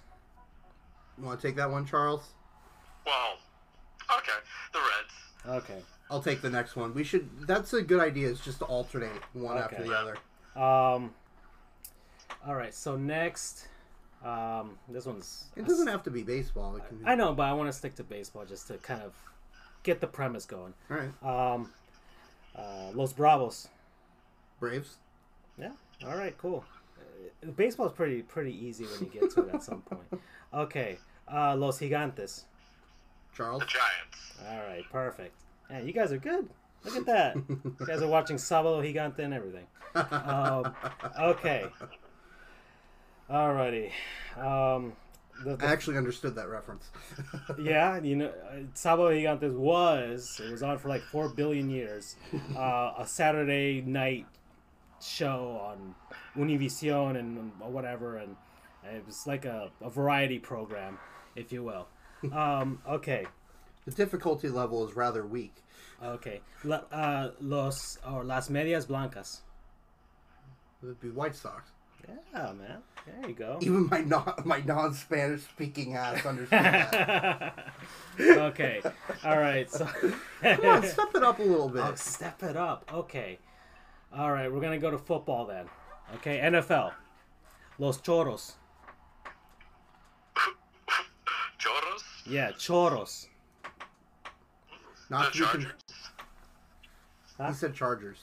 You want to take that one, Charles? Well, okay. The Reds. Okay. I'll take the next one. We should. That's a good idea. Is just to alternate one after the other. Um. All right. So next, um, this one's. It doesn't have to be baseball. It can be... I know, but I want to stick to baseball just to kind of get the premise going. All right. Um, uh, Los Bravos. Braves. Yeah. All right. Cool. Baseball is pretty pretty easy when you get to it at some point. Okay, uh, Los Gigantes. Charles. The Giants. All right, perfect. Yeah, you guys are good. Look at that. you guys are watching Sábado Gigante and everything. Um, okay. Alrighty. Um, the, I actually understood that reference. yeah, you know, uh, Sábado Gigantes was it was on for like four billion years. Uh, a Saturday night show on Univision and whatever, and it was like a, a variety program, if you will. Um, okay. the difficulty level is rather weak. Okay. La, uh, los or las medias blancas. It would be White Sox. Yeah, man. There you go. Even my non my non Spanish speaking ass understands that. okay. All right. So Come on, step it up a little bit. Oh, step it up. Okay. All right. We're gonna go to football then. Okay. NFL. Los choros. Choros. Yeah, choros. Not to be con- Chargers. he said Chargers.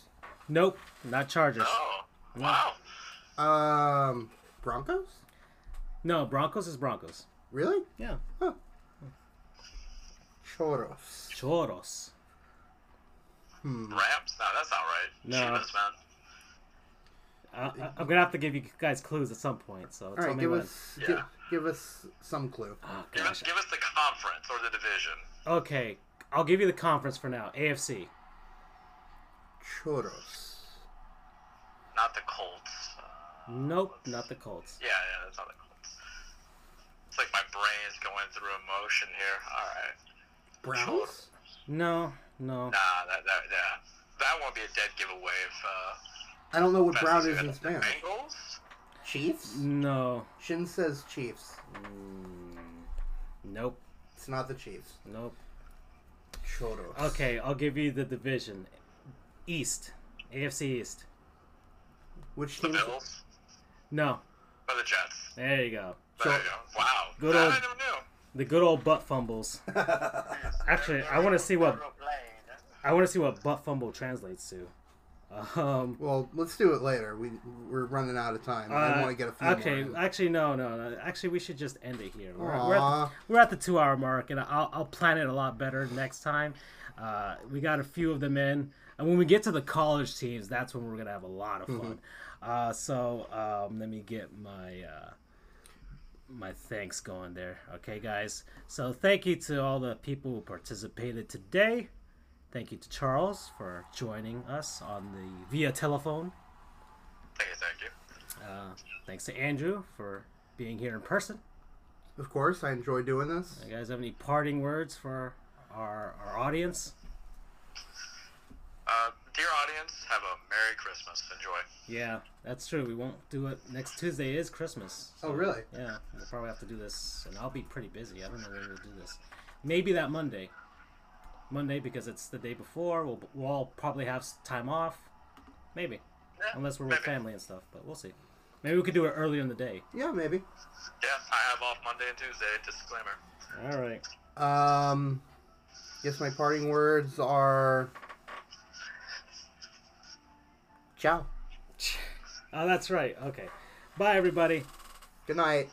Nope. Not Chargers. Oh. Wow. Um, Broncos? No, Broncos is Broncos. Really? Yeah. Choros. Choros. Hmm. Rams? No, that's not right. No. Chivas, man. I, I, I'm gonna have to give you guys clues at some point. So All tell right, me give when. us Yeah. give, give us some clue. Oh Give us, give us the conference or the division. Okay. I'll give you the conference for now. AFC. Choros. Not the Colts. Uh, Nope. Not the Colts. yeah, yeah, that's not the Colts. It's like my brain's going through emotion here. All right. Browns? No. No. Nah, that, that, yeah. That won't be a dead giveaway if, uh, I don't know what brown is in the Spanish. Bengals? Chiefs? No. Shin says Chiefs. Mm, nope. It's not the Chiefs. Nope. Choros. Okay, I'll give you the division. East. AFC East. Which The team? is it? Bills? No. Or the Jets? There you go. There So- you go. Wow. Good That old- I never knew. The good old butt fumbles. Actually, I want to see what I want to see what butt fumble translates to. Um, well, let's do it later. We we're running out of time. I uh, want to get a few okay, more. actually, no, no, no. Actually, we should just end it here. We're, we're, at, the, we're at the two-hour mark, and I'll, I'll plan it a lot better next time. Uh, we got a few of them in, and when we get to the college teams, that's when we're gonna have a lot of fun. Uh, so um, let me get my uh, my thanks going there. Okay, guys. So thank you to all the people who participated today. Thank you to Charles for joining us on the via telephone. Thank you, thank you. Uh, thanks to Andrew for being here in person. Of course, I enjoy doing this. You guys have any parting words for our, our audience? Uh, dear audience, have a Merry Christmas. Enjoy. Yeah, that's true. We won't do it next Tuesday. Is Christmas. Oh, really? Yeah, we'll probably have to do this, and I'll be pretty busy. I don't know when we'll do this. Maybe that Monday. Monday because it's the day before. We'll we'll all probably have time off. Maybe, Yeah, unless we're with family and stuff. But we'll see. Maybe we could do it earlier in the day. Yeah, maybe. Yeah, I have off Monday and Tuesday. Disclaimer. All right. Um, guess my parting words are. Ciao. Oh, that's right. Okay. Bye, everybody. Good night.